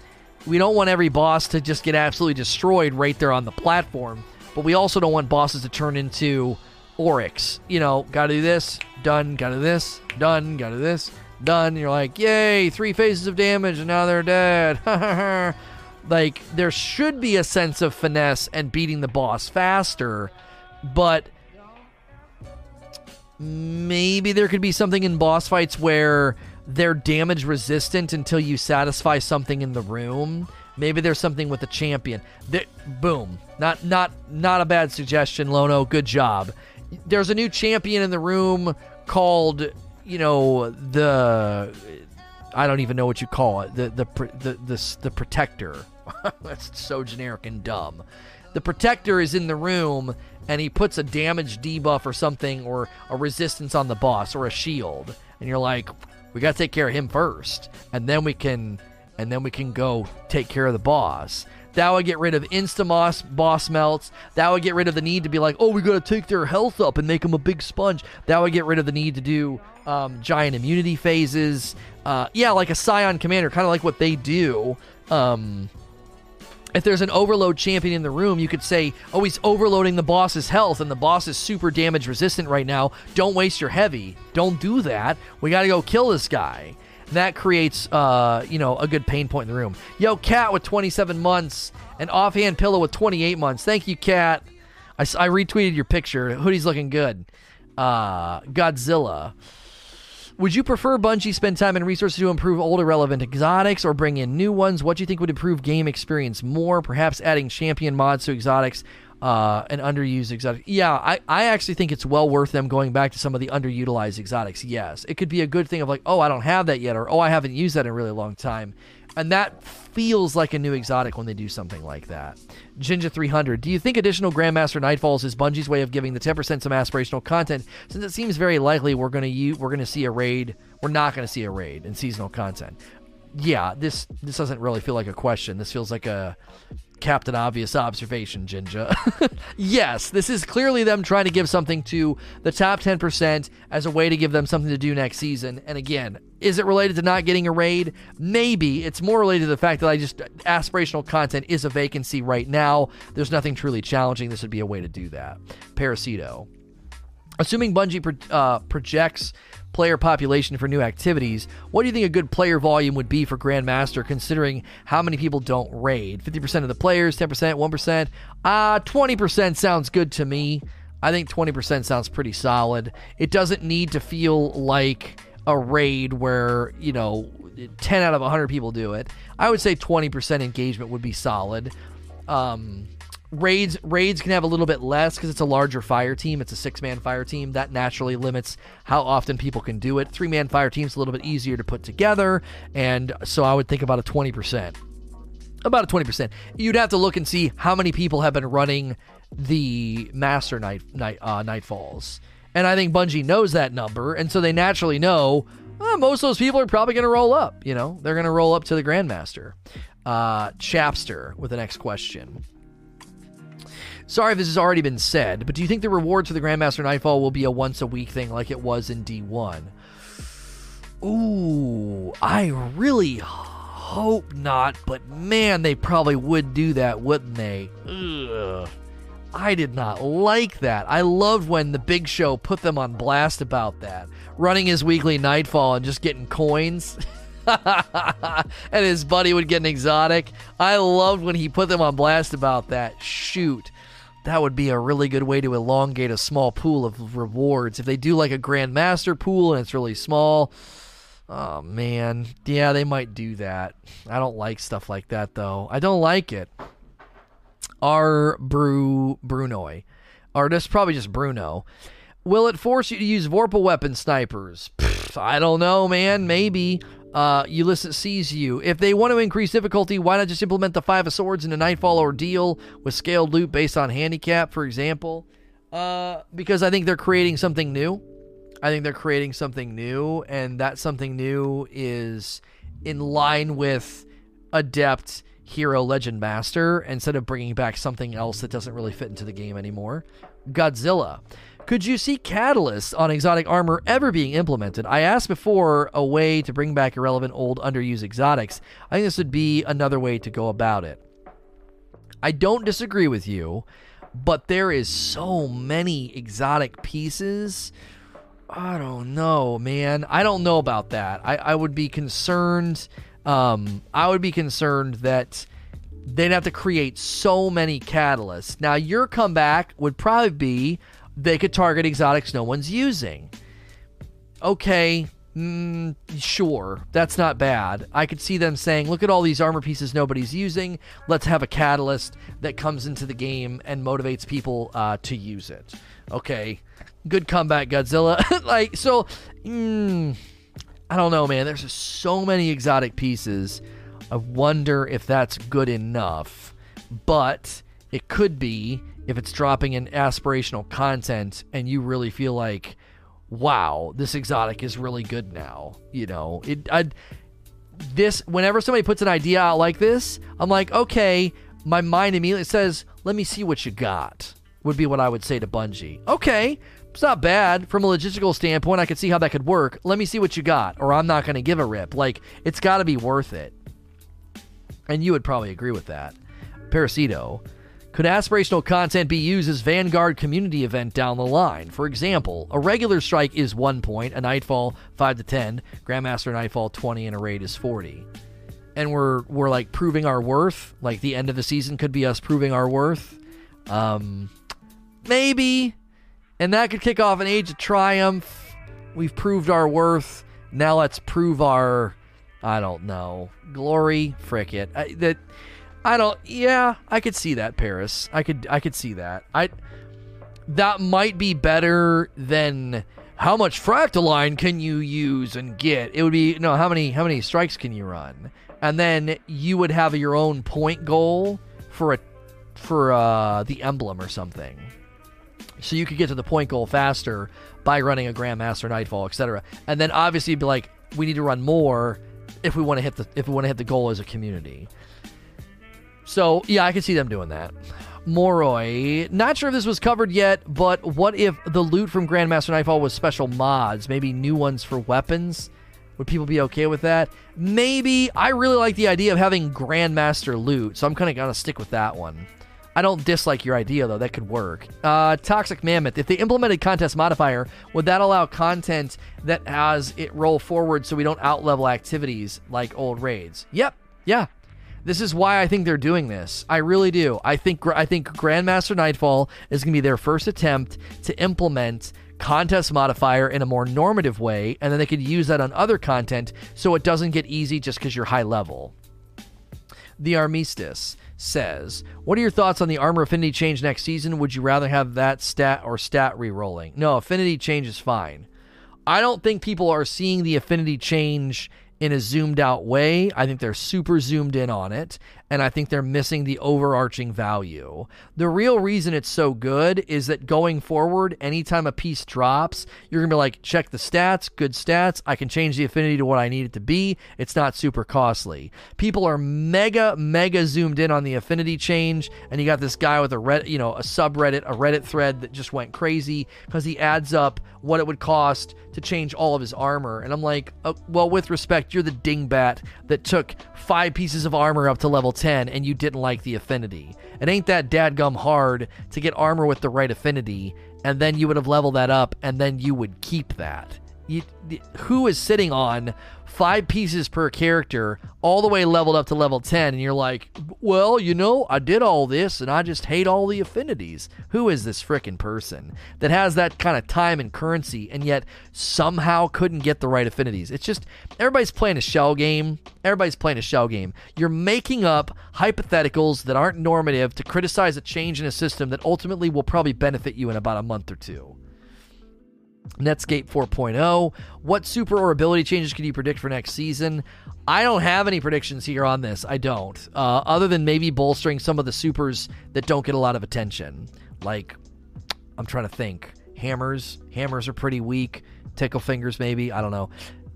We don't want every boss to just get absolutely destroyed right there on the platform, but we also don't want bosses to turn into Oryx. You know, gotta do this, done, gotta do this, done, gotta do this, done. You're like, yay, three phases of damage, and now they're dead. (laughs) Like there should be a sense of finesse and beating the boss faster, but maybe there could be something in boss fights where they're damage resistant until you satisfy something in the room. Maybe there's something with the champion. There, boom. Not not not a bad suggestion, Lono. Good job. There's a new champion in the room called, you know, the I don't even know what you call it. The the the the, the protector. (laughs) That's so generic and dumb. The protector is in the room and he puts a damage debuff or something or a resistance on the boss or a shield. And you're like, we got to take care of him first. And then we can and then we can go take care of the boss. That would get rid of insta boss melts. That would get rid of the need to be like, oh, we got to take their health up and make them a big sponge. That would get rid of the need to do um, giant immunity phases. Uh, yeah, like a Scion Commander, kind of like what they do. Um, if there's an overload champion in the room, you could say, oh, he's overloading the boss's health, and the boss is super damage resistant right now. Don't waste your heavy. Don't do that. We got to go kill this guy that creates uh, you know a good pain point in the room. Yo, Cat with 27 months and offhand pillow with 28 months. Thank you, Cat. I, I retweeted your picture. Hoodie's looking good. Uh, Godzilla. Would you prefer Bungie spend time and resources to improve old irrelevant exotics or bring in new ones? What do you think would improve game experience more? Perhaps adding champion mods to exotics uh, an underused exotic. Yeah, I, I actually think it's well worth them going back to some of the underutilized exotics. Yes, it could be a good thing of like, oh, I don't have that yet, or oh, I haven't used that in a really long time. And that feels like a new exotic when they do something like that. Jinja 300. Do you think additional Grandmaster Nightfalls is Bungie's way of giving the 10% some aspirational content? Since it seems very likely we're going to we're going to see a raid, we're not going to see a raid in seasonal content. Yeah, this this doesn't really feel like a question. This feels like a Captain Obvious observation, Jinja. (laughs) yes, this is clearly them trying to give something to the top 10% as a way to give them something to do next season. And again, is it related to not getting a raid? Maybe. It's more related to the fact that I just aspirational content is a vacancy right now. There's nothing truly challenging. This would be a way to do that. Parasito. Assuming Bungie pro- uh, projects player population for new activities, what do you think a good player volume would be for Grandmaster considering how many people don't raid? 50% of the players, 10%, 1%? Uh, 20% sounds good to me. I think 20% sounds pretty solid. It doesn't need to feel like a raid where, you know, 10 out of 100 people do it. I would say 20% engagement would be solid. Um, raids raids can have a little bit less because it's a larger fire team. It's a six man fire team that naturally limits how often people can do it. Three man fire team's a little bit easier to put together, and so I would think about a twenty percent. About a twenty percent. You'd have to look and see how many people have been running the master night night uh, nightfalls, and I think Bungie knows that number, and so they naturally know. Uh, most of those people are probably going to roll up. You know, they're going to roll up to the Grandmaster. Uh, Chapster with the next question. Sorry if this has already been said, but do you think the rewards for the Grandmaster Nightfall will be a once a week thing like it was in D1? Ooh, I really hope not, but man, they probably would do that, wouldn't they? Ugh. I did not like that. I loved when the Big Show put them on blast about that. Running his weekly Nightfall and just getting coins. (laughs) and his buddy would get an exotic. I loved when he put them on blast about that. Shoot that would be a really good way to elongate a small pool of rewards. If they do like a Grandmaster pool and it's really small, oh man, yeah, they might do that. I don't like stuff like that though. I don't like it. R. Bru Brunoy, or just probably just Bruno. Will it force you to use Vorpal weapon snipers? Pfft, I don't know, man. Maybe uh, Ulysses sees you. If they want to increase difficulty, why not just implement the Five of Swords in a Nightfall ordeal with scaled loot based on handicap, for example? Uh, because I think they're creating something new. I think they're creating something new, and that something new is in line with Adept Hero Legend Master instead of bringing back something else that doesn't really fit into the game anymore. Godzilla. Could you see catalysts on exotic armor ever being implemented? I asked before a way to bring back irrelevant old underused exotics. I think this would be another way to go about it. I don't disagree with you, but there is so many exotic pieces. I don't know, man. I don't know about that. I, I would be concerned. Um, I would be concerned that they'd have to create so many catalysts. Now, your comeback would probably be they could target exotics no one's using. Okay, mm, sure, that's not bad. I could see them saying, look at all these armor pieces nobody's using. Let's have a catalyst that comes into the game and motivates people uh, to use it. Okay, good comeback, Godzilla. (laughs) like, so, mm, I don't know, man. There's so many exotic pieces. I wonder if that's good enough. But it could be if it's dropping in aspirational content and you really feel like, wow, this exotic is really good now. You know, it. i this whenever somebody puts an idea out like this, I'm like, okay, my mind immediately says, "Let me see what you got." Would be what I would say to Bungie. Okay, it's not bad from a logistical standpoint. I could see how that could work. Let me see what you got, or I'm not going to give a rip. Like it's got to be worth it. And you would probably agree with that. Parasito. Could aspirational content be used as Vanguard community event down the line? For example, a regular strike is one point, a nightfall five to ten, Grandmaster nightfall twenty, and a raid is forty. And we're we're like proving our worth. Like the end of the season could be us proving our worth. Um, maybe, and that could kick off an age of triumph. We've proved our worth. Now let's prove our, I don't know, glory. Frick it. I, that I don't. Yeah, I could see that, Paris. I could. I could see that. I. That might be better than how much fractaline can you use and get. It would be no. How many? How many strikes can you run? And then you would have your own point goal for a for uh, the emblem or something. So you could get to the point goal faster by running a Grandmaster Nightfall, etc. And then obviously be like, we need to run more if we want to hit the if we want to hit the goal as a community. So, yeah, I can see them doing that. Moroi. Not sure if this was covered yet, but what if the loot from Grandmaster Nightfall was special mods? Maybe new ones for weapons? Would people be okay with that? Maybe. I really like the idea of having Grandmaster loot, so I'm kind of going to stick with that one. I don't dislike your idea, though. That could work. Uh, Toxic Mammoth. If they implemented contest modifier, would that allow content that has it roll forward so we don't outlevel activities like old raids? Yep. Yeah. This is why I think they're doing this. I really do. I think I think Grandmaster Nightfall is going to be their first attempt to implement contest modifier in a more normative way, and then they could use that on other content so it doesn't get easy just because you're high level. The Armistice says, What are your thoughts on the armor affinity change next season? Would you rather have that stat or stat re-rolling? No, affinity change is fine. I don't think people are seeing the affinity change in a zoomed out way. I think they're super zoomed in on it, and I think they're missing the overarching value. The real reason it's so good is that going forward, anytime a piece drops, you're going to be like, check the stats, good stats. I can change the affinity to what I need it to be. It's not super costly. People are mega, mega zoomed in on the affinity change, and you got this guy with a red, you know, a subreddit, a Reddit thread that just went crazy because he adds up what it would cost to change all of his armor. And I'm like, oh, well, with respect, you're the dingbat that took five pieces of armor up to level 10 and you didn't like the affinity. It ain't that dadgum hard to get armor with the right affinity, and then you would have leveled that up, and then you would keep that. You, who is sitting on five pieces per character, all the way leveled up to level 10, and you're like, well, you know, I did all this and I just hate all the affinities. Who is this frickin' person that has that kind of time and currency and yet somehow couldn't get the right affinities? It's just, everybody's playing a shell game. Everybody's playing a shell game. You're making up hypotheticals that aren't normative to criticize a change in a system that ultimately will probably benefit you in about a month or two. Netscape 4.0. What super or ability changes can you predict for next season? I don't have any predictions here on this. I don't. Uh, other than maybe bolstering some of the supers that don't get a lot of attention. Like, I'm trying to think. Hammers. Hammers are pretty weak. Tickle fingers, maybe. I don't know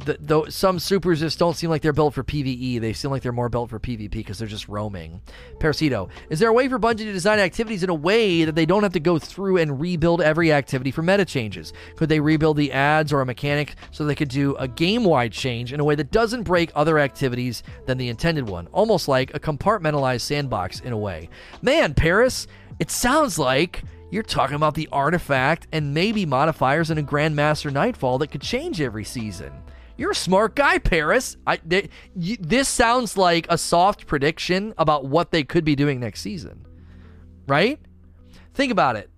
the, some supers just don't seem like they're built for PVE. They seem like they're more built for PvP because they're just roaming. Parasito, is there a way for Bungie to design activities in a way that they don't have to go through and rebuild every activity for meta changes? Could they rebuild the ads or a mechanic so they could do a game wide change in a way that doesn't break other activities than the intended one? Almost like a compartmentalized sandbox in a way. Man, Paris, it sounds like you're talking about the artifact and maybe modifiers in a Grandmaster Nightfall that could change every season. You're a smart guy, Paris. I, they, you, this sounds like a soft prediction about what they could be doing next season, right? Think about it.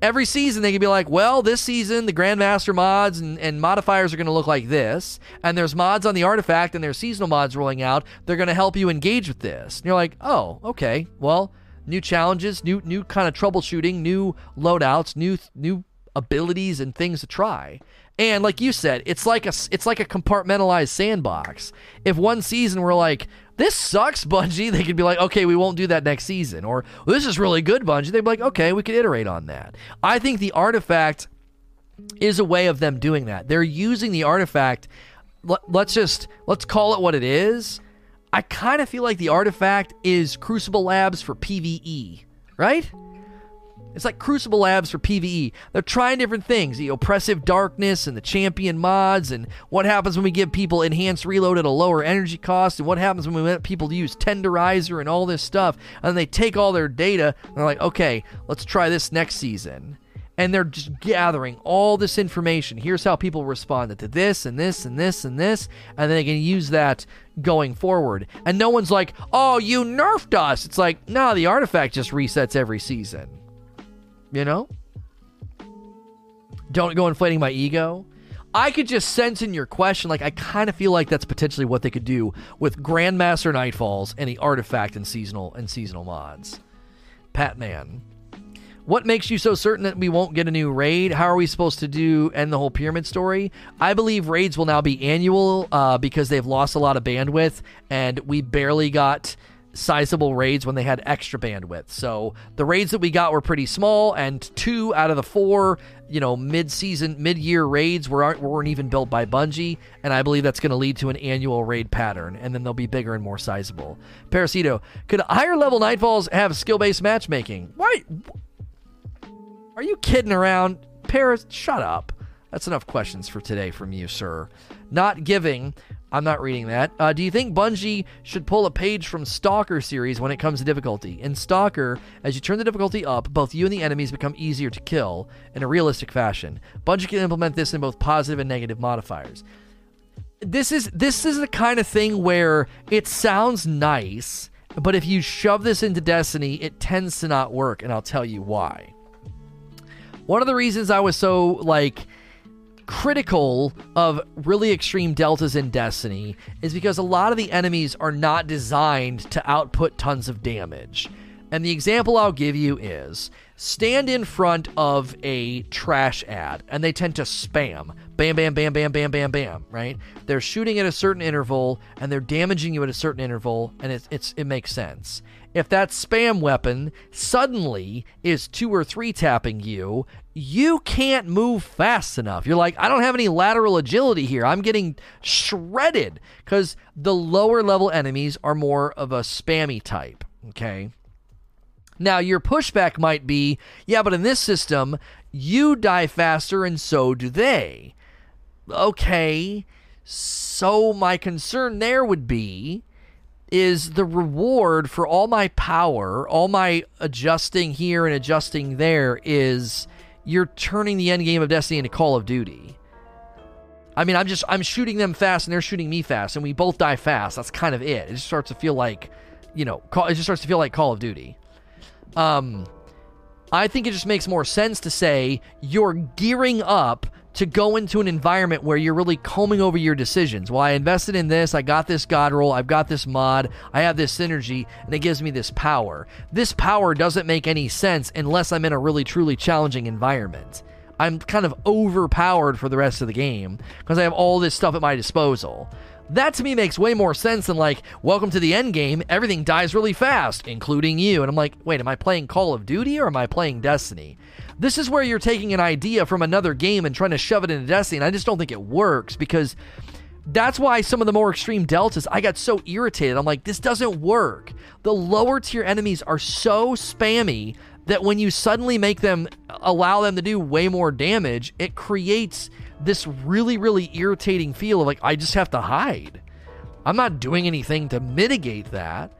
Every season, they can be like, well, this season, the Grandmaster mods and, and modifiers are going to look like this. And there's mods on the artifact and there's seasonal mods rolling out. They're going to help you engage with this. And you're like, oh, okay. Well, new challenges, new new kind of troubleshooting, new loadouts, new new abilities and things to try. And like you said, it's like a it's like a compartmentalized sandbox. If one season we're like, this sucks, Bungie, (laughs) they could be like, okay, we won't do that next season. Or this is really good, Bungie. They'd be like, okay, we could iterate on that. I think the artifact is a way of them doing that. They're using the artifact let, let's just let's call it what it is. I kind of feel like the artifact is Crucible Labs for PvE, right? It's like Crucible Labs for PvE. They're trying different things the oppressive darkness and the champion mods, and what happens when we give people enhanced reload at a lower energy cost, and what happens when we let people use tenderizer and all this stuff. And they take all their data and they're like, okay, let's try this next season. And they're just gathering all this information. Here's how people responded to this and this and this and this. And then they can use that going forward. And no one's like, oh, you nerfed us. It's like, no, the artifact just resets every season. You know? Don't go inflating my ego. I could just sense in your question, like, I kind of feel like that's potentially what they could do with Grandmaster Nightfalls and the artifact and seasonal and seasonal mods. Patman. What makes you so certain that we won't get a new raid? How are we supposed to do end the whole pyramid story? I believe raids will now be annual uh, because they've lost a lot of bandwidth, and we barely got sizable raids when they had extra bandwidth. So the raids that we got were pretty small, and two out of the four, you know, mid-season, mid-year raids were, weren't even built by Bungie, and I believe that's going to lead to an annual raid pattern, and then they'll be bigger and more sizable. Parasito, could higher level Nightfalls have skill-based matchmaking? Why? Are you kidding around? Paris, shut up. That's enough questions for today from you, sir. Not giving. I'm not reading that. Uh, do you think Bungie should pull a page from Stalker series when it comes to difficulty? In Stalker, as you turn the difficulty up, both you and the enemies become easier to kill in a realistic fashion. Bungie can implement this in both positive and negative modifiers. This is this is the kind of thing where it sounds nice, but if you shove this into Destiny, it tends to not work, and I'll tell you why. One of the reasons I was so like critical of really extreme deltas in Destiny is because a lot of the enemies are not designed to output tons of damage. And the example I'll give you is stand in front of a trash ad and they tend to spam bam, bam, bam, bam, bam, bam, bam, right? They're shooting at a certain interval and they're damaging you at a certain interval, and it's, it's it makes sense if that spam weapon suddenly is two or three tapping you, you can't move fast enough. You're like, I don't have any lateral agility here. I'm getting shredded because the lower level enemies are more of a spammy type. Okay. Now, your pushback might be, yeah, but in this system, you die faster and so do they. Okay. So, my concern there would be is the reward for all my power, all my adjusting here and adjusting there is you're turning the end game of Destiny into Call of Duty. I mean, I'm just I'm shooting them fast and they're shooting me fast and we both die fast. That's kind of it. It just starts to feel like, you know, it just starts to feel like Call of Duty. Um I think it just makes more sense to say you're gearing up to go into an environment where you're really combing over your decisions. Well, I invested in this, I got this god roll, I've got this mod, I have this synergy, and it gives me this power. This power doesn't make any sense unless I'm in a really truly challenging environment. I'm kind of overpowered for the rest of the game because I have all this stuff at my disposal. That to me makes way more sense than like, welcome to the end game, everything dies really fast, including you. And I'm like, wait, am I playing Call of Duty or am I playing Destiny? This is where you're taking an idea from another game and trying to shove it into Destiny, and I just don't think it works because that's why some of the more extreme deltas, I got so irritated. I'm like, this doesn't work. The lower tier enemies are so spammy that when you suddenly make them allow them to do way more damage, it creates this really, really irritating feel of like, I just have to hide. I'm not doing anything to mitigate that.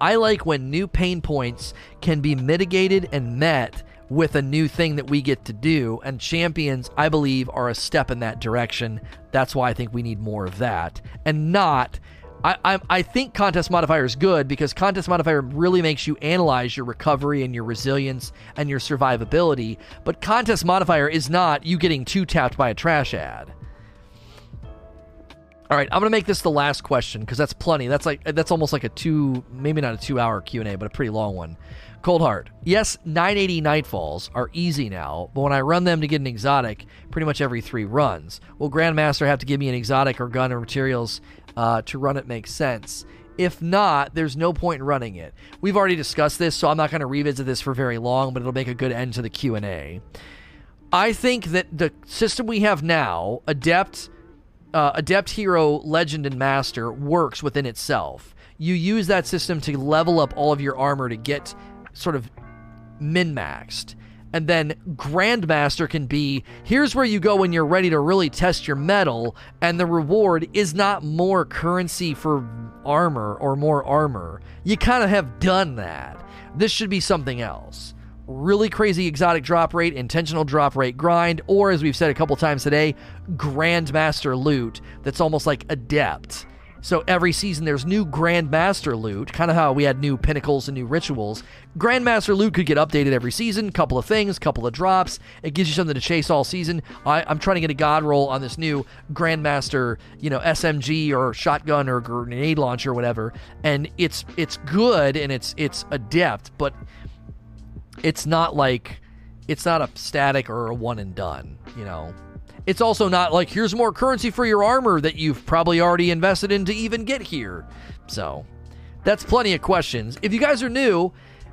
I like when new pain points can be mitigated and met with a new thing that we get to do. And champions, I believe, are a step in that direction. That's why I think we need more of that. And not. I, I, think contest modifier is good because contest modifier really makes you analyze your recovery and your resilience and your survivability. But contest modifier is not you getting two tapped by a trash ad. All right, I'm gonna make this the last question because that's plenty. That's like that's almost like a two, maybe not a two-hour Q and A, but a pretty long one. Cold Heart. Yes, 980 Nightfalls are easy now, but when I run them to get an exotic, pretty much every three runs, will Grandmaster have to give me an exotic or gun or materials uh, to run it makes sense? If not, there's no point in running it. We've already discussed this, so I'm not going to revisit this for very long, but it'll make a good end to the Q&A. I think that the system we have now, Adept, uh, Adept Hero Legend and Master works within itself. You use that system to level up all of your armor to get sort of min maxed. And then Grandmaster can be here's where you go when you're ready to really test your mettle, and the reward is not more currency for armor or more armor. You kind of have done that. This should be something else. Really crazy exotic drop rate, intentional drop rate grind, or as we've said a couple times today, Grandmaster loot that's almost like adept. So every season there's new Grandmaster loot, kind of how we had new pinnacles and new rituals. Grandmaster loot could get updated every season, couple of things, couple of drops. It gives you something to chase all season. I, am trying to get a god roll on this new Grandmaster, you know, SMG or shotgun or grenade launcher or whatever, and it's it's good and it's it's adept, but it's not like it's not a static or a one and done, you know. It's also not like here's more currency for your armor that you've probably already invested in to even get here. So, that's plenty of questions. If you guys are new,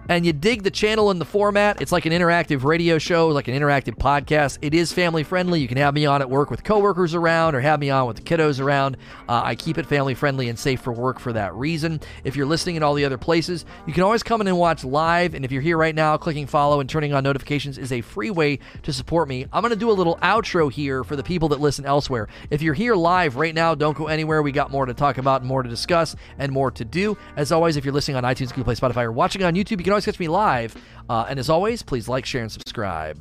and you dig the channel and the format, it's like an interactive radio show, like an interactive podcast. It is family friendly. You can have me on at work with coworkers around or have me on with the kiddos around. Uh, I keep it family friendly and safe for work for that reason. If you're listening in all the other places, you can always come in and watch live. And if you're here right now, clicking follow and turning on notifications is a free way to support me. I'm going to do a little outro here for the people that listen elsewhere. If you're here live right now, don't go anywhere. We got more to talk about, more to discuss, and more to do. As always, if you're listening on iTunes, Google Play, Spotify, or watching on YouTube, you can always catch me live. Uh, and as always, please like, share, and subscribe.